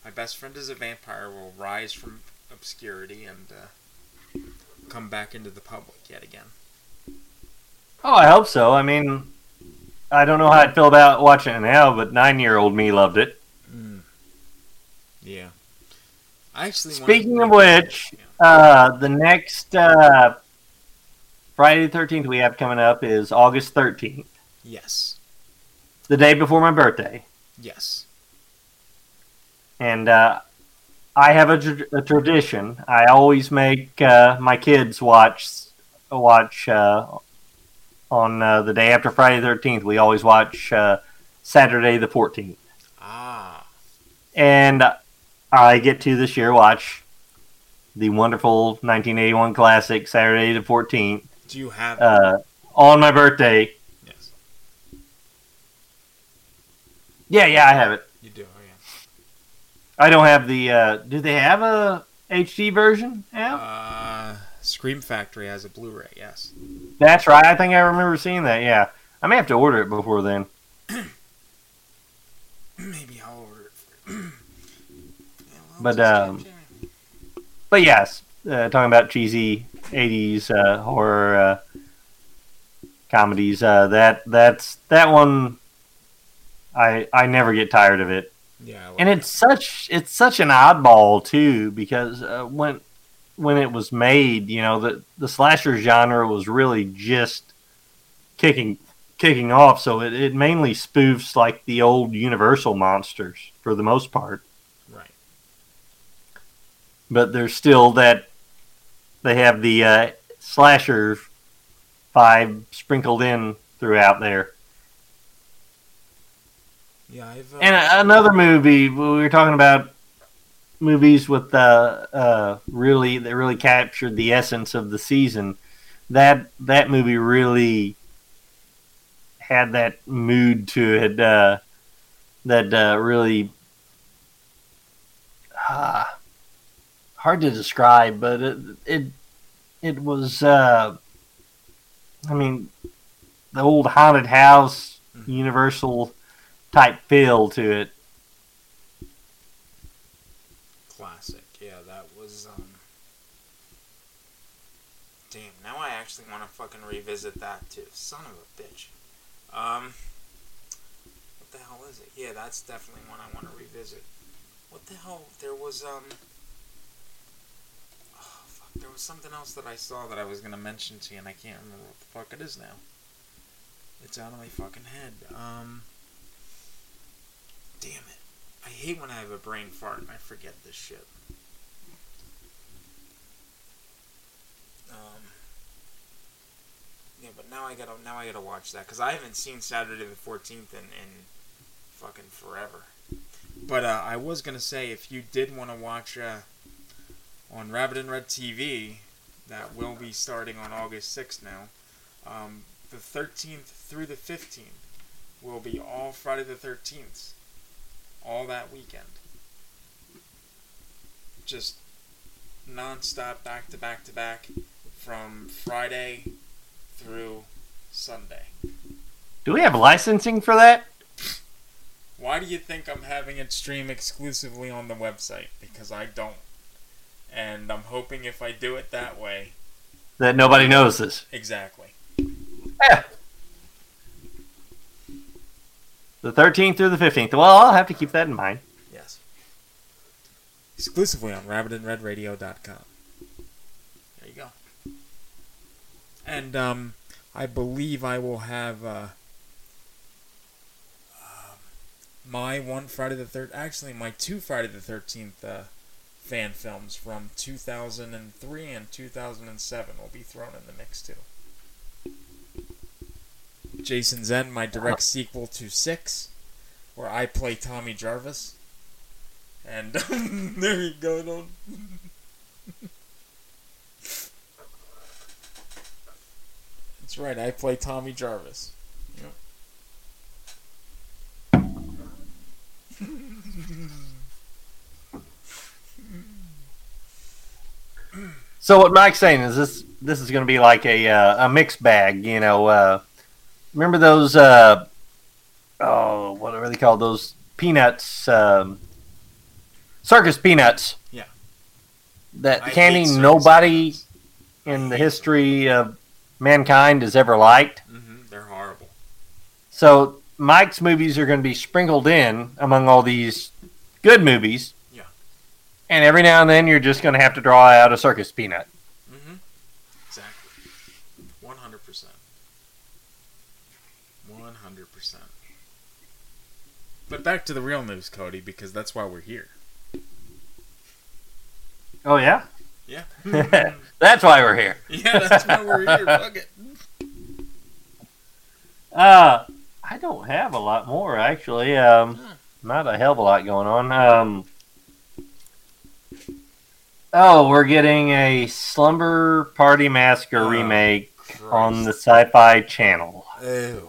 my best friend is a vampire will rise from obscurity and, uh, come back into the public yet again. Oh, I hope so. I mean, I don't know how I'd feel about watching it now, but nine-year-old me loved it. Yeah. I actually Speaking of which, uh, the next uh, Friday the Thirteenth we have coming up is August thirteenth, Yes. the day before my birthday, Yes. and uh, I have a, tr- a tradition. I always make uh, my kids watch watch uh, on uh, the day after Friday the Thirteenth. We always watch uh, Saturday the Fourteenth. Ah. and I get to this year watch the wonderful 1981 classic Saturday the 14th Do you have uh, on my birthday. Yes. Yeah, yeah, I have it. You do, oh yeah. I don't have the. Uh, do they have a HD version? Yeah, Uh, Scream Factory has a Blu-ray. Yes. that's right. I think I remember seeing that. Yeah, I may have to order it before then. <clears throat> Maybe I'll order it. For <clears throat> But um, but yes, uh, talking about cheesy '80s uh, horror uh, comedies. Uh, that that's that one. I I never get tired of it. Yeah, and it's such it's such an oddball too because uh, when when it was made, you know, the the slasher genre was really just kicking kicking off. So it, it mainly spoofs like the old Universal monsters for the most part. Right. But there's still that they have the uh, slasher vibe sprinkled in throughout there. Yeah, I've. Uh, And another movie we were talking about movies with uh, uh, really that really captured the essence of the season. That that movie really had that mood to it uh, that uh, really uh, hard to describe, but it it it was. Uh, I mean, the old haunted house, Universal type feel to it. Classic. Yeah, that was. um Damn. Now I actually want to fucking revisit that too. Son of a bitch. Um. What the hell is it? Yeah, that's definitely one I want to revisit. What the hell? There was um. Oh, fuck. There was something else that I saw that I was gonna mention to you, and I can't remember what the fuck it is now. It's out of my fucking head. Um. Damn it. I hate when I have a brain fart and I forget this shit. Um, yeah, but now I gotta now I gotta watch that because I haven't seen Saturday the Fourteenth in in fucking forever. But uh, I was gonna say if you did want to watch uh, on Rabbit and Red TV, that will be starting on August sixth now. Um, the thirteenth through the fifteenth will be all Friday the thirteenth all that weekend. Just non-stop, back to back to back, from Friday through Sunday. Do we have licensing for that? Why do you think I'm having it stream exclusively on the website? Because I don't. And I'm hoping if I do it that way. That nobody knows this. Exactly. Yeah. The 13th through the 15th. Well, I'll have to keep that in mind. Yes. Exclusively on rabbitandredradio.com. There you go. And um, I believe I will have uh, um, my one Friday the third, actually my two Friday the Thirteenth uh, fan films from 2003 and 2007 will be thrown in the mix too. Jason's End, my direct sequel to Six, where I play Tommy Jarvis. And <laughs> there you go. That's right. I play Tommy Jarvis. Yep. So what Mike's saying is this this is going to be like a uh, a mixed bag, you know. Uh, remember those uh, oh what are they called? Those peanuts, um, circus peanuts. Yeah. That I candy nobody in the history of mankind has ever liked. hmm They're horrible. So Mike's movies are going to be sprinkled in among all these good movies. Yeah. And every now and then you're just going to have to draw out a circus peanut. Mm-hmm. Exactly. One hundred percent. One hundred percent. But back to the real news, Cody, because that's why we're here. Oh yeah. Yeah. <laughs> <laughs> That's why we're here. Yeah, that's why we're here. <laughs> Fuck it. Uh, I don't have a lot more actually. Um, not a hell of a lot going on. Um, oh, we're getting a Slumber Party Massacre remake on the Sci-Fi Channel. Ew.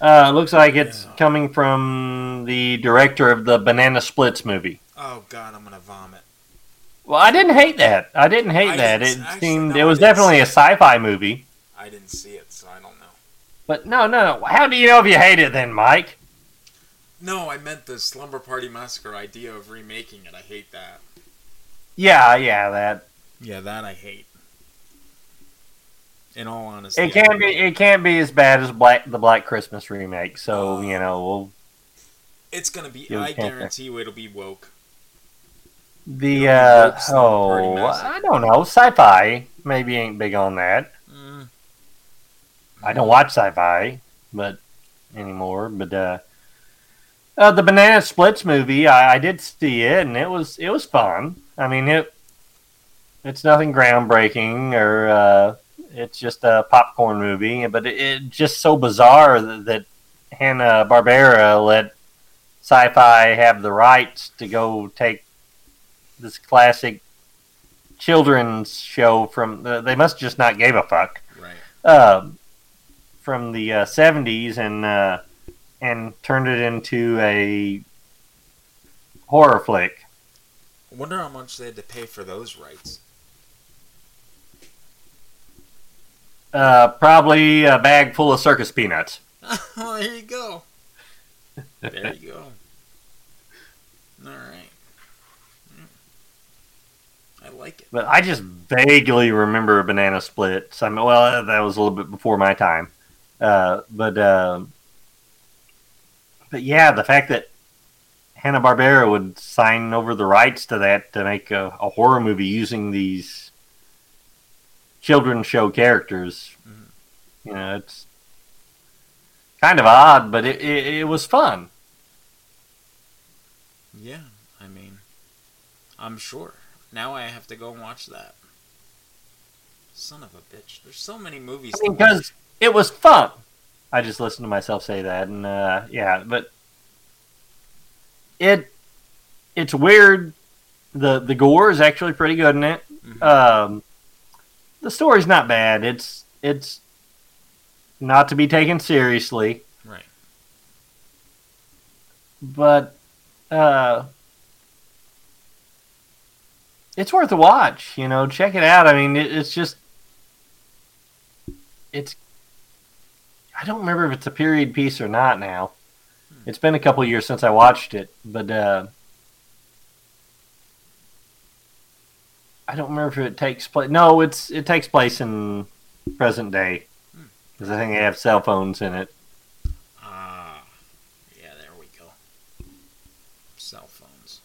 Uh, looks like it's coming from the director of the Banana Splits movie. Oh God, I'm gonna vomit. Well, I didn't hate that. I didn't hate I that. didn't- It actually, seemed no, it was definitely a sci-fi movie. I didn't see it, so I don't know. But no, no, no. How do you know if you hate it then, Mike? No, I meant the Slumber Party Massacre idea of remaking it. I hate that. Yeah, yeah, that. Yeah, that I hate. In all honesty, It can't be. It can't be as bad as Black the Black Christmas remake. So you know, we'll, It's gonna be. I guarantee you, it'll be woke. the uh, woke Slumber Party oh, I don't know. Sci-fi maybe ain't big on that. Mm. I don't watch sci-fi, but anymore. But uh, uh, the Banana Splits movie, I, I did see it, and it was it was fun. I mean it. It's nothing groundbreaking, or uh, it's just a popcorn movie, but it, it just so bizarre that, that Hanna Barbera let Sci-Fi have the rights to go take this classic children's show from. Uh, they must just not gave a fuck Right. um, from the uh, 70s and uh, and turned it into a horror flick. I wonder how much they had to pay for those rights. Uh, probably a bag full of circus peanuts. oh, <laughs> there you go. There you go. <laughs> All right. Mm. I like it. But I just vaguely remember Banana Splits. I mean, well, that was a little bit before my time. Uh, but um but yeah, the fact that Hanna Barbera would sign over the rights to that to make a, a horror movie using these children's show characters, you know, it's kind of odd, but it, it, it was fun. Yeah, I mean, I'm sure. Now I have to go and watch that. Son of a bitch. There's so many movies. I mean, because it was fun. I just listened to myself say that, and uh, yeah, but it it's weird. the The gore is actually pretty good in it. Um, the story's not bad. It's it's not to be taken seriously, Right. but uh, it's worth a watch. You know, check it out. I mean, it, it's just it's. I don't remember if it's a period piece or not now. It's been a couple years since I watched it, but uh, I don't remember if it takes place. No, it's it takes place in present day because I think they have cell phones in it. Ah, yeah, there we go. Cell phones.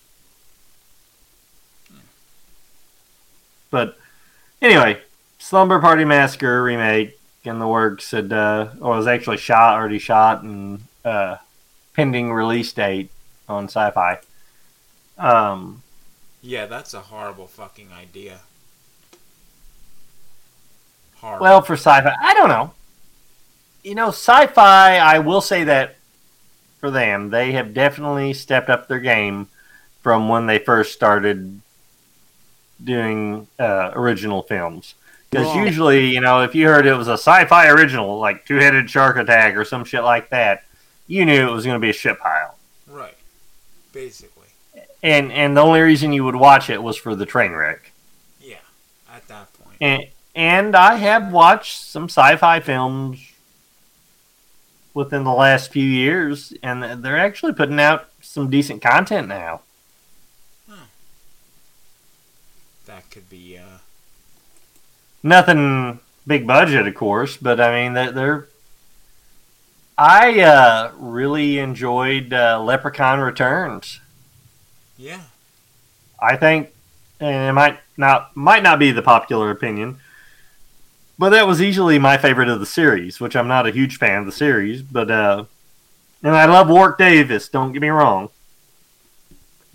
But anyway, Slumber Party Massacre remake in the works had uh, or was actually shot already shot and uh, pending release date on Sci-Fi. Um, Yeah, that's a horrible fucking idea. Horrible. well, for Sci-Fi, I don't know. You know, Sci-Fi. I will say that for them, they have definitely stepped up their game from when they first started doing uh, original films. Because usually, you know, if you heard it was a sci-fi original, like Two Headed Shark Attack or some shit like that, you knew it was going to be a shit pile. right. Basically. And and the only reason you would watch it was for the train wreck. Yeah. At that point. And and I have watched some sci-fi films within the last few years, and they're actually putting out some decent content now. That could be uh Nothing big budget, of course, but I mean they're. they're I uh, really enjoyed uh, Leprechaun Returns. Yeah. I think, and it might not might not be the popular opinion, but that was easily my favorite of the series. Which I'm not a huge fan of the series, but uh, and I love Warwick Davis. Don't get me wrong,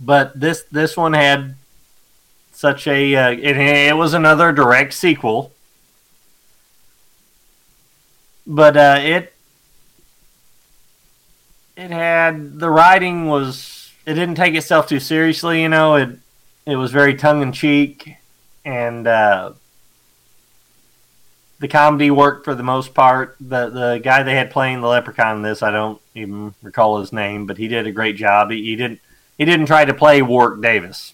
but this this one had such a uh, it, it was another direct sequel, but uh, it it had the writing was it didn't take itself too seriously you know it it was very tongue-in-cheek and uh, the comedy worked for the most part the the guy they had playing the leprechaun in this i don't even recall his name but he did a great job he, he didn't he didn't try to play warwick davis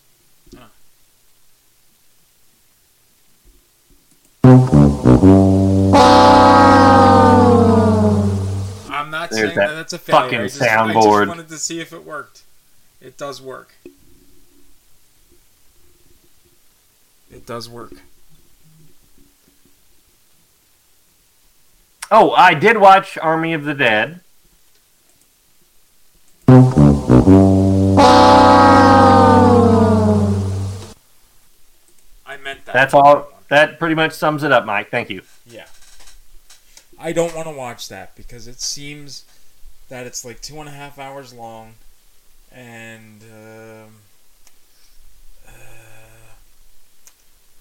I'm not There's saying that that that's a failure. fucking I just, I just wanted to see if it worked. It does work. It does work. oh i did watch army of the dead I meant that. that's all that pretty much sums it up mike thank you Yeah. I don't want to watch that because it seems that it's like two and a half hours long, and um,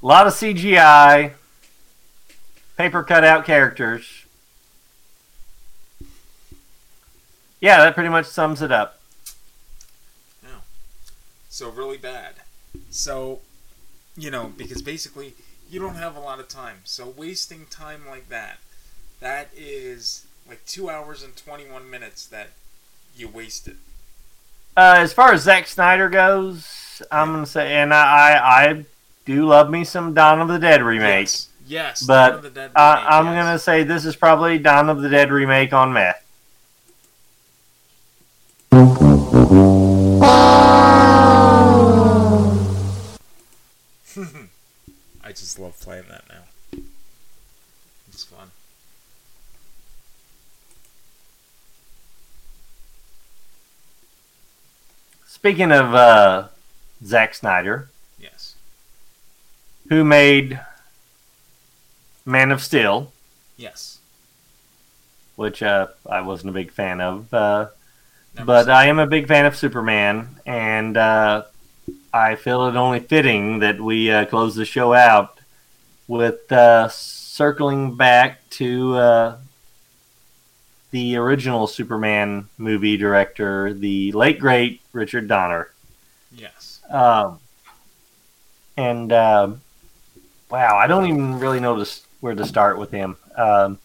A lot of CGI, paper cutout characters. Yeah, that pretty much sums it up. Yeah. so really bad. So, you know, because basically you don't have a lot of time. So wasting time like that, that is like two hours and twenty one minutes that you wasted. Uh, as far as Zack Snyder goes, I'm gonna say, and I, I, I do love me some Dawn of the Dead remake. Yes, yes, but Dawn of the Dead I, remake, I'm yes. gonna say this is probably Dawn of the Dead remake on meth. <laughs> I just love playing that now. It's fun. Speaking of uh, Zack Snyder, Yes. who made Man of Steel, Yes. which uh, I wasn't a big fan of. Uh, but I am a big fan of Superman, and uh, I feel it only fitting that we uh, close the show out with uh, circling back to uh, the original Superman movie director, the late great Richard Donner. Yes. Um, and um wow, I don't even really know this, where to start with him. Um,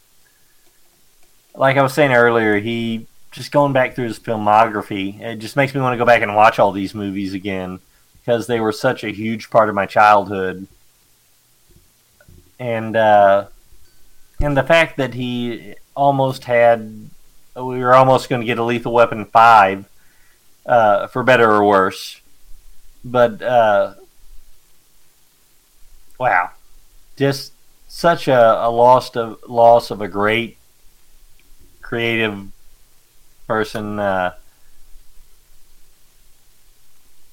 like I was saying earlier, he just going back through his filmography, it just makes me want to go back and watch all these movies again because they were such a huge part of my childhood. And uh, and the fact that he almost had, we were almost going to get a Lethal Weapon five, uh, for better or worse. But uh, wow, just such a, a loss of loss of a great creative person, uh,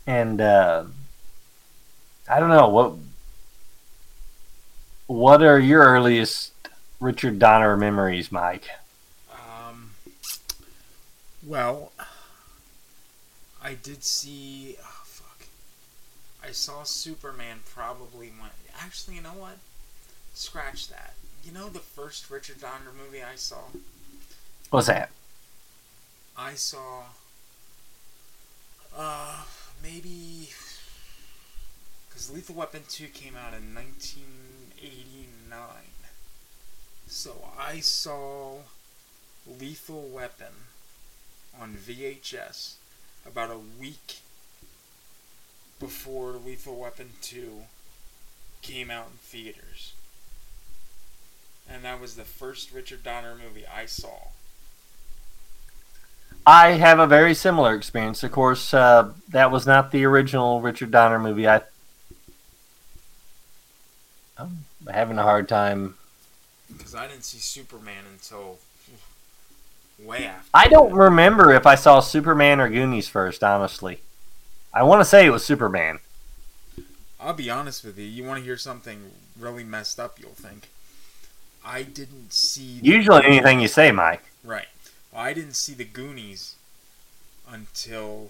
and uh, I don't know what what are your earliest Richard Donner memories, Mike? Um, well, I did see. Oh, fuck. I saw Superman probably when. Actually, you know what? Scratch that. You know the first Richard Donner movie I saw? What's that? I saw. Uh, maybe. Because Lethal Weapon 2 came out in 1989. So I saw Lethal Weapon on VHS about a week before Lethal Weapon 2 came out in theaters. And that was the first Richard Donner movie I saw. I have a very similar experience. Of course, uh, that was not the original Richard Donner movie. I, I'm having a hard time. Because I didn't see Superman until way after. I don't remember if I saw Superman or Goonies first, honestly. I want to say it was Superman. I'll be honest with you. You want to hear something really messed up, you'll think. I didn't see. the- Usually anything you say, Mike. Right. Well, I didn't see the Goonies until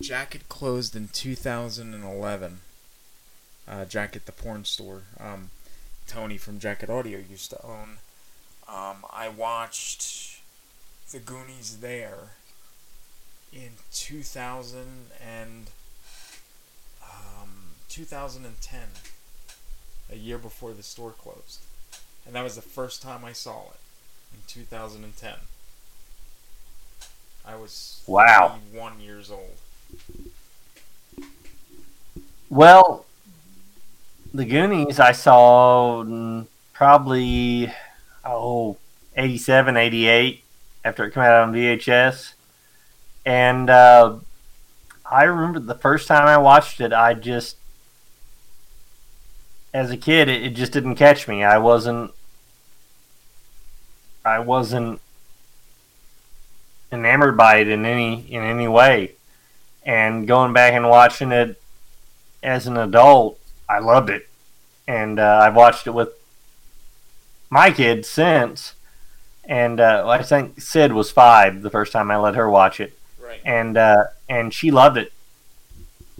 Jack had closed in 2011. Uh, Jack at the porn store. Um, Tony from Jacket Audio used to own. Um, I watched the Goonies there in 2000 and um, 2010, a year before the store closed, and that was the first time I saw it in 2010. I was Wow. one years old. Well, the Goonies I saw probably oh 87, 88 after it came out on VHS, and uh, I remember the first time I watched it, I just as a kid it, it just didn't catch me. I wasn't I wasn't enamored by it in any in any way. And going back and watching it as an adult, I loved it, and uh, I've watched it with my kids since. And uh, I think Sid was five the first time I let her watch it, Right. and uh, and she loved it,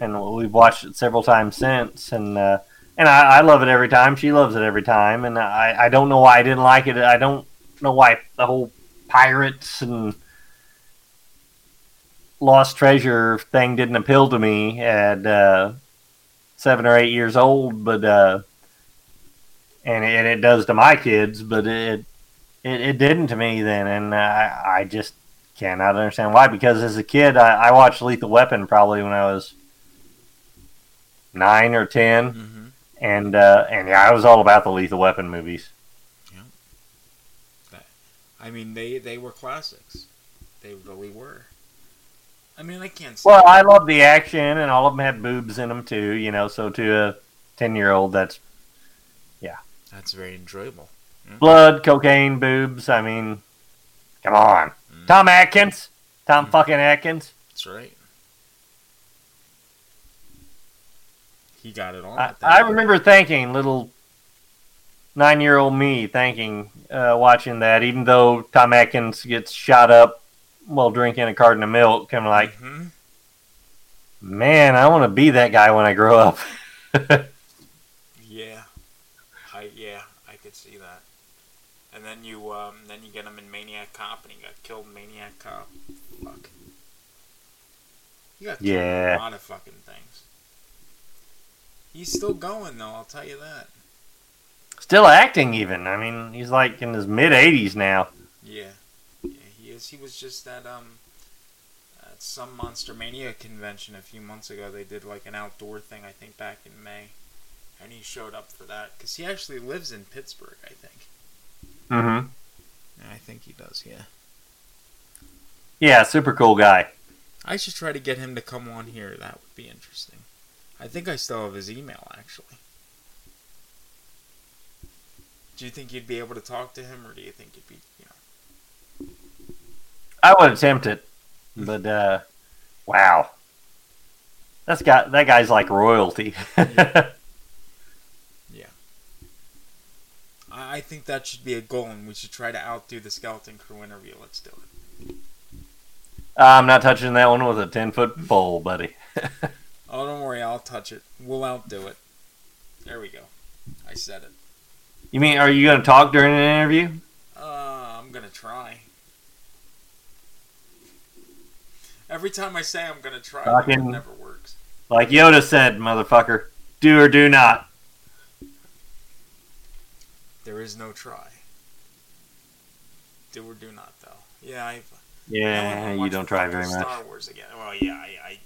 and we've watched it several times since, and uh, and I, I love it every time. She loves it every time, and I, I don't know why I didn't like it. I don't know why the whole pirates and lost treasure thing didn't appeal to me and uh, seven or eight years old, but uh, and and it does to my kids, but it it, it didn't to me then, and I I just cannot understand why. Because as a kid, I, I watched Lethal Weapon probably when I was nine or 10 and uh, and yeah, I was all about the Lethal Weapon movies. Yeah, I mean, they they were classics. They really were. I mean, I can't. Well, I love the action, and all of them had boobs in them too. You know, so to a ten-year-old, that's yeah, That's very enjoyable. Yeah. blood, cocaine, boobs. I mean, come on, Tom Atkins, Tom fucking Atkins. That's right. He got it all. I. I remember thinking, little nine-year-old me thinking, uh, watching that, even though Tom Atkins gets shot up while drinking a carton of milk, I'm like, Mm-hmm. man, I want to be that guy when I grow up. <laughs> Yeah, I yeah, I could see that. And then you um, then you get him in Maniac Cop, and he got killed in Maniac Cop. Fuck. He got Yeah. a lot of fucking things. He's still going though. I'll tell you that. Still acting, even. I mean, he's like in his mid 80s now. Yeah, he was just at um at some Monster Mania convention a few months ago. They did like an outdoor thing, I think, back in May, and he showed up for that because he actually lives in Pittsburgh, I think. Mm-hmm. I think he does. Yeah. Yeah, super cool guy. I should try to get him to come on here. That would be interesting. I think I still have his email actually. Do you think you'd be able to talk to him, or do you think you'd be? I would attempt it, but uh, wow, that's got that guy's like royalty. <laughs> Yeah. I think that should be a goal, and we should try to outdo the Skeleton Crew interview. Let's do it. I'm not touching that one with a 10 foot pole, buddy. <laughs> Oh, don't worry, I'll touch it. We'll outdo it. There we go. I said it. You mean, are you going to talk during an interview? Uh, I'm gonna try. Every time I say I'm gonna try, it never works. Like Yoda said, motherfucker, do or do not. There is no try. Do or do not, though. Yeah, I've. Yeah, I you don't try very Star much. Wars again. Well, yeah, I, I,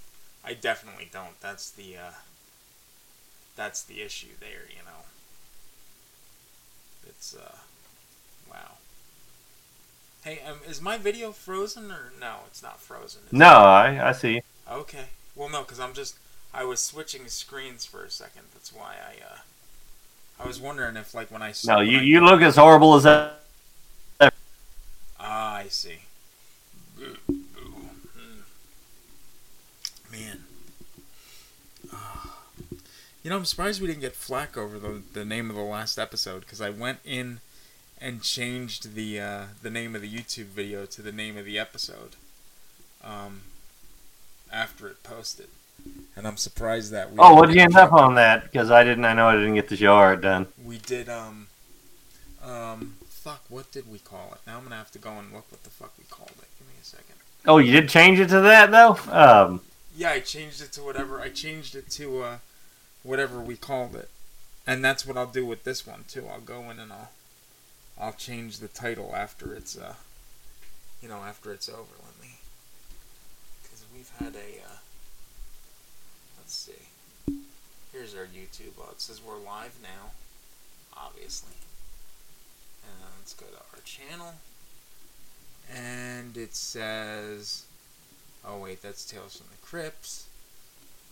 I definitely don't. That's the, uh, that's the issue there. You know. It's uh. Hey, um, is my video frozen or no? It's not frozen. is No? I, I see. Okay. Well, no, because I'm just I was switching screens for a second. That's why I uh I was wondering if like when I No, you, I- you look as horrible as that. Ah, I see. Hmm. Man. Ah. You know, I'm surprised we didn't get flack over the the name of the last episode because I went in and changed the uh, the name of the YouTube video to the name of the episode. Um, after it posted, and I'm surprised that we. Oh, what did you end up on that? Because I didn't. I know I didn't get the show art done. We did um um fuck what did we call it? Now I'm gonna have to go and look what the fuck we called it. Give me a second. Oh, you did change it to that though. Um, Yeah, I changed it to whatever I changed it to uh whatever we called it. And that's what I'll do with this one too. I'll go in and I'll I'll change the title after it's uh you know, after it's over. Let me cuz we've had a uh let's see. Here's our YouTube. Oh, it says we're live now, obviously. And let's go to our channel. And it says Oh wait, that's Tales from the Crypts.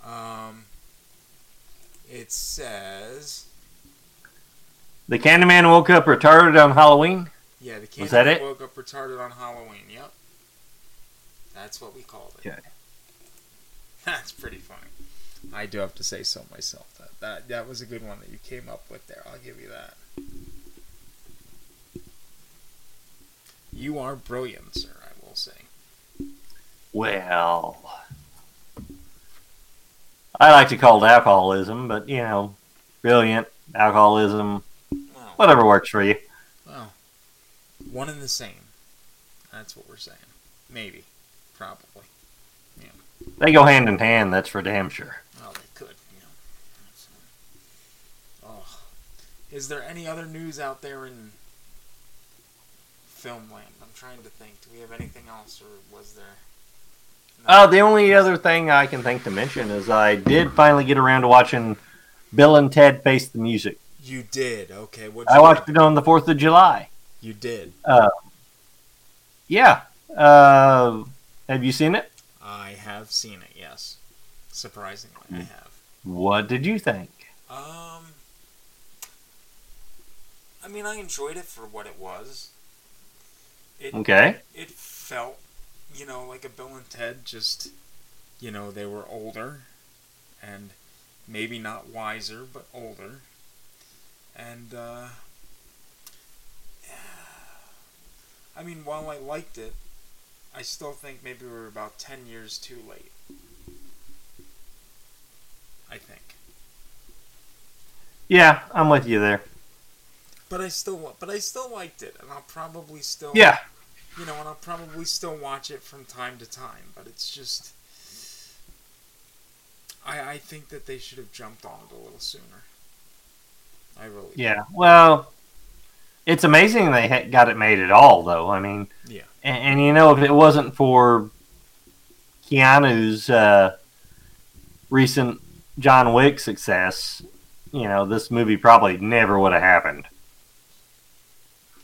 Um, it says the Candyman woke up retarded on Halloween. yeah, the Candyman woke up retarded on Halloween. Yep, that's what we called it. Okay. <laughs> That's pretty funny. I do have to say so myself. That that that was a good one that you came up with there. I'll give you that. You are brilliant, sir. I will say. Well, I like to call it alcoholism, but you know, brilliant alcoholism, whatever works for you. Well, one and the same. That's what we're saying. Maybe, probably. Yeah. They go hand in hand. That's for damn sure. Oh, they could. Yeah. Oh, is there any other news out there in film land? I'm trying to think. Do we have anything else, or was there? Uh, the only other thing I can think to mention is I did finally get around to watching Bill and Ted Face the Music. You did. Okay. What? I watched it on the Fourth of July. You did. Uh, yeah. Uh, have you seen it? I have seen it. Yes. Surprisingly, I have. What did you think? Um. I mean, I enjoyed it for what it was. It, Okay. It felt, you know, like a Bill and Ted. Just, you know, they were older, and maybe not wiser, but older. And uh, I mean, while I liked it, I still think maybe we're about ten years too late. I think. Yeah, I'm with you there. But I still, but I still liked it, and I'll probably still, Yeah. you know, and I'll probably still watch it from time to time. But it's just, I, I think that they should have jumped on it a little sooner. I really. Yeah. Well, it's amazing they ha- got it made at all, though. I mean, Yeah. And, and you know, if it wasn't for Keanu's uh, recent John Wick success, you know, this movie probably never would have happened.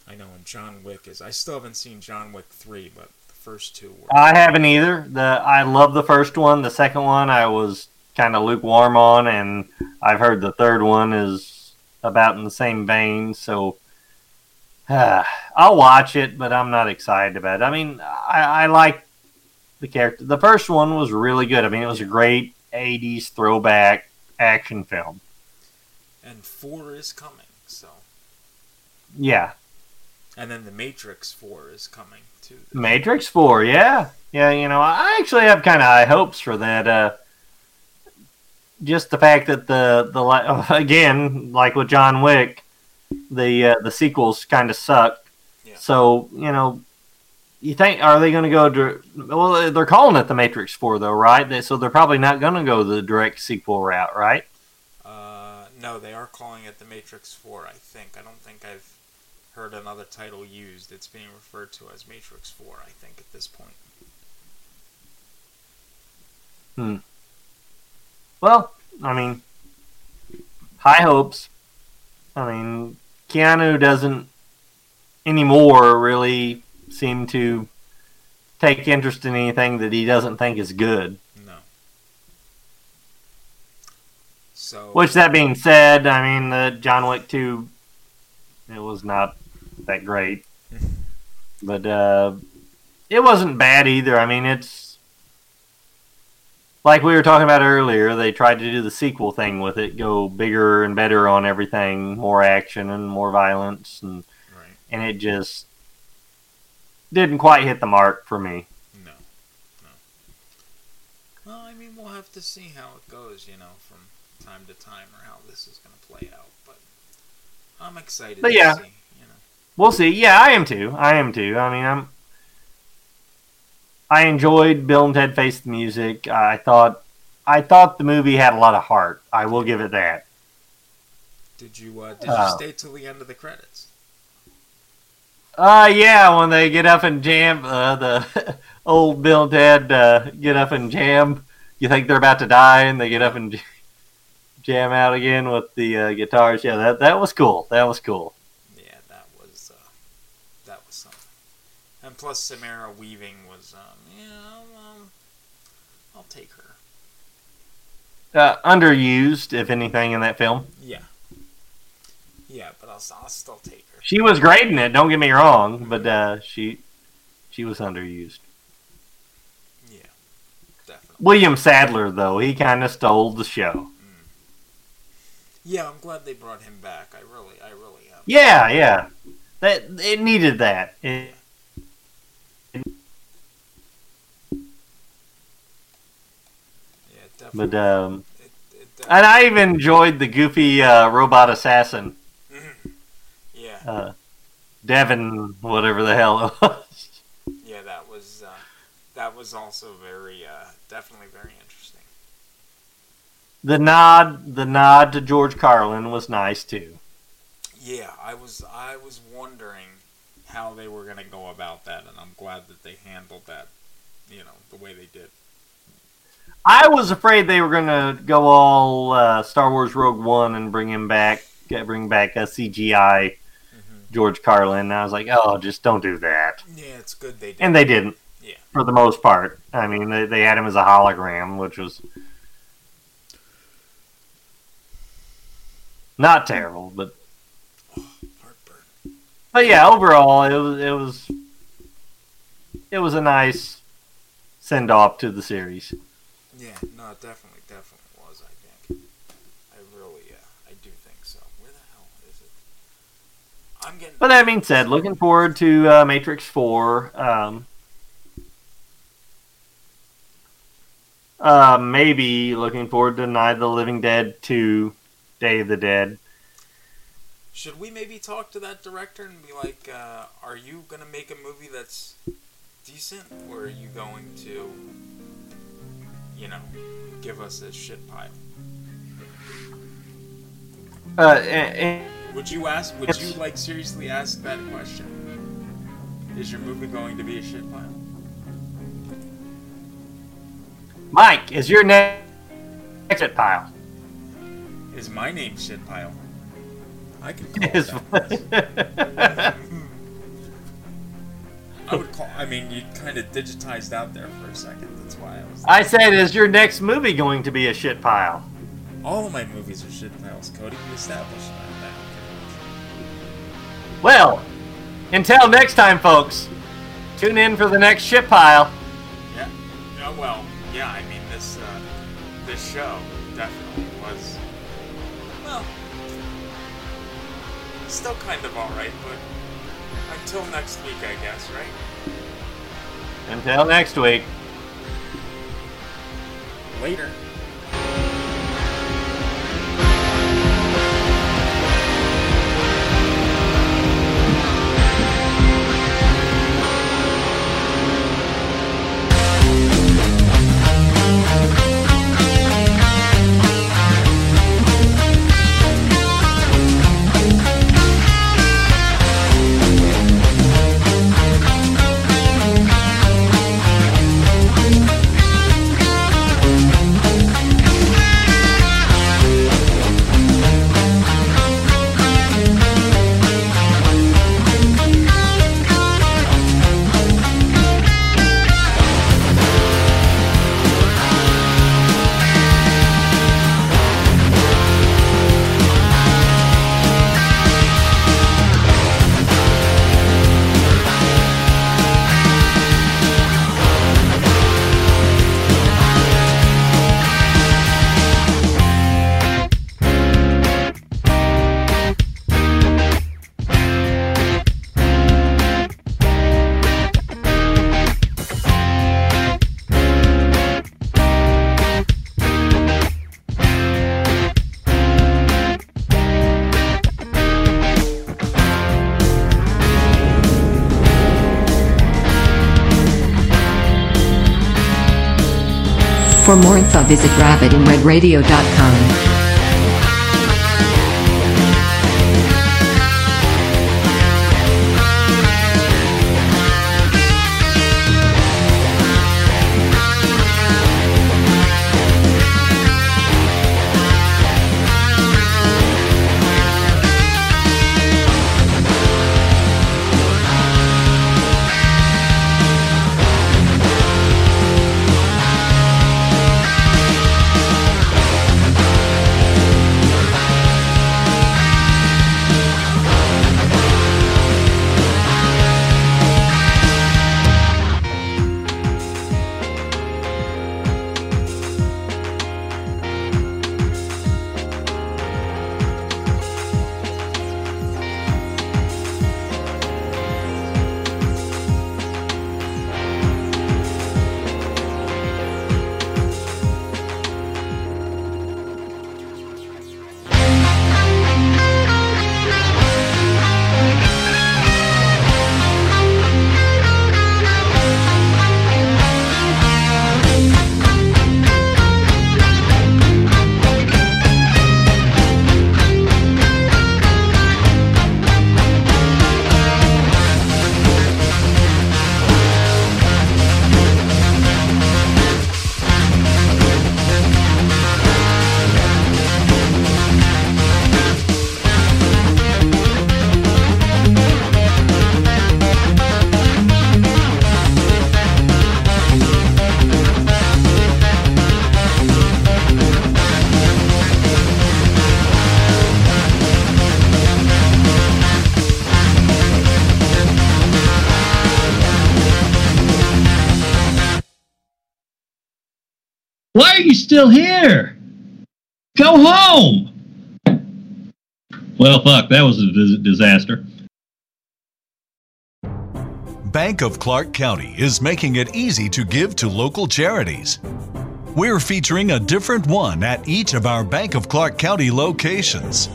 I know. And John Wick is. I still haven't seen John Wick three, but the first two were. I haven't either. The I love the first one. The second one I was kind of lukewarm on, and I've heard the third one is about in the same vein. So uh, I'll watch it, but I'm not excited about it. I mean, I, I like the character. The first one was really good. I mean, it was a great '80s throwback action film. and four is coming. So yeah, And then the Matrix Four is coming too. Matrix Four. Yeah, yeah. You know, I actually have kind of high hopes for that. Uh, just the fact that the the <laughs> again, like with John Wick, the uh, the sequels kind of suck. So you know, you think are they going to go? dir- Well, they're calling it the Matrix Four, though, right? They, so they're probably not going to go the direct sequel route, right? Uh, no, they are calling it the Matrix Four. I think. I don't think I've heard another title used. It's being referred to as Matrix Four. I think at this point. Hmm. Well, I mean, high hopes. I mean, Keanu doesn't anymore really seem to take interest in anything that he doesn't think is good. No. So. Which, that being said, I mean, the John Wick 2, it was not that great. <laughs> but uh, it wasn't bad either. I mean, it's like we were talking about earlier, they tried to do the sequel thing with it, go bigger and better on everything, more action and more violence, and and it just didn't quite hit the mark for me. No. No. Well, I mean, we'll have to see how it goes, you know, from time to time, or how this is going to play out. But I'm excited. But yeah, see. we'll see. Yeah, I am too. I am too. I mean, I'm. I enjoyed Bill and Ted Face the Music. I thought, I thought the movie had a lot of heart. I will give it that. Did you uh, did Uh, you stay till the end of the credits? Uh, yeah, when they get up and jam, uh, the <laughs> old Bill and Ted uh, get up and jam. You think they're about to die, and they get up and jam out again with the uh, guitars. Yeah, that that was cool. That was cool. Yeah, that was uh, that was something. And plus, Samara Weaving was, um, yeah, um, I'll take her. Uh, underused, if anything, in that film. Yeah. Yeah, but I'll, I'll still take her. She was great in it. Don't get me wrong, but uh, she she was underused. Yeah, definitely. William Sadler, though, he kind of stole the show. Yeah, I'm glad they brought him back. I really, I really am. Yeah, yeah, that it needed that. It- Yeah, definitely. But um, and I even enjoyed the goofy uh, robot assassin. Yeah. Uh, Devin, whatever the hell it was. Yeah, that was uh, that was also very, uh, definitely very interesting. The nod, the nod to George Carlin was nice too. Yeah, I was I was wondering how they were gonna go about that, and I'm glad that they handled that, you know, the way they did. I was afraid they were gonna go all uh, Star Wars Rogue One and bring him back, bring back a CGI George Carlin. And I was like, oh, just don't do that. Yeah, it's good they did. And they didn't. Yeah. For the most part. I mean, they, they had him as a hologram, which was not terrible, but Heartburn. but yeah, overall, it was it was it was a nice send off to the series. Yeah, no, it definitely, definitely was. I think. I really, uh, I do think so. Where the hell is it? I'm getting. But that being said, looking forward to uh, Matrix Four. Um, uh, maybe looking forward to Night of the Living Dead Two, Day of the Dead. Should we maybe talk to that director and be like, uh, "Are you gonna make a movie that's decent, or are you going to, you know, give us a shit pile?" Uh, and, Would you ask? Would you like seriously ask that question? Is your movie going to be a shit pile? Mike, is your name shit pile? Is my name shit pile? I can. <laughs> call Is-. <laughs> I would call. I mean, you kind of digitized out there for a second. That's why I was. I said, is your next movie going to be a shit pile? All of my movies are shit piles, Cody. We established that now. Well, until next time, folks, tune in for the next shit pile. Yeah. Yeah. Well. Yeah. I mean, this uh, this show definitely was. Well, Still kind of alright, but until next week, I guess, right? Until next week. Later. For more info visit rabbitandredradio.com. Why are you still here? Go home! Well, fuck, that was a disaster. Bank of Clark County is making it easy to give to local charities. We're featuring a different one at each of our Bank of Clark County locations.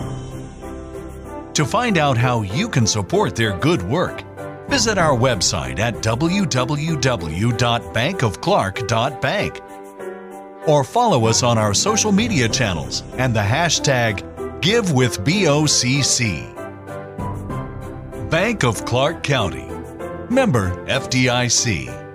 To find out how you can support their good work, visit our website at www.bankofclark.bank or follow us on our social media channels and the hashtag GiveWithBOCC. Bank of Clark County. Member FDIC.